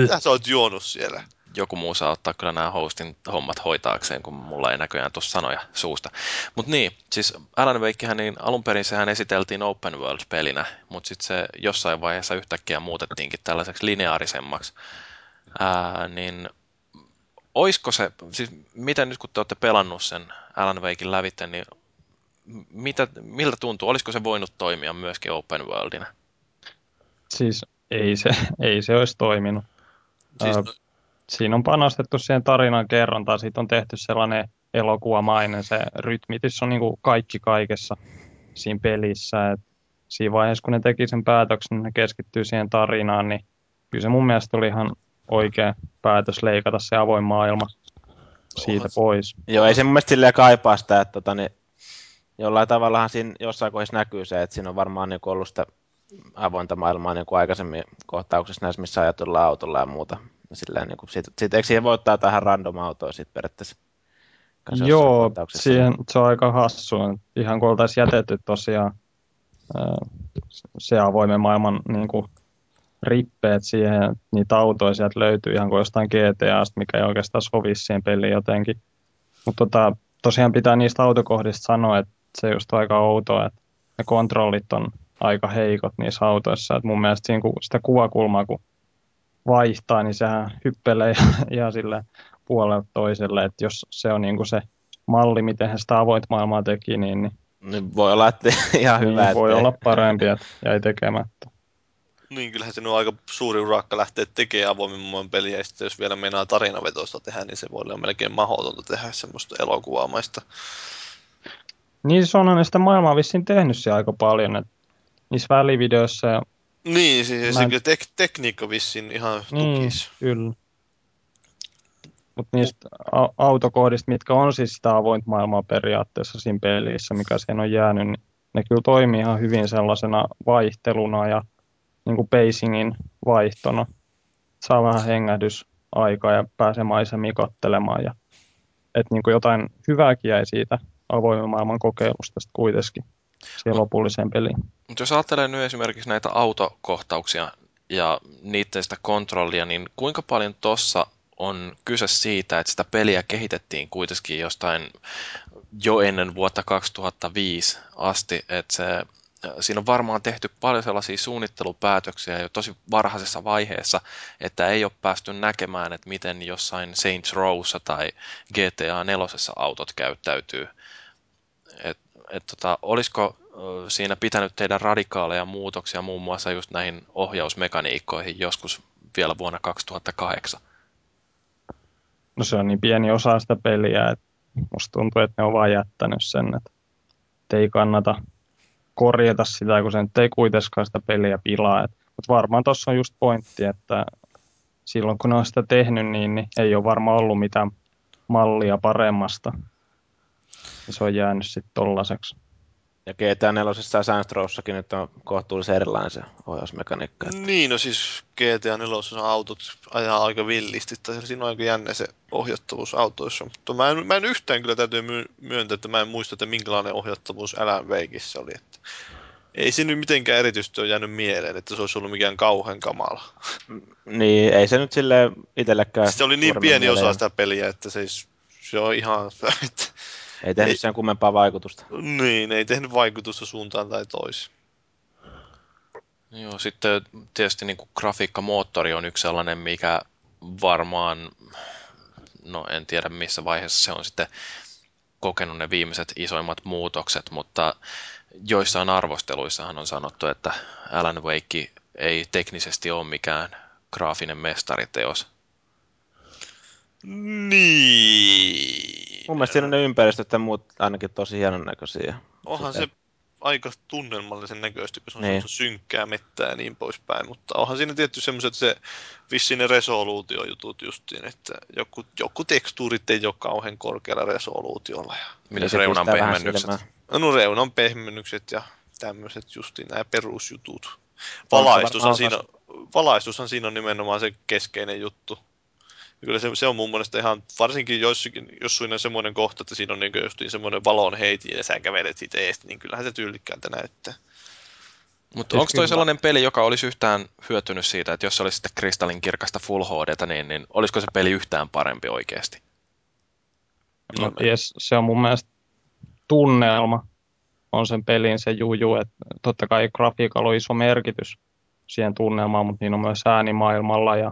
mitä sä oot juonut siellä? Joku muu saa ottaa kyllä nämä hostin hommat hoitaakseen, kun mulla ei näköjään tuossa sanoja suusta. Mutta niin, siis Alan Wakehän niin alun perin sehän esiteltiin open world-pelinä, mutta sitten se jossain vaiheessa yhtäkkiä muutettiinkin tällaiseksi lineaarisemmaksi. Ää, niin oisko se, siis miten nyt kun te olette pelannut sen Alan Wakein lävitse, niin mitä, miltä tuntuu? Olisiko se voinut toimia myöskin open worldina? Siis ei se, ei se olisi toiminut. Siis, siinä on panostettu siihen tarinan kerrontaan, siitä on tehty sellainen elokuvamainen, se rytmitys on niin kuin kaikki kaikessa siinä pelissä. Et siinä vaiheessa, kun ne teki sen päätöksen, niin ne keskittyy siihen tarinaan, niin kyllä se mun mielestä oli ihan oikea päätös leikata se avoin maailma siitä Oho. pois. Joo, ei se mun mielestä silleen kaipaa sitä, että tota, niin, jollain tavallahan siinä jossain kohdassa näkyy se, että siinä on varmaan niin ollut sitä avointa maailmaa niin kuin aikaisemmin kohtauksessa näissä, missä ajatellaan autolla ja muuta. Silleen, niin kuin, sit, sit, eikö siihen voi ottaa tähän random autoa sitten periaatteessa? Joo, siihen, se on aika hassu. Ihan kun oltaisiin jätetty tosiaan se avoimen maailman niin kuin, rippeet siihen, niitä autoja sieltä löytyy ihan kuin jostain GTAsta, mikä ei oikeastaan sovi siihen peliin jotenkin. Mutta tota, tosiaan pitää niistä autokohdista sanoa, että se just aika outoa, että ne kontrollit on aika heikot niissä autoissa. Et mun mielestä siinä, kun sitä kuvakulmaa kun vaihtaa, niin sehän hyppelee ihan sille puolelle toiselle, että jos se on niin kuin se malli, miten he sitä avoit maailmaa teki, niin, niin, niin voi olla, että ihan niin hyvä. Voi olla parempi, että jäi tekemättä. Niin, kyllähän se on aika suuri urakka lähteä tekemään avoimen maailman peliä, ja sitten jos vielä meinaa tarinavetoista tehdä, niin se voi olla melkein mahdotonta tehdä semmoista elokuvaamaista. Niin, se on sitä maailmaa vissiin tehnyt se aika paljon, että niissä välivideoissa ja niin, siis en... se tek- tekniikka vissiin ihan niin, tukis. kyllä. Mutta niistä a- autokohdista, mitkä on siis sitä avointa maailmaa periaatteessa siinä pelissä, mikä siihen on jäänyt, niin ne kyllä toimii ihan hyvin sellaisena vaihteluna ja niin kuin pacingin vaihtona. Saa vähän hengähdysaikaa ja pääsee maisemiin kattelemaan. Ja, että niin kuin jotain hyvääkin jäi siitä avoimen maailman kokeilusta kuitenkin siihen lopulliseen peliin. Mutta jos ajattelee nyt esimerkiksi näitä autokohtauksia ja niiden sitä kontrollia, niin kuinka paljon tuossa on kyse siitä, että sitä peliä kehitettiin kuitenkin jostain jo ennen vuotta 2005 asti, että se, siinä on varmaan tehty paljon sellaisia suunnittelupäätöksiä jo tosi varhaisessa vaiheessa, että ei ole päästy näkemään, että miten jossain Saints Rowssa tai GTA 4 autot käyttäytyy. Et, et tota, olisiko siinä pitänyt tehdä radikaaleja muutoksia muun muassa just näihin ohjausmekaniikkoihin joskus vielä vuonna 2008? No se on niin pieni osa sitä peliä, että musta tuntuu, että ne on vaan jättänyt sen, että ei kannata korjata sitä, kun se nyt ei kuitenkaan sitä peliä pilaa. Mutta varmaan tuossa on just pointti, että silloin kun ne on sitä tehnyt, niin, niin ei ole varmaan ollut mitään mallia paremmasta. Ja se on jäänyt sitten tollaiseksi. Ja GTA 4 ja Saints nyt on kohtuullisen erilainen se ohjausmekaniikka. Että... Niin, no siis GTA 4 autot ajaa aika villisti, tai siinä on aika jännä se ohjattavuus autoissa. Mutta mä en, mä en yhtään kyllä täytyy myöntää, että mä en muista, että minkälainen ohjattavuus Alan Wakeissa oli. Että ei se nyt mitenkään erityisesti ole jäänyt mieleen, että se olisi ollut mikään kauhean kamala. Niin, ei se nyt sille itsellekään... Se oli niin pieni osa sitä peliä, että se, se on ihan... Että ei tehnyt ei, sen kummempaa vaikutusta. Niin, ei tehnyt vaikutusta suuntaan tai toiseen. Joo, sitten tietysti niin kuin grafiikkamoottori on yksi sellainen, mikä varmaan, no en tiedä missä vaiheessa se on sitten kokenut ne viimeiset isoimmat muutokset, mutta joissain arvosteluissahan on sanottu, että Alan Wake ei teknisesti ole mikään graafinen mestariteos. Niin. Mun mielestä siinä ne ympäristöt ja muut ainakin tosi hienon näköisiä. Onhan se aika tunnelmallisen näköistä, kun se on niin. synkkää mettää ja niin poispäin, mutta onhan siinä tietty semmoiset se vissiin ne resoluutiojutut justiin, että joku, joku tekstuurit ei ole kauhean korkealla resoluutiolla. Ja... Mitä se reunan pehmennykset? No reunan pehmennykset ja tämmöiset justiin nämä perusjutut. Valaistushan siinä, valaistushan siinä on nimenomaan se keskeinen juttu. Ja kyllä se, se, on mun mielestä ihan, varsinkin jossakin, jos siinä on semmoinen kohta, että siinä on niin justiin semmoinen valon heiti ja sä kävelet siitä eestä, niin kyllähän se tyylikkäältä näyttää. Mutta onko toi sellainen peli, joka olisi yhtään hyötynyt siitä, että jos se olisi sitten kristallin kirkasta Full HD, niin, niin olisiko se peli yhtään parempi oikeasti? No, yes, se on mun mielestä tunnelma on sen pelin se juju, että totta kai grafiikalla on iso merkitys siihen tunnelmaan, mutta niin on myös äänimaailmalla ja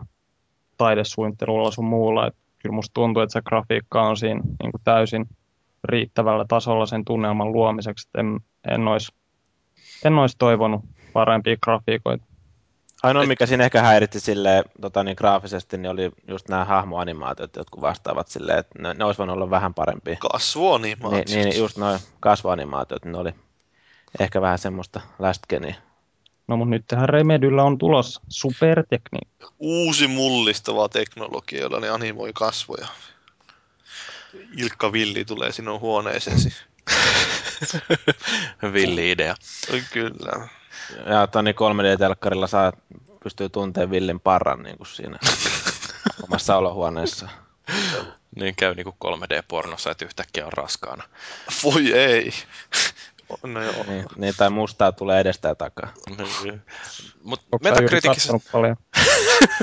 taidesuunnittelulla sun muulla. Että kyllä musta tuntuu, että se grafiikka on siinä niin kuin täysin riittävällä tasolla sen tunnelman luomiseksi. Että en, en olisi en olis toivonut parempia grafiikoita. Ainoa, mikä siinä ehkä häiritti sille, tota, niin graafisesti, niin oli just nämä hahmoanimaatiot, jotka vastaavat silleen, että ne, ne olisi voinut olla vähän parempia. Kasvuanimaatiot. Niin, niin just noin kasvuanimaatiot, ne oli ehkä vähän semmoista last genia. No mutta nyt tähän Remedyllä on tulos supertekniikka. Uusi mullistava teknologia, jolla ne animoi kasvoja. Ilkka Villi tulee sinun huoneeseesi. Villi idea. Kyllä. Ja Toni 3D-telkkarilla saa, pystyy tuntemaan Villin parran niin kuin siinä omassa olohuoneessa. Niin käy niin kuin 3D-pornossa, että yhtäkkiä on raskaana. Voi ei. No joo. Niin, niin, tai mustaa tulee edestä ja takaa. Niin. Mut Metacriticissa... paljon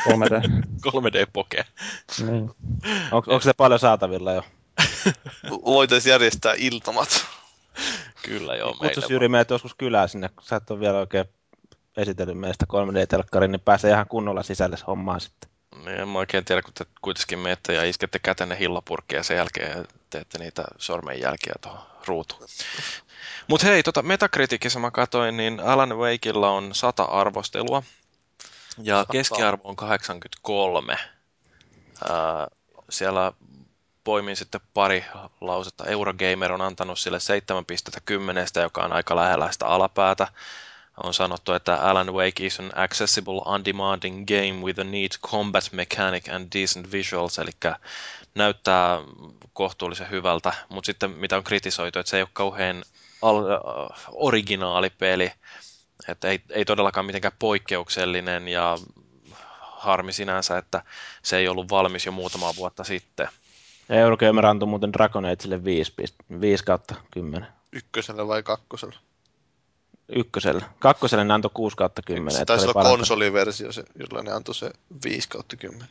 3D. 3D-poke. Niin. On, onko se paljon saatavilla jo? Voitaisiin järjestää iltamat. Kyllä joo. Kutsus Jyri meidät joskus kylään sinne, kun sä et ole vielä oikein esitellyt meistä 3D-telkkarin, niin pääsee ihan kunnolla sisälle hommaan sitten. Niin, en mä oikein tiedä, kun te kuitenkin menette ja iskette kätenne hillapurkkia ja sen jälkeen teette niitä sormenjälkiä tuohon ruutuun. Mutta hei, tota Metacriticissa mä katsoin, niin Alan Wakeilla on 100 arvostelua ja keskiarvo on 83. Ää, siellä poimin sitten pari lausetta. Eurogamer on antanut sille 7.10, joka on aika lähellä sitä alapäätä. On sanottu, että Alan Wake is an accessible, undemanding game with a neat combat mechanic and decent visuals, eli näyttää kohtuullisen hyvältä, mutta sitten mitä on kritisoitu, että se ei ole kauhean al- originaali peli, että ei, ei todellakaan mitenkään poikkeuksellinen ja harmi sinänsä, että se ei ollut valmis jo muutama vuotta sitten. Eurogamer antoi muuten Dragon Agelle 5, 5 kautta 10. Ykkösellä vai kakkosella? Ykkösellä. Kakkosella ne antoi 6 kautta 10. Se taisi olla parasta. konsoliversio, se, jolla ne antoi se 5 kautta 10.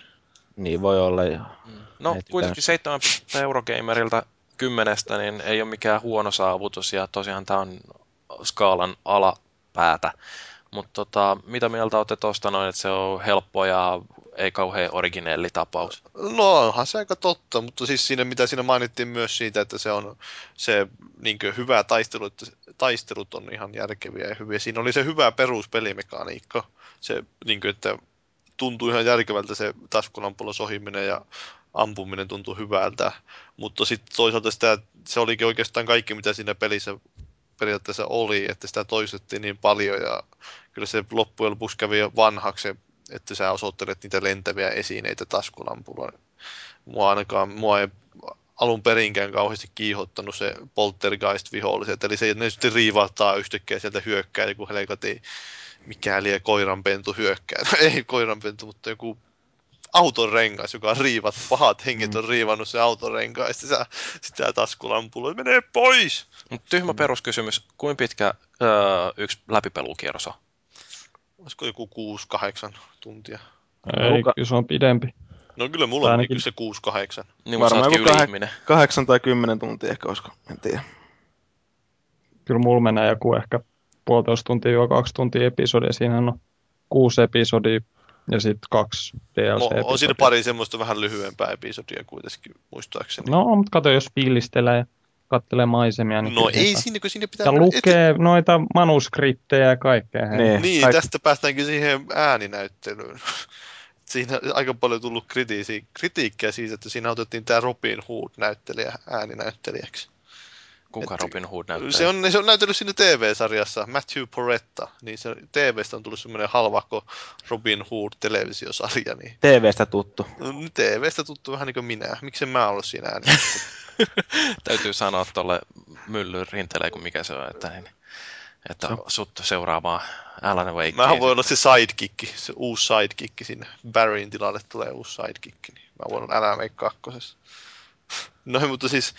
Niin voi olla, joo. Mm. No kuitenkin 7 Eurogamerilta kymmenestä niin ei ole mikään huono saavutus ja tosiaan tämä on skaalan alapäätä. Mutta tota, mitä mieltä olette tuosta noin, että se on helppo ja ei kauhean originelli tapaus? No onhan se aika totta, mutta siis siinä, mitä siinä mainittiin myös siitä, että se on se niin hyvä taistelu, että taistelut on ihan järkeviä ja hyviä. Siinä oli se hyvä peruspelimekaniikka, se niin kuin, että tuntui ihan järkevältä se taskulampulla sohiminen ja ampuminen tuntui hyvältä, mutta sitten toisaalta sitä, se olikin oikeastaan kaikki, mitä siinä pelissä periaatteessa oli, että sitä toistettiin niin paljon ja kyllä se loppujen lopuksi kävi jo vanhaksi, että sä osoittelet niitä lentäviä esineitä taskulampulla. Mua ainakaan, mua ei alun perinkään kauheasti kiihottanut se poltergeist-viholliset, eli se ne sitten riivaattaa yhtäkkiä sieltä hyökkää joku helkati mikäli koiranpentu hyökkää. No, ei koiranpentu, mutta joku auton rengas, joka on riivat, pahat henget on mm. riivannut se auton rengas, sitä, sitä taskulampulla, menee pois! Mut tyhmä peruskysymys, kuinka pitkä öö, yksi läpipelukierros on? Olisiko joku 6-8 tuntia? Ei, Luka... se on pidempi. No kyllä mulla on ainakin se 6-8. Niin, Varmaan joku kah- 8 tai 10 tuntia ehkä olisiko, en tiedä. Kyllä mulla menee joku ehkä puolitoista tuntia kaksi tuntia episodia. Siinähän on kuusi episodia ja sitten kaksi DLC-episodia. On siinä pari semmoista vähän lyhyempää episodia kuitenkin, muistaakseni. No, mutta kato, jos fiilistelee kattelee maisemia. Niin no ei siinä, kun siinä pitää... Ja lukee et... noita manuskriptejä ja kaikkea. Niin, niin tästä päästäänkin siihen ääninäyttelyyn. siinä aika paljon tullut kritiikkiä siitä, että siinä otettiin tämä Robin Hood näyttelijä ääninäyttelijäksi. Kuka että Robin Hood näyttää? Se on, se on näytellyt siinä TV-sarjassa, Matthew Poretta, niin se TVstä on tullut semmoinen halvakko Robin Hood televisiosarja. Niin... TVstä tuttu. No, TVstä tuttu vähän niin kuin minä. Miksi mä ollut siinä äänissä? Täytyy sanoa tuolle Mylly Rintelee, kun mikä se on, että, niin, että no. sut seuraavaan Alan Wake. Mähän voi olla se sidekick, se uusi sidekick sinne. Barryn tilalle tulee uusi sidekick, niin mä voin olla Alan Wake kakkosessa. No mutta siis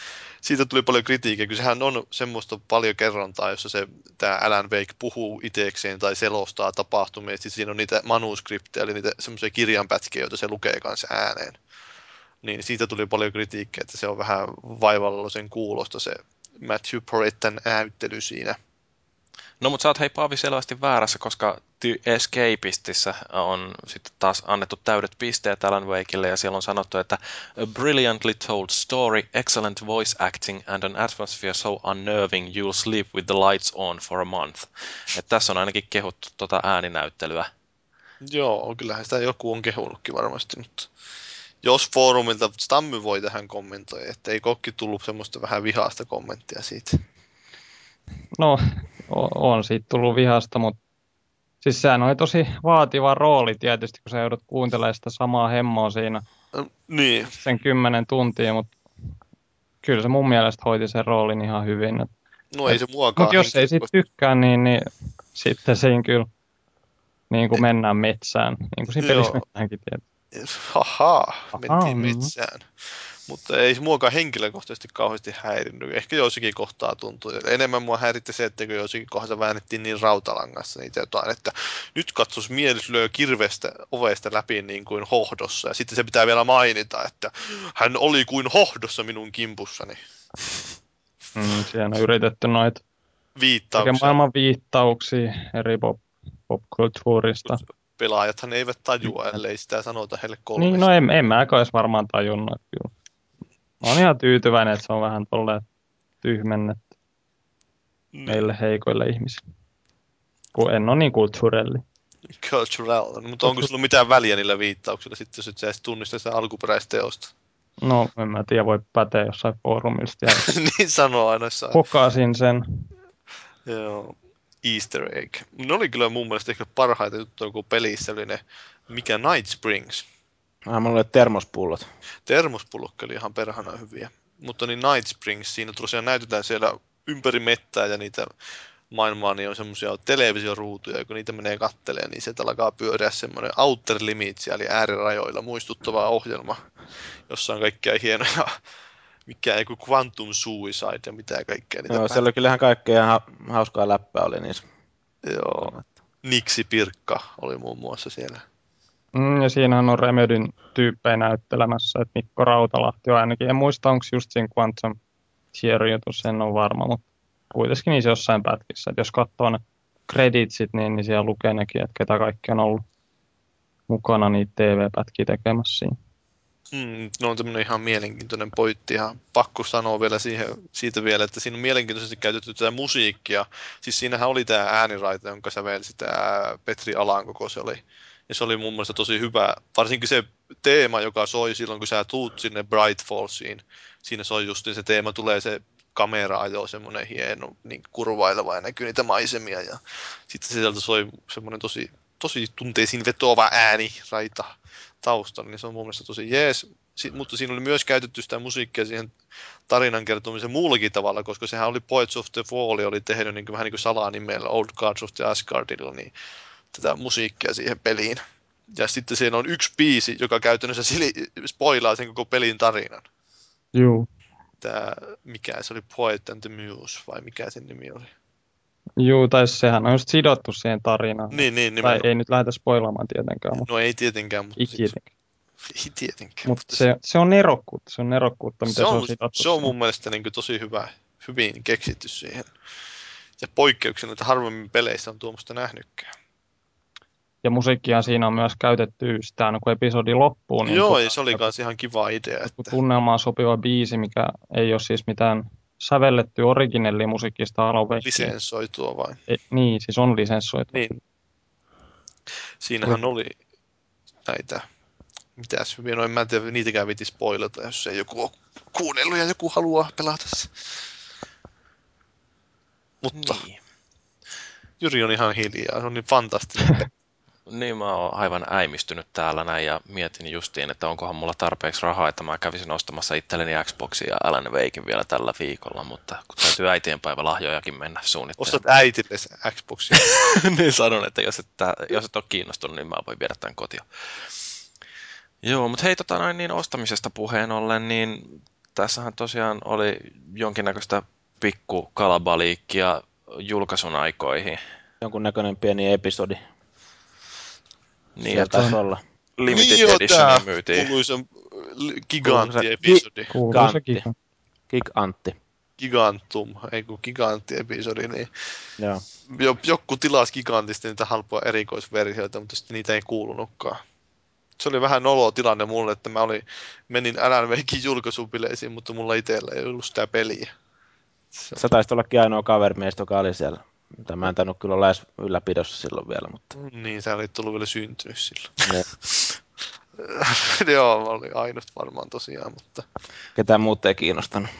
siitä tuli paljon kritiikkiä, kun sehän on semmoista paljon kerrontaa, jossa se, tämä Alan Wake puhuu itsekseen tai selostaa tapahtumia, sitten siinä on niitä manuskripteja, eli niitä semmoisia kirjanpätkiä, joita se lukee kanssa ääneen. Niin siitä tuli paljon kritiikkiä, että se on vähän vaivallisen kuulosta se Matthew Porettan näyttely siinä. No mutta sä oot hei Paavi selvästi väärässä, koska The Escapistissä on sitten taas annettu täydet pisteet Alan Wakeille ja siellä on sanottu, että a brilliantly told story, excellent voice acting and an atmosphere so unnerving you'll sleep with the lights on for a month. Et tässä on ainakin kehuttu tuota ääninäyttelyä. Joo, kyllähän sitä joku on kehunutkin varmasti, mutta jos foorumilta Stammy voi tähän kommentoida, että ei kokki tullut semmoista vähän vihaasta kommenttia siitä. No, on siitä tullut vihasta, mutta siis sehän oli tosi vaativa rooli tietysti, kun sä joudut kuuntelemaan sitä samaa hemmoa siinä niin. sen kymmenen tuntia, mutta kyllä se mun mielestä hoiti sen roolin ihan hyvin. No ei se muakaan. Mutta jos ei siitä tykkää, niin, niin sitten siinä kyllä niin kuin mennään metsään, niin kuin siinä pelissä mennäänkin tietysti. Haha, mentiin mm-hmm. metsään mutta ei se muokaan henkilökohtaisesti kauheasti häirinnyt. Ehkä joissakin kohtaa tuntuu. Enemmän mua häiritti se, että kun joissakin kohdassa väännettiin niin rautalangassa niitä jotain, että nyt katsos mielis lyö kirvestä ovesta läpi niin kuin hohdossa. Ja sitten se pitää vielä mainita, että hän oli kuin hohdossa minun kimpussani. Mm, siellä on yritetty noita viittauksia. maailman viittauksia eri pop, popkulttuurista. Pelaajathan eivät tajua, ellei sitä sanota heille kolmesta. Niin, no en, en mä varmaan tajunnut. Kyllä. Mä oon ihan tyytyväinen, että se on vähän tolleen tyhmennetty mm. meille heikoille ihmisille. Kun en ole niin kulttuurelli. Cultural. No, mutta onko sulla mitään väliä niillä viittauksilla sitten, jos et sä edes tunnista sitä alkuperäistä teosta? No, en mä tiedä, voi päteä jossain foorumista. niin sanoo aina jossain. Kokasin sen. Joo. Easter egg. Ne oli kyllä mun mielestä ehkä parhaita juttuja, kun pelissä oli ne, mikä Night Springs. Ah, mulla oli termospullot. Termospullot oli ihan perhana hyviä. Mutta niin Night Springs, siinä tosiaan näytetään siellä ympäri mettää ja niitä maailmaa, niin on semmoisia televisioruutuja, ja kun niitä menee katteleen, niin sieltä alkaa pyöriä semmoinen Outer Limits, eli äärirajoilla muistuttava ohjelma, jossa on kaikkia hienoja, mikä ei kuin Quantum Suicide ja mitä kaikkea. Niitä Joo, siellä kyllähän kaikkea ha- hauskaa läppää oli niissä. Joo. Niksi Pirkka oli muun muassa siellä. Mm, ja siinähän on Remedyn tyyppejä näyttelemässä, että Mikko Rautalahti on ainakin. En muista, onko just siinä Quantum Theory jutussa, en ole varma, mutta kuitenkin niissä jossain pätkissä. Että jos katsoo ne kreditsit, niin, niin siellä lukee nekin, että ketä kaikki on ollut mukana niitä TV-pätkiä tekemässä siinä. Mm, no on tämmöinen ihan mielenkiintoinen pointti. Ihan pakko sanoa vielä siihen, siitä vielä, että siinä on mielenkiintoisesti käytetty tätä musiikkia. Siis siinähän oli tämä ääniraita, jonka sävelsi tämä Petri Alankoko, se oli ja se oli mun mielestä tosi hyvä. Varsinkin se teema, joka soi silloin, kun sä tuut sinne Bright Fallsiin. Siinä soi just se teema, tulee se kamera ajo semmoinen hieno niin kurvaileva ja näkyy niitä maisemia. Ja sitten sieltä soi semmoinen tosi, tosi tunteisiin vetoava ääni raita taustalla, niin se on mun mielestä tosi jees. Si- mutta siinä oli myös käytetty sitä musiikkia siihen tarinan kertomisen muullakin tavalla, koska sehän oli Poets of the Fall, oli tehnyt niin kuin, vähän niin kuin salanimellä Old Gods of the Asgardilla, niin tätä musiikkia siihen peliin. Ja sitten siinä on yksi biisi, joka käytännössä spoilaa sen koko pelin tarinan. Joo. Tämä, mikä se oli, Poet and the Muse, vai mikä sen nimi oli? Joo, tai sehän on just sidottu siihen tarinaan. Niin, niin, Tai ei nyt lähdetä spoilaamaan tietenkään. Mutta... No ei tietenkään. Mutta siis- Ei Ei tietenkään. Mutta mutta se, se, on nerokkuutta, se on nerokkuutta, miten se on, se on. Se on mun mielestä niin tosi hyvä, hyvin keksitty siihen. Ja poikkeuksena, että harvemmin peleissä on tuommoista nähnytkään. Ja musiikkia siinä on myös käytetty sitä aina kun episodi loppuu. Niin Joo, ja se oli myös ihan kiva idea. Että... Tunnelmaan sopiva biisi, mikä ei ole siis mitään sävelletty originelli musiikista alun Lisenssoitua vai? E, niin, siis on lisenssoitua. Niin. Siinähän oli näitä mitäs hyviä, no en mä tiedä, niitäkään viti spoilata, jos ei joku ole kuunnellut ja joku haluaa pelata se. Mutta niin. Jyri on ihan hiljaa, se on niin fantastinen. Niin, mä oon aivan äimistynyt täällä näin ja mietin justiin, että onkohan mulla tarpeeksi rahaa, että mä kävisin ostamassa itselleni Xboxia ja Alan Wakein vielä tällä viikolla, mutta kun täytyy äitienpäivä lahjojakin mennä suunnittelemaan. Ostat äitille Xboxia. niin sanon, että jos et, jos et ole kiinnostunut, niin mä voin viedä tämän kotia. Joo, mutta hei, tota noin, niin ostamisesta puheen ollen, niin tässähän tosiaan oli jonkinnäköistä pikku kalabaliikkia julkaisun aikoihin. Jonkunnäköinen pieni episodi. Niin, että taisi olla. Limited niin Edition myytiin. Kuuluisa gigantti-episodi. Kuuluisa Gigantti. Gigantum, ei kun gigantti-episodi, niin Joo. joku tilasi gigantista niitä halpoja erikoisversioita, mutta sitten niitä ei kuulunutkaan se oli vähän nolo tilanne mulle, että mä olin, menin Wakein julkaisupileisiin, mutta mulla itsellä ei ollut sitä peliä. Se... Sä taisit ollakin ainoa kaverimies, joka oli siellä. Mitä mä en tainnut kyllä olla edes ylläpidossa silloin vielä, mutta... Niin, sä olit tullut vielä syntynyt silloin. Joo, mä olin ainut varmaan tosiaan, mutta... Ketään muut ei kiinnostanut.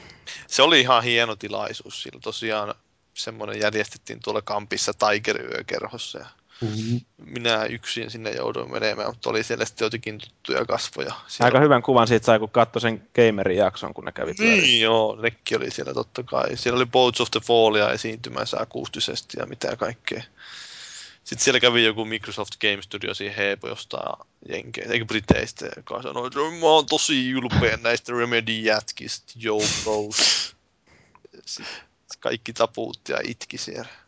Se oli ihan hieno tilaisuus sillä tosiaan semmoinen järjestettiin tuolla kampissa Tiger-yökerhossa ja Mm-hmm. Minä yksin sinne jouduin menemään, mutta oli siellä sitten jotenkin tuttuja kasvoja. Siellä... Aika hyvän kuvan siitä sai, kun katsoi sen Gamerin jakson, kun ne kävi Niin joo, nekki oli siellä totta kai. Siellä oli Boats of the Fallia esiintymässä akustisesti ja mitä kaikkea. Sitten siellä kävi joku Microsoft Game Studio siihen Heepo jostain jenkeistä, eikö Briteistä, joka sanoi, että mä oon tosi ylpeä näistä Remedy-jätkistä, yo bros. Sitten kaikki tapuutti ja itki siellä.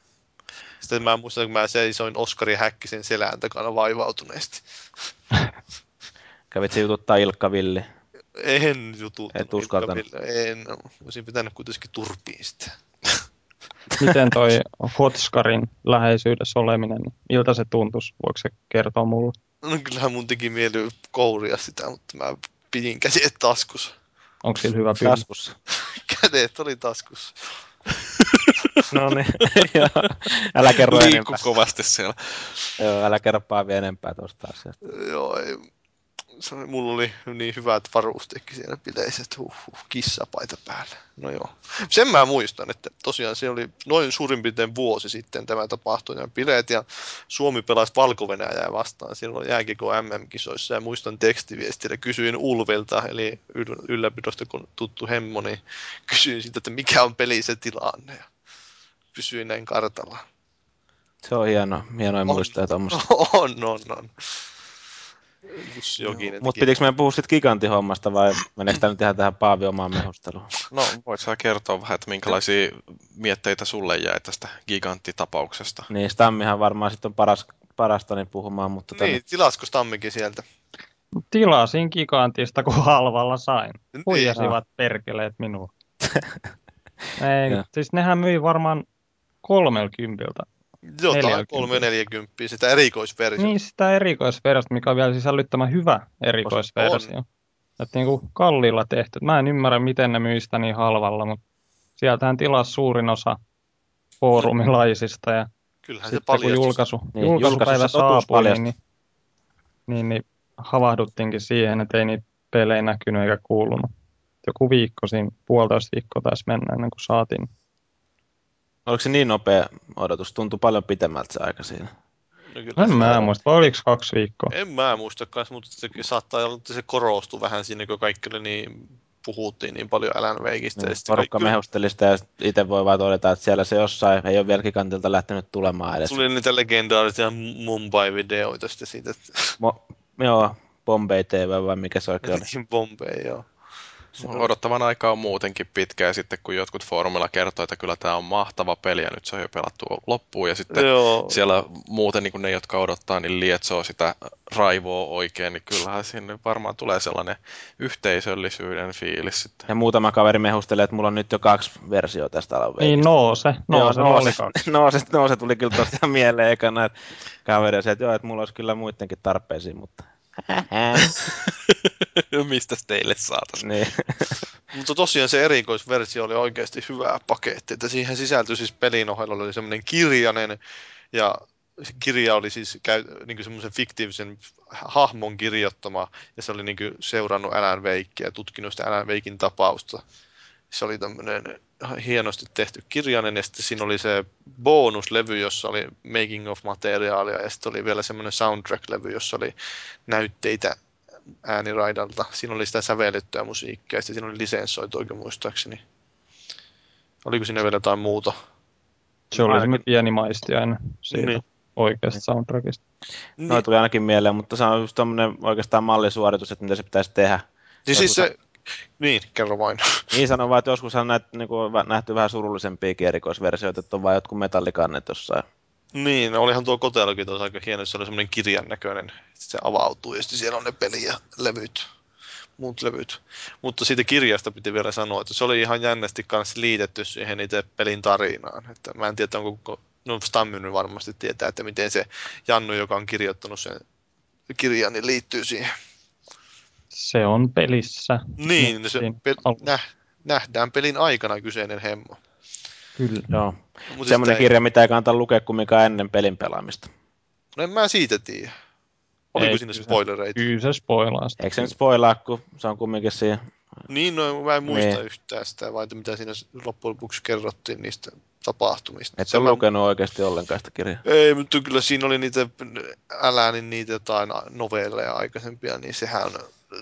Sitten mä muistan, kun mä seisoin Oskari Häkkisen selän takana vaivautuneesti. Kävit se jututtaa Ilkka Villi? En jututtanut Ilkka Villi. En. Olisin pitänyt kuitenkin turpiin sitä. Miten toi Hotskarin läheisyydessä oleminen, niin miltä se tuntuisi? Voiko se kertoa mulle? No kyllähän mun teki mieli kouria sitä, mutta mä pidin käsiet taskussa. Onko sillä hyvä pyynnä? Taskussa. Kädet oli taskussa. No niin, älä kerro Liikku enempää. kovasti siellä. Joo, älä kerro Paavi enempää tuosta asiasta. Joo, ei, se oli, mulla oli niin hyvät varusteetkin siellä bileissä, että huh, huh, kissapaita päällä. No joo. Sen mä muistan, että tosiaan se oli noin suurin piirtein vuosi sitten tämä tapahtui ja bileet ja Suomi pelasi valko vastaan silloin jääkiko MM-kisoissa ja muistan tekstiviestillä kysyin Ulvilta, eli ylläpidosta kun tuttu hemmo, niin kysyin siitä, että mikä on peli se tilanne ja pysyin näin kartalla. Se on hieno, hienoja muistoja tuommoista. On, on, on. Mutta pitikö meidän puhua sitten gigantihommasta vai meneekö tämä nyt ihan tähän Paavi omaan mehusteluun? No, voit sä kertoa vähän, että minkälaisia mietteitä sulle jäi tästä giganttitapauksesta? Niin, Stammihan varmaan sitten on paras, parasta niin puhumaan, mutta... Niin, tilasko Stammikin sieltä? Tilasin gigantista, kun halvalla sain. Niin. Huijasivat niin. perkeleet minua. Ei, siis nehän myi varmaan kolmelkympiltä jotain 340, sitä erikoisversiota. Niin, sitä erikoisversiota, mikä on vielä sisällyttämä hyvä erikoisversio. Että niin kuin kalliilla tehty. Mä en ymmärrä, miten ne myy sitä niin halvalla, mutta sieltähän tilasi suurin osa foorumilaisista. Ja Kyllähän se paljon. kun julkaisu, niin, julkaisupäivä saapui, niin, niin, niin, niin havahduttiinkin siihen, että ei niitä pelejä näkynyt eikä kuulunut. Joku viikko siinä, puolitoista viikkoa taisi mennä ennen kuin saatiin Oliko se niin nopea odotus? Tuntui paljon pitemmältä se aika siinä. No kyllä en mä muista, vai oliko kaksi viikkoa? En mä muista kanssa, mutta se saattaa olla, että se korostui vähän siinä, kun kaikki oli niin puhuttiin niin paljon Alan Wakeista. Niin, porukka kaikki... mehusteli sitä ja itse voi vaan todeta, että siellä se jossain ei ole vielä gigantilta lähtenyt tulemaan edes. Tuli niitä legendaarisia Mumbai-videoita sitten siitä. Mo- joo, Bombay TV vai mikä se oikein oli? Bombay, joo. Odottavan aika on muutenkin pitkä ja sitten kun jotkut foorumilla kertoo, että kyllä tämä on mahtava peli ja nyt se on jo pelattu loppuun ja sitten Joo. siellä muuten niin kuin ne, jotka odottaa, niin lietsoo sitä raivoa oikein, niin kyllähän sinne varmaan tulee sellainen yhteisöllisyyden fiilis sitten. Ja muutama kaveri mehustelee, että mulla on nyt jo kaksi versiota tästä Alan Niin, Noose. Noose, Joo, noose, noose, noose, tuli kyllä tosiaan mieleen ekana, että kaveri että joo, että mulla olisi kyllä muidenkin tarpeisiin, mutta Mistä teille saatas? Niin. Mutta tosiaan se erikoisversio oli oikeasti hyvä paketti, että siihen sisältyi siis pelin ohella oli semmoinen kirjainen ja kirja oli siis käy, niin semmoisen fiktiivisen hahmon kirjoittama, ja se oli niin seurannut Alan Wakea ja tutkinut sitä Alan Wakein tapausta. Se oli tämmöinen hienosti tehty kirjainen, ja sitten siinä oli se bonuslevy, jossa oli making of materiaalia, ja sitten oli vielä semmoinen soundtrack-levy, jossa oli näytteitä ääniraidalta. Siinä oli sitä sävellettyä musiikkia, ja sitten siinä oli lisenssoitu oikein muistaakseni. Oliko siinä vielä jotain muuta? Se oli semmoinen pieni maistiainen siitä niin. oikeasta soundtrackista. Niin. Noin tuli ainakin mieleen, mutta se on just tämmöinen oikeastaan mallisuoritus, että mitä se pitäisi tehdä. Niin siis se, niin, kerro vain. Niin sanon vaan, että joskus on näet, niin kuin, nähty vähän surullisempia erikoisversioita, että on vain jotkut metallikannet jossain. Niin, no olihan tuo kotelokin tuossa aika hieno, se oli semmoinen kirjan näköinen, se avautuu ja sitten siellä on ne peli ja levyt, muut levyt. Mutta siitä kirjasta piti vielä sanoa, että se oli ihan jännästi kanssa liitetty siihen itse pelin tarinaan. Että mä en tiedä, onko no Stammy varmasti tietää, että miten se Jannu, joka on kirjoittanut sen kirjan, niin liittyy siihen. Se on pelissä. Niin, se pel- nä- nähdään pelin aikana kyseinen hemmo. Kyllä. Joo. Mut Semmoinen kirja, mitä ei kannata lukea kumminkaan ennen pelin pelaamista. No en mä siitä tiedä. Oliko ei, sinne spoilereita? Kyllä se spoilaa sitä. Eikö se spoilaa, kun se on kumminkin siinä... Niin, no mä en muista niin. yhtään sitä, vai mitä siinä loppujen lopuksi kerrottiin niistä tapahtumista. Et se lukenut oikeasti ollenkaan sitä kirjaa? Ei, mutta kyllä siinä oli niitä, älä niin niitä jotain novelleja aikaisempia, niin sehän,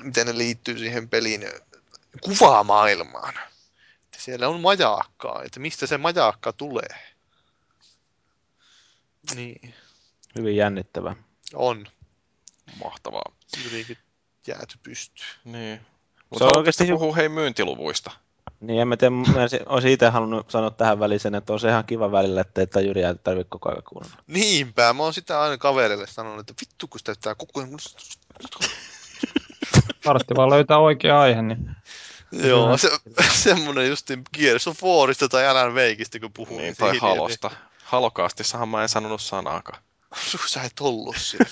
miten ne liittyy siihen pelin kuvamaailmaan. Että siellä on majaakkaa, että mistä se majaakka tulee. Niin. Hyvin jännittävä. On. Mahtavaa. Jotenkin jääty pystyy. Niin. Mutta se on oikeasti puhuu hei myyntiluvuista. Niin, en mä tiedä, mä olisin itse halunnut sanoa tähän väliin että on se ihan kiva välillä, että ei Jyri ei tarvitse koko ajan kuunnella. Niinpä, mä oon sitä aina kaverille sanonut, että vittu kun sitä pitää koko ajan... Tartti vaan löytää oikea aihe, niin... Joo, se, semmonen justin Gears of Warista tai Alan Wakeista, kun puhuu. Niin, tai Halosta. Halokaastissahan mä en sanonut sanaakaan. Sä et ollut siellä.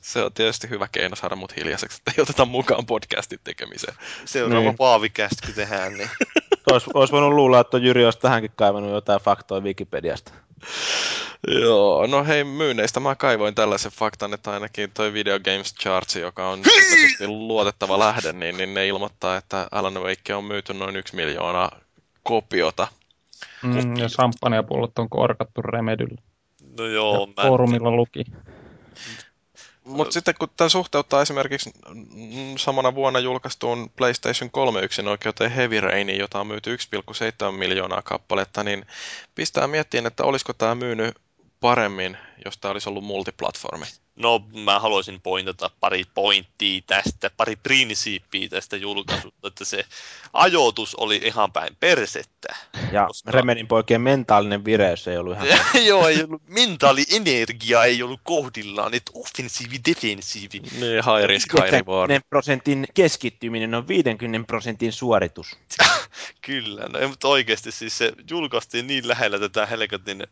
se on tietysti hyvä keino saada mut hiljaiseksi, että ei oteta mukaan podcastin tekemiseen. Seuraava niin. paavikästi, kun tehdään, niin... Ois, ois voinut luulla, että Jyri olisi tähänkin kaivannut jotain faktoja Wikipediasta. Joo, no hei myynneistä mä kaivoin tällaisen faktan, että ainakin toi Video Games Charts, joka on luotettava lähde, niin, niin ne ilmoittaa, että Alan Wake on myyty noin yksi miljoona kopiota. Mm, ja champagnepullot on korkattu Remedyllä. No joo, mä... Forumilla luki. Mutta sitten kun tämä suhteuttaa esimerkiksi samana vuonna julkaistuun PlayStation 3 yksin oikeuteen Heavy Rainiin, jota on myyty 1,7 miljoonaa kappaletta, niin pistää miettiin, että olisiko tämä myynyt paremmin, jos tämä olisi ollut multiplatformi. No, mä haluaisin pointata pari pointtia tästä, pari prinsiippiä tästä julkaisusta, että se ajoitus oli ihan päin persettä. Ja koska... Remenin poikien mentaalinen vireys ei ollut ihan... Joo, ei ollut, mentaalienergia ei ollut kohdillaan, että offensiivi, defensiivi. Niin, high risk, high reward. prosentin keskittyminen on 50 prosentin suoritus. Kyllä, no, mutta oikeasti siis se julkaistiin niin lähellä tätä helkatin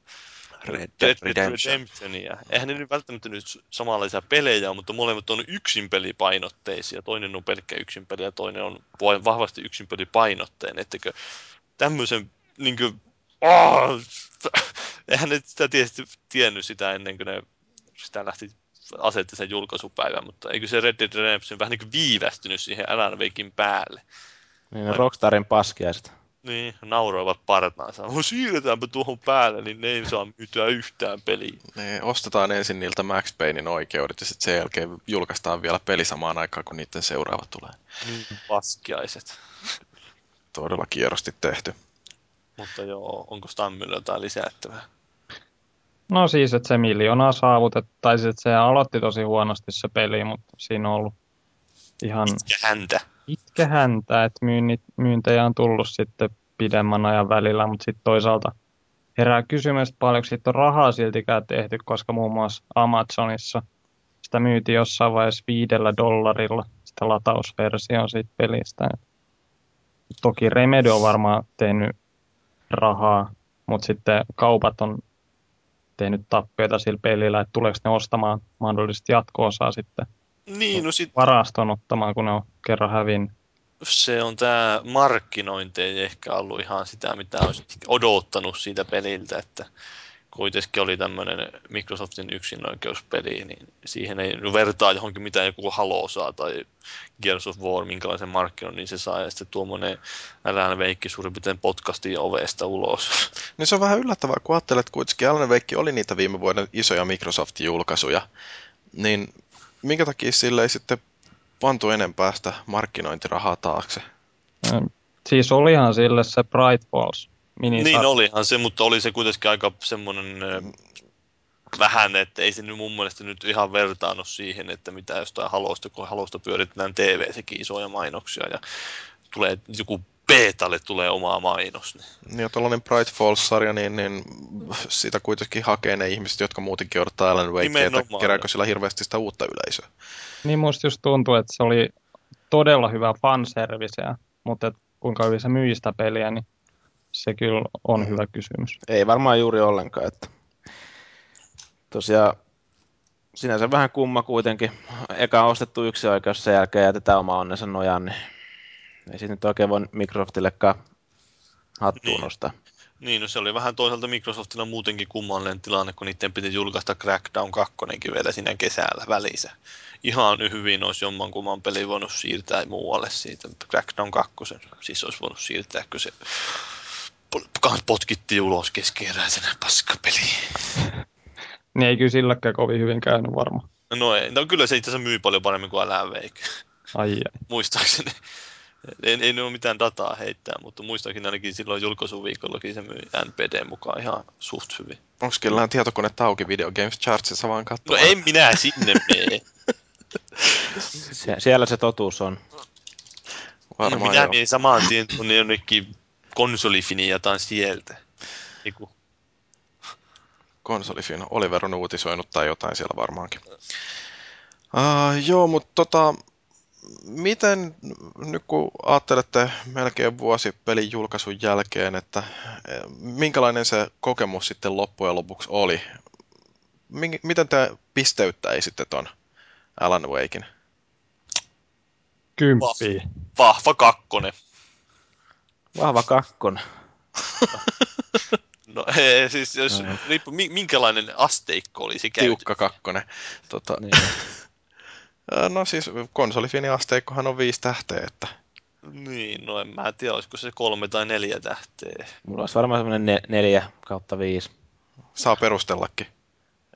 Red Dead Redemption. Redemptionia. Eihän ne nyt välttämättä nyt samanlaisia pelejä, mutta molemmat on yksin pelipainotteisia. Toinen on pelkkä yksin peli ja toinen on vahvasti yksin pelipainotteen. Ettekö tämmöisen niin kuin, oh, eihän ne sitä tietysti tiennyt sitä ennen kuin ne sitä lähti asetti sen julkaisupäivän, mutta eikö se Red Dead Redemption vähän niin kuin viivästynyt siihen Alan Wakein päälle? Niin, Rockstarin paskiaiset. Niin, nauroivat partaansa. No, siirretäänpä tuohon päälle, niin ne ei saa myytyä yhtään peliä. Niin, ostetaan ensin niiltä Max Paynein oikeudet ja sitten sen jälkeen julkaistaan vielä peli samaan aikaan, kun niiden seuraava tulee. Niin, paskiaiset. Todella kierrosti tehty. Mutta joo, onko Stammilla jotain lisättävää? No siis, että se miljoonaa saavutettu, tai siis, että se aloitti tosi huonosti se peli, mutta siinä on ollut ihan... Itkä häntä pitkä häntä, että myynnit, myyntejä on tullut sitten pidemmän ajan välillä, mutta sitten toisaalta herää kysymys, paljonko siitä on rahaa siltikään tehty, koska muun muassa Amazonissa sitä myytiin jossain vaiheessa viidellä dollarilla, sitä latausversio siitä pelistä. Toki Remedy on varmaan tehnyt rahaa, mutta sitten kaupat on tehnyt tappioita sillä pelillä, että tuleeko ne ostamaan mahdollisesti jatko-osaa sitten niin, no sit... varaston ottamaan, kun ne on kerran hävin. Se on tämä markkinointi ei ehkä ollut ihan sitä, mitä olisi odottanut siitä peliltä, että kuitenkin oli tämmöinen Microsoftin yksinoikeuspeli, niin siihen ei vertaa johonkin mitä joku Halo saa tai Gears of War, minkälaisen markkinon, niin se saa, ja sitten tuommoinen Alan Veikki suurin piirtein podcastiin ovesta ulos. Niin se on vähän yllättävää, kun ajattelet, että kuitenkin Alan Veikki oli niitä viime vuoden isoja Microsoftin julkaisuja, niin minkä takia sille ei sitten pantu enempää sitä markkinointirahaa taakse? Siis olihan sille se Bright Falls Mini niin olihan se, mutta oli se kuitenkin aika semmoinen vähän, että ei se nyt mun mielestä nyt ihan vertaannut siihen, että mitä jostain halosta, kun halosta pyöritetään TV-sekin isoja mainoksia ja tulee joku betalle tulee omaa mainos. Niin, niin ja tuollainen Bright Falls-sarja, niin, niin siitä kuitenkin hakee ne ihmiset, jotka muutenkin odottaa Alan Wakea, että kerääkö sillä hirveästi sitä uutta yleisöä. Niin musta just tuntuu, että se oli todella hyvä fanservice, mutta et kuinka hyvin se myi sitä peliä, niin se kyllä on hyvä kysymys. Ei varmaan juuri ollenkaan. Että... Tosiaan sinänsä vähän kumma kuitenkin. Eka on ostettu yksi oikeus, sen jälkeen jätetään oma onnensa nojaan, niin ei siitä nyt oikein voi Microsoftillekaan hattuun niin. nostaa. Niin, no se oli vähän toisaalta Microsoftilla muutenkin kummallinen tilanne, kun niiden piti julkaista Crackdown 2 vielä siinä kesällä välissä. Ihan hyvin olisi jommankumman peli voinut siirtää muualle siitä. Crackdown 2, siis olisi voinut siirtää, kun se potkittiin ulos keskeeräisenä paskapeliin. niin ei kyllä silläkään kovin hyvin käynyt varmaan. No ei, no kyllä se itse asiassa myy paljon paremmin kuin Alan Wake. Ai ai. Muistaakseni. Ei, ei ole mitään dataa heittää, mutta muistaakseni ainakin silloin julkaisuviikollakin se myi NPD mukaan ihan suht hyvin. Onko kellään tietokone auki Video Games Chartsissa vaan katsomaan? No en minä sinne mene. Sie- siellä se totuus on. Varmaan no minä menen samaan tien tuonne jonnekin konsolifini jotain sieltä. Eiku. Konsolifin, Oliver on uutisoinut tai jotain siellä varmaankin. Uh, joo, mutta tota, miten nyt kun ajattelette melkein vuosi pelin julkaisun jälkeen, että eh, minkälainen se kokemus sitten loppujen lopuksi oli? Miten te pisteyttäisitte ton Alan Wakein? Kymppi. Vahva kakkonen. Vahva kakkon. no ei, siis jos no. riippu, minkälainen asteikko olisi käyty. Tiukka kakkonen. Tota, niin. no siis konsolifini asteikkohan on viisi tähteä, että... Niin, no en mä tiedä, olisiko se kolme tai neljä tähteä. Mulla olisi varmaan semmoinen ne, neljä kautta viisi. Saa perustellakin.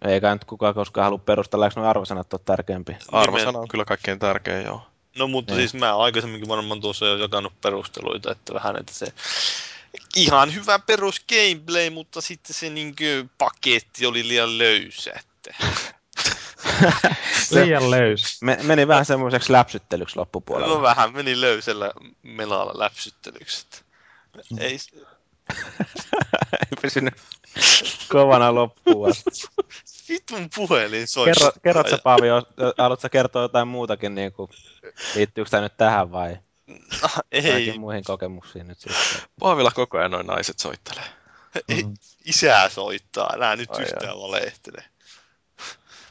Eikä nyt kukaan koskaan halua perustella, eikö nuo arvosanat ole tärkeämpi? Arvosana on kyllä kaikkein tärkein, joo. No mutta niin. siis mä aikaisemminkin varmaan tuossa jo jakanut perusteluita, että vähän, että se ihan hyvä perus gameplay, mutta sitten se niinkö paketti oli liian löysä. Että... liian löys. Me, meni vähän semmoiseksi läpsyttelyksi loppupuolella. No vähän meni löysellä melalla läpsyttelyksi. Ei... Ei pysynyt kovana loppuun Vitun puhelin soi. Kerro, kerrot sä Paavi, haluatko kertoa jotain muutakin, niin kuin, liittyykö tämä nyt tähän vai? No, ei. muihin kokemuksiin nyt sitten. Paavilla koko ajan noin naiset soittelee. Mm. Isää soittaa, älä nyt Ai yhtään valehtele.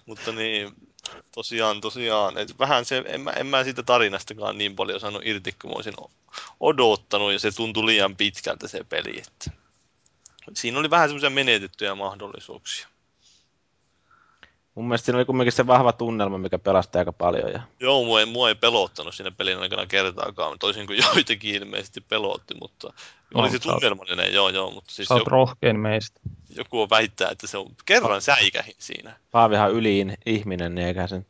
Mutta niin, tosiaan, tosiaan. Et vähän se, en mä, en mä siitä tarinastakaan niin paljon saanut irti, kun mä olisin odottanut, ja se tuntui liian pitkältä se peli. Että. Siinä oli vähän semmoisia menetettyjä mahdollisuuksia. Mun mielestä siinä oli kumminkin se vahva tunnelma, mikä pelasti aika paljon. Ja... Joo, mua ei, mua ei pelottanut siinä pelin aikana kertaakaan, toisin kuin joitakin ilmeisesti pelotti, mutta no, oli se tunnelmallinen, joo joo. Mutta siis joku, rohkein meistä. Joku on väittää, että se on kerran säikähin siinä. Paavihan yliin ihminen, niin eikä sen...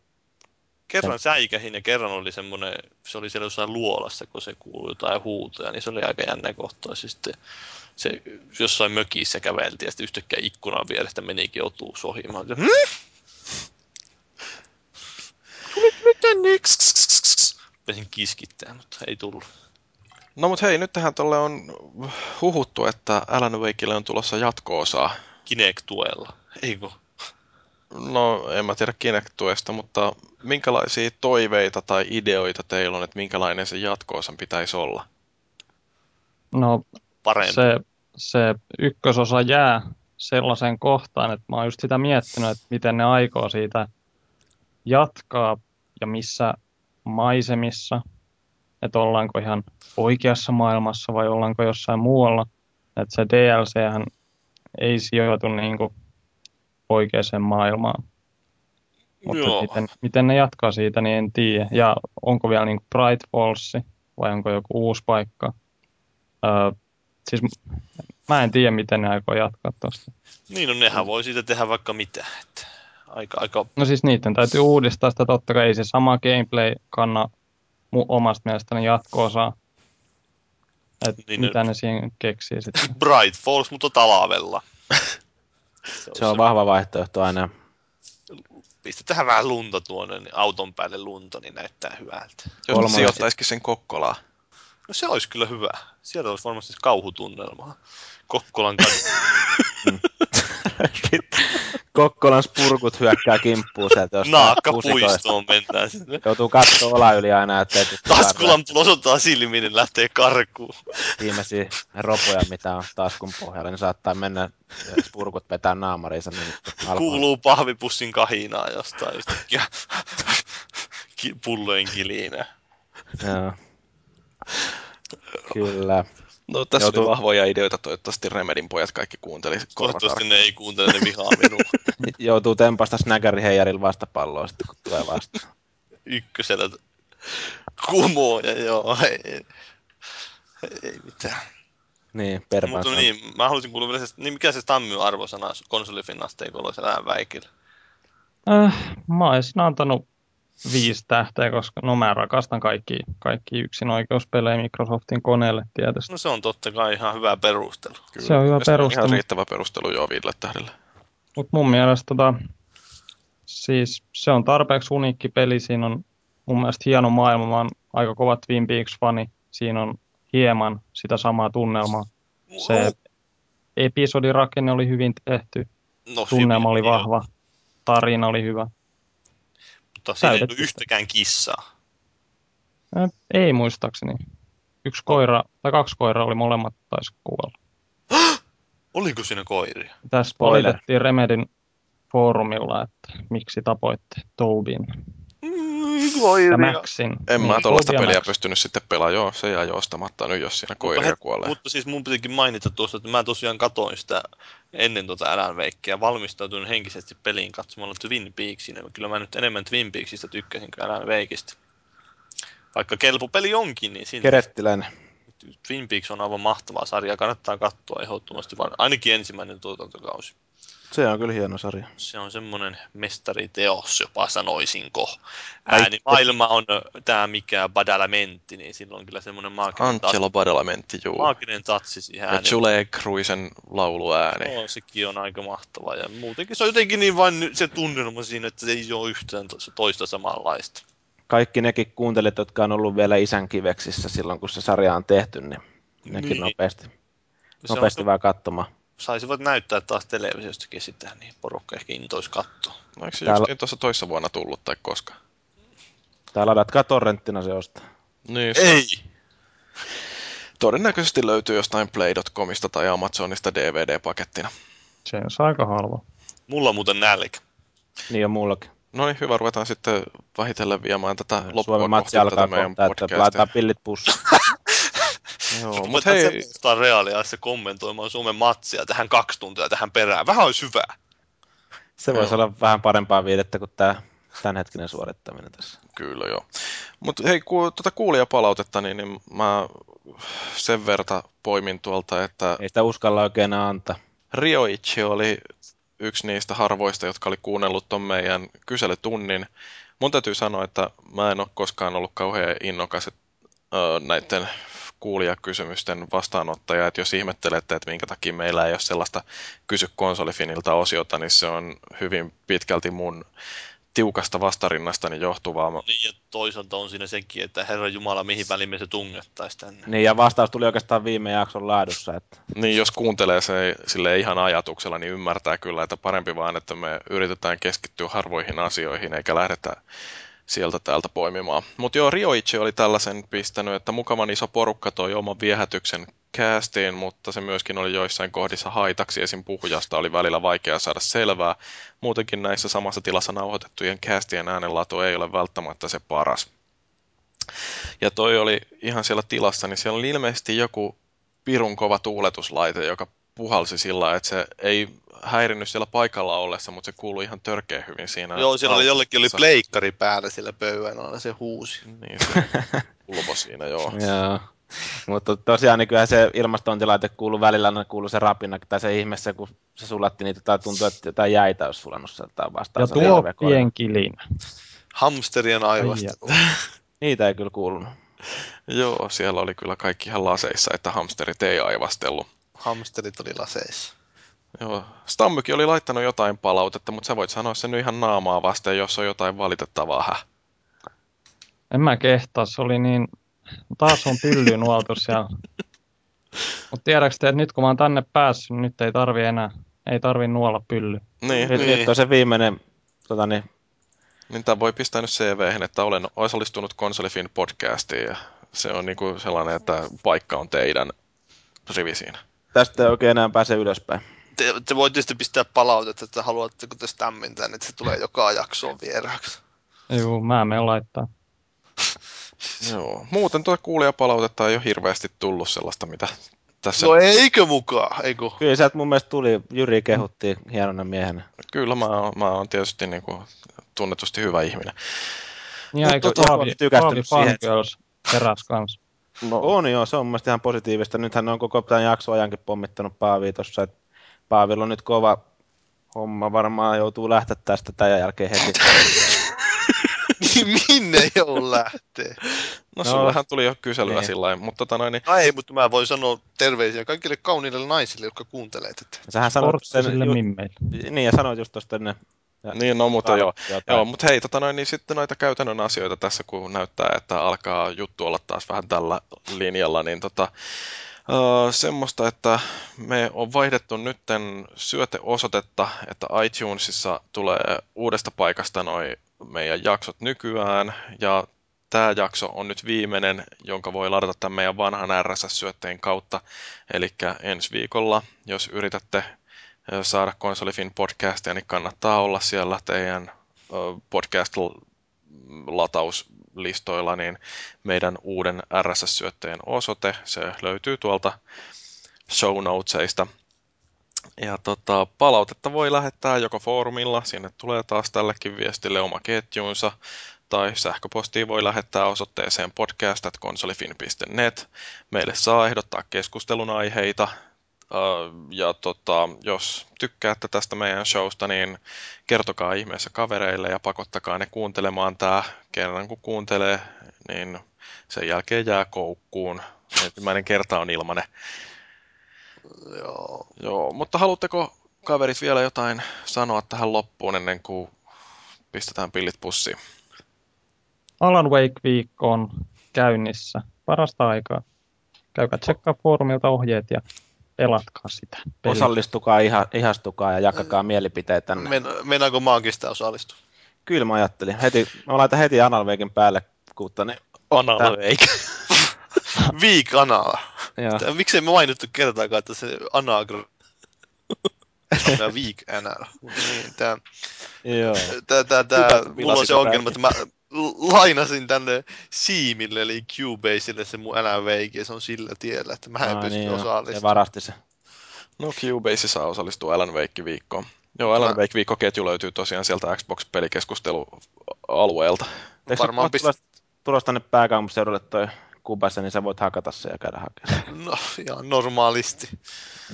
Kerran säikähin ja kerran oli semmoinen, se oli siellä jossain luolassa, kun se kuului jotain huutoja, niin se oli aika jännä kohta. Sitten se jossain mökissä käveltiin ja sitten yhtäkkiä ikkunan vierestä menikin otuus ohi. Mä olin, hm? Tänne? Pesin kiskittää, mutta ei tullut. No mut hei, nyt tähän tolle on huhuttu, että Alan Wakeille on tulossa jatko-osaa. Kinect-tuella, eikö? No, en mä tiedä Kinect-tuesta, mutta minkälaisia toiveita tai ideoita teillä on, että minkälainen se jatko pitäisi olla? No, Parempi. Se, se ykkösosa jää sellaiseen kohtaan, että mä oon just sitä miettinyt, että miten ne aikoo siitä jatkaa ja missä maisemissa, että ollaanko ihan oikeassa maailmassa vai ollaanko jossain muualla. Että se DLC ei sijoitu niin kuin oikeaan maailmaan. Mutta miten, miten ne jatkaa siitä, niin en tiedä. Ja onko vielä niin Bright Falls vai onko joku uusi paikka. Öö, siis mä en tiedä, miten ne aikoo jatkaa tuosta. Niin, no nehän voi siitä tehdä vaikka mitä. Että aika, aika... No siis niiden täytyy uudistaa sitä, totta kai ei se sama gameplay kanna mu- omasta mielestäni jatko-osaa. Et niin, mitä ne siihen keksii sitten. Bright Falls, mutta talavella. se on, se on vahva vaihtoehto aina. Pistetään vähän lunta tuonne, niin auton päälle lunta, niin näyttää hyvältä. Jos sijoittaisikin sen Kokkolaa. No se olisi kyllä hyvä. Siellä olisi varmasti kauhutunnelmaa. Kokkolan kadu. Kokkolan spurkut hyökkää kimppuun sieltä jostain Naakka puistoon mennään sitten. Joutuu katsoa ola yli aina, ettei Taskulan osoittaa silmiin, niin lähtee karkuun. Viimeisiä ropoja, mitä on taskun pohjalla, niin saattaa mennä spurkut vetää naamariinsa. Niin Kuuluu pahvipussin kahinaa jostain yhtäkkiä. Pullojen kilinä. Joo. Kyllä. No tässä oli vahvoja ideoita, toivottavasti Remedin pojat kaikki kuunteli. Toivottavasti ne ei kuuntele, ne vihaa minua. Joutuu tempasta Snaggerin heijarilla vastapalloa sitten, kun tulee vasta. Ykkösellä kumoja, joo, ei, ei, ei mitään. Niin, per Mutta niin, mä haluaisin kuulla vielä, niin mikä se Stammy arvosana konsolifinnasteikolla siellä väikillä? Äh, mä olisin antanut viisi tähteä, koska no mä rakastan kaikki, kaikki yksin oikeuspelejä Microsoftin koneelle tietysti. No se on totta kai ihan hyvä perustelu. Kyllä. Se on hyvä perustelu. Ihan riittävä perustelu jo viidelle tähdelle. Mutta mun mielestä tota, siis se on tarpeeksi uniikki peli. Siinä on mun mielestä hieno maailma. Mä oon aika kova Twin Peaks-fani. Siinä on hieman sitä samaa tunnelmaa. Se episodirakenne oli hyvin tehty. No, Tunnelma oli vahva. Tarina oli hyvä. Mutta siinä ei ollut yhtäkään kissaa. Ei muistaakseni. Yksi koira, tai kaksi koiraa oli molemmat taisi kuolla. Oliko siinä koiria? Tässä valitettiin Remedin foorumilla, että miksi tapoitte Tobin. Koiria. Ja Maxin. En niin, mä tuollaista peliä Max. pystynyt sitten pelaamaan. Joo, se jää joostamatta nyt, jos siinä koiria mutta, kuolee. Mutta siis mun pitikin mainita tuosta, että mä tosiaan katoin sitä ennen tuota Alan Wakea, valmistautuin henkisesti peliin katsomalla Twin Peaksin. Kyllä mä nyt enemmän Twin Peaksista tykkäsin kuin Alan Wakeista. Vaikka kelpupeli onkin, niin siinä... Kerettiläinen. Twin Peaks on aivan mahtava sarja, kannattaa katsoa ehdottomasti, vaan ainakin ensimmäinen tuotantokausi. Se on kyllä hieno sarja. Se on semmoinen mestariteos, jopa sanoisinko. Äänimaailma on tämä mikä Badalamentti, niin silloin on kyllä semmoinen maaginen Angelo Badalamentti, juu. Maaginen tatsi siihen Ja Julie Cruisen lauluääni. No, sekin on aika mahtava. Ja muutenkin se on jotenkin niin vain se tunnelma siinä, että se ei ole yhtään toista samanlaista. Kaikki nekin kuuntelijat, jotka on ollut vielä isän kiveksissä silloin, kun se sarja on tehty, niin nekin niin. nopeasti, nopeasti on... vaan katsomaan saisivat näyttää taas televisiostakin sitä, niin porukka ehkä intoisi katsoa. No eikö se Täällä... just tuossa toissa vuonna tullut tai koska? Tää ladatkaa torrenttina se ostaa. Niin, se... Ei! Todennäköisesti löytyy jostain Play.comista tai Amazonista DVD-pakettina. Se on aika halva. Mulla on muuten nälkä. Niin on mullakin. No niin, hyvä, ruvetaan sitten vähitellen viemään tätä loppua Suomen matsi alkaa meidän podcastia. Laitetaan pillit pussiin. Joo, mutta hei... Se reaaliassa kommentoimaan Suomen matsia tähän kaksi tuntia tähän perään. Vähän olisi hyvä. Se voisi olla vähän parempaa viidettä kuin tämä tämänhetkinen suorittaminen tässä. Kyllä joo. Mutta hei, ku, tuota kuulijapalautetta, niin, niin mä sen verta poimin tuolta, että... Ei sitä uskalla oikein antaa. Rioichi oli yksi niistä harvoista, jotka oli kuunnellut ton meidän kyselytunnin. Mun täytyy sanoa, että mä en ole koskaan ollut kauhean innokas näiden kuulijakysymysten vastaanottaja, että jos ihmettelette, että minkä takia meillä ei ole sellaista kysy konsolifinilta osiota, niin se on hyvin pitkälti mun tiukasta vastarinnastani johtuvaa. Niin, ja toisaalta on siinä sekin, että Herra Jumala, mihin väliin me se tungettaisi tänne. Niin, ja vastaus tuli oikeastaan viime jakson laadussa. Että... Niin, jos kuuntelee se sille ihan ajatuksella, niin ymmärtää kyllä, että parempi vaan, että me yritetään keskittyä harvoihin asioihin, eikä lähdetä sieltä täältä poimimaan. Mutta joo, Rioichi oli tällaisen pistänyt, että mukavan iso porukka toi oman viehätyksen castiin, mutta se myöskin oli joissain kohdissa haitaksi. Esim. puhujasta oli välillä vaikea saada selvää. Muutenkin näissä samassa tilassa nauhoitettujen castien äänenlaatu ei ole välttämättä se paras. Ja toi oli ihan siellä tilassa, niin siellä oli ilmeisesti joku pirun kova tuuletuslaite, joka puhalsi sillä että se ei häirinnyt siellä paikalla ollessa, mutta se kuului ihan törkeä hyvin siinä. Joo, siellä oli jollekin oli pleikkari päällä sillä pöydän alla, se huusi. Niin, se ulvo siinä, joo. joo. Mutta tosiaan niin kyllähän se ilmastointilaite kuuluu välillä, kuuluu se rapina, tai se ihmeessä, kun se sulatti niitä, tai tuntuu, että jotain jäitä olisi sulannut sieltä vastaan. Ja tuo pienkilinä. Hamsterien aivastelu. Niitä ei kyllä kuulunut. Joo, siellä oli kyllä kaikki ihan laseissa, että hamsterit ei aivastellut. Hamsterit oli laseissa. Joo, Stammykin oli laittanut jotain palautetta, mutta sä voit sanoa sen nyt ihan naamaa vasten, jos on jotain valitettavaa hä. En mä kehtaa, se oli niin... Taas on pylly nuoltu siellä. Mutta tiedätkö te, että nyt kun mä oon tänne päässyt, niin nyt ei tarvi enää, ei tarvi nuolla pylly. Niin, nyt, niin. nyt on se viimeinen tota niin, niin tämä voi pistää nyt cv että olen osallistunut Konsolifin podcastiin ja se on niinku sellainen, että paikka on teidän rivi siinä. Tästä ei oikein enää pääse ylöspäin. Te, te voitte sitten pistää palautetta, että haluatteko te stämmin tänne, että se tulee joka jaksoon vieraaksi. Joo, mä menen laittaa. Joo, muuten tuo kuulijapalautetta ei ole hirveästi tullut sellaista, mitä tässä... No eikö mukaan, eikö? Kyllä sieltä mun mielestä tuli, Jyri kehutti hienona miehenä. Kyllä mä oon, mä oon tietysti niin kuin tunnetusti hyvä ihminen. Niin eikö tota, Paavi, Paavi heräs kanssa? No. On joo, se on mun ihan positiivista. Nythän on koko tämän jaksoajankin pommittanut Paavi tuossa, Paavilla on nyt kova homma, varmaan joutuu lähteä tästä tämän jälkeen heti. Minne jou lähtee? No, no sullehan tuli jo kyselyä niin. sillä mutta tota noin... Niin... No ei, mutta mä voin sanoa terveisiä kaikille kauniille naisille, jotka kuuntelee tätä. Sähän sanoit sen... Ju... Niin, ja sanoit just tuosta niin, no mutta joo. joo mutta hei, tota noin, niin sitten noita käytännön asioita tässä, kun näyttää, että alkaa juttu olla taas vähän tällä linjalla, niin tota, Uh, semmoista, että me on vaihdettu nytten syöteosoitetta, että iTunesissa tulee uudesta paikasta noin meidän jaksot nykyään, ja tämä jakso on nyt viimeinen, jonka voi ladata tämän meidän vanhan RSS-syötteen kautta. Eli ensi viikolla, jos yritätte saada Konsolifin podcastia, niin kannattaa olla siellä teidän podcast-latauslistoilla niin meidän uuden RSS-syötteen osoite. Se löytyy tuolta show notesista. Ja tota, palautetta voi lähettää joko foorumilla, sinne tulee taas tällekin viestille oma ketjunsa, tai sähköpostiin voi lähettää osoitteeseen podcast.konsolifin.net. Meille saa ehdottaa keskustelun aiheita, ja tota, jos tykkäätte tästä meidän showsta, niin kertokaa ihmeessä kavereille ja pakottakaa ne kuuntelemaan tämä kerran kun kuuntelee, niin sen jälkeen jää koukkuun. Ensimmäinen kerta on ilmanen. Joo. Joo, mutta haluatteko kaverit vielä jotain sanoa tähän loppuun ennen kuin pistetään pillit pussiin? Alan Wake-viikko on käynnissä. Parasta aikaa. Käykää tsekkaa foorumilta ohjeet ja pelatkaa sitä. Peliä. Osallistukaa, iha, ihastukaa ja jakakaa mm. mielipiteitä. Men, meinaanko maagista osallistua? Kyllä mä ajattelin. Heti, mä laitan heti Analveikin päälle kuutta. Niin... Analveik. Viik Anal. Miksei me mainittu kertaakaan, että se Anagr... Tämä Viik Anal. Niin, tää, Joo. Tää, tää, tää, mulla on se ongelma, että mä lainasin tänne Siimille, eli Cubaseille se mun LNVG, se on sillä tiellä, että mä en pysty niin osallistumaan. Se varasti se. No Cubase saa osallistua Alan Wake-viikkoon. Joo, Alan mä... Wake-viikkoketju löytyy tosiaan sieltä Xbox-pelikeskustelualueelta. Varmaan pist... tulossa tänne pääkaupunkiseudulle toi Kubassa, niin sä voit hakata se ja käydä hakemaan. No, ihan normaalisti.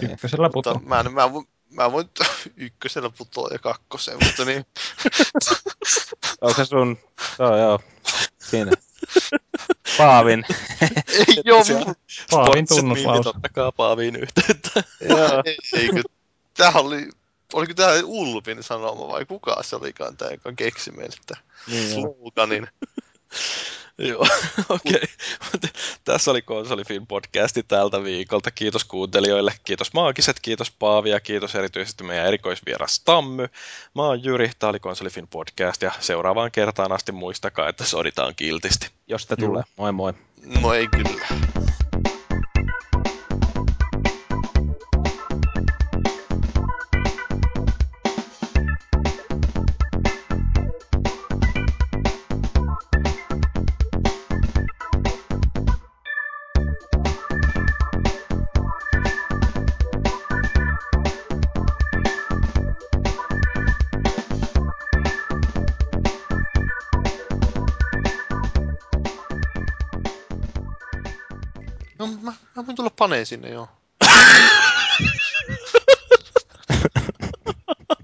Ykkösellä putoa. Mä, mä, mä voin ykkösellä putoa ja kakkosen, mutta niin. Onko se sun, joo joo, siinä. Paavin. Ei joo, Paavin tunnuslaus. Ottakaa Paavin yhteyttä. joo. Eikö, tää oli, oliko tää Ulpin sanoma vai kuka se olikaan tää, joka keksi meille niin, sloganin. Joo, okei. Okay. Tässä oli Konsolifin podcasti tältä viikolta. Kiitos kuuntelijoille, kiitos Maagiset, kiitos Paavi ja kiitos erityisesti meidän erikoisvieras Tammy. Mä oon Jyri, tää oli Konsolifin podcast ja seuraavaan kertaan asti muistakaa, että soditaan kiltisti. Jos te tulee. Moi moi. Moi kyllä. Paneen sinne joo.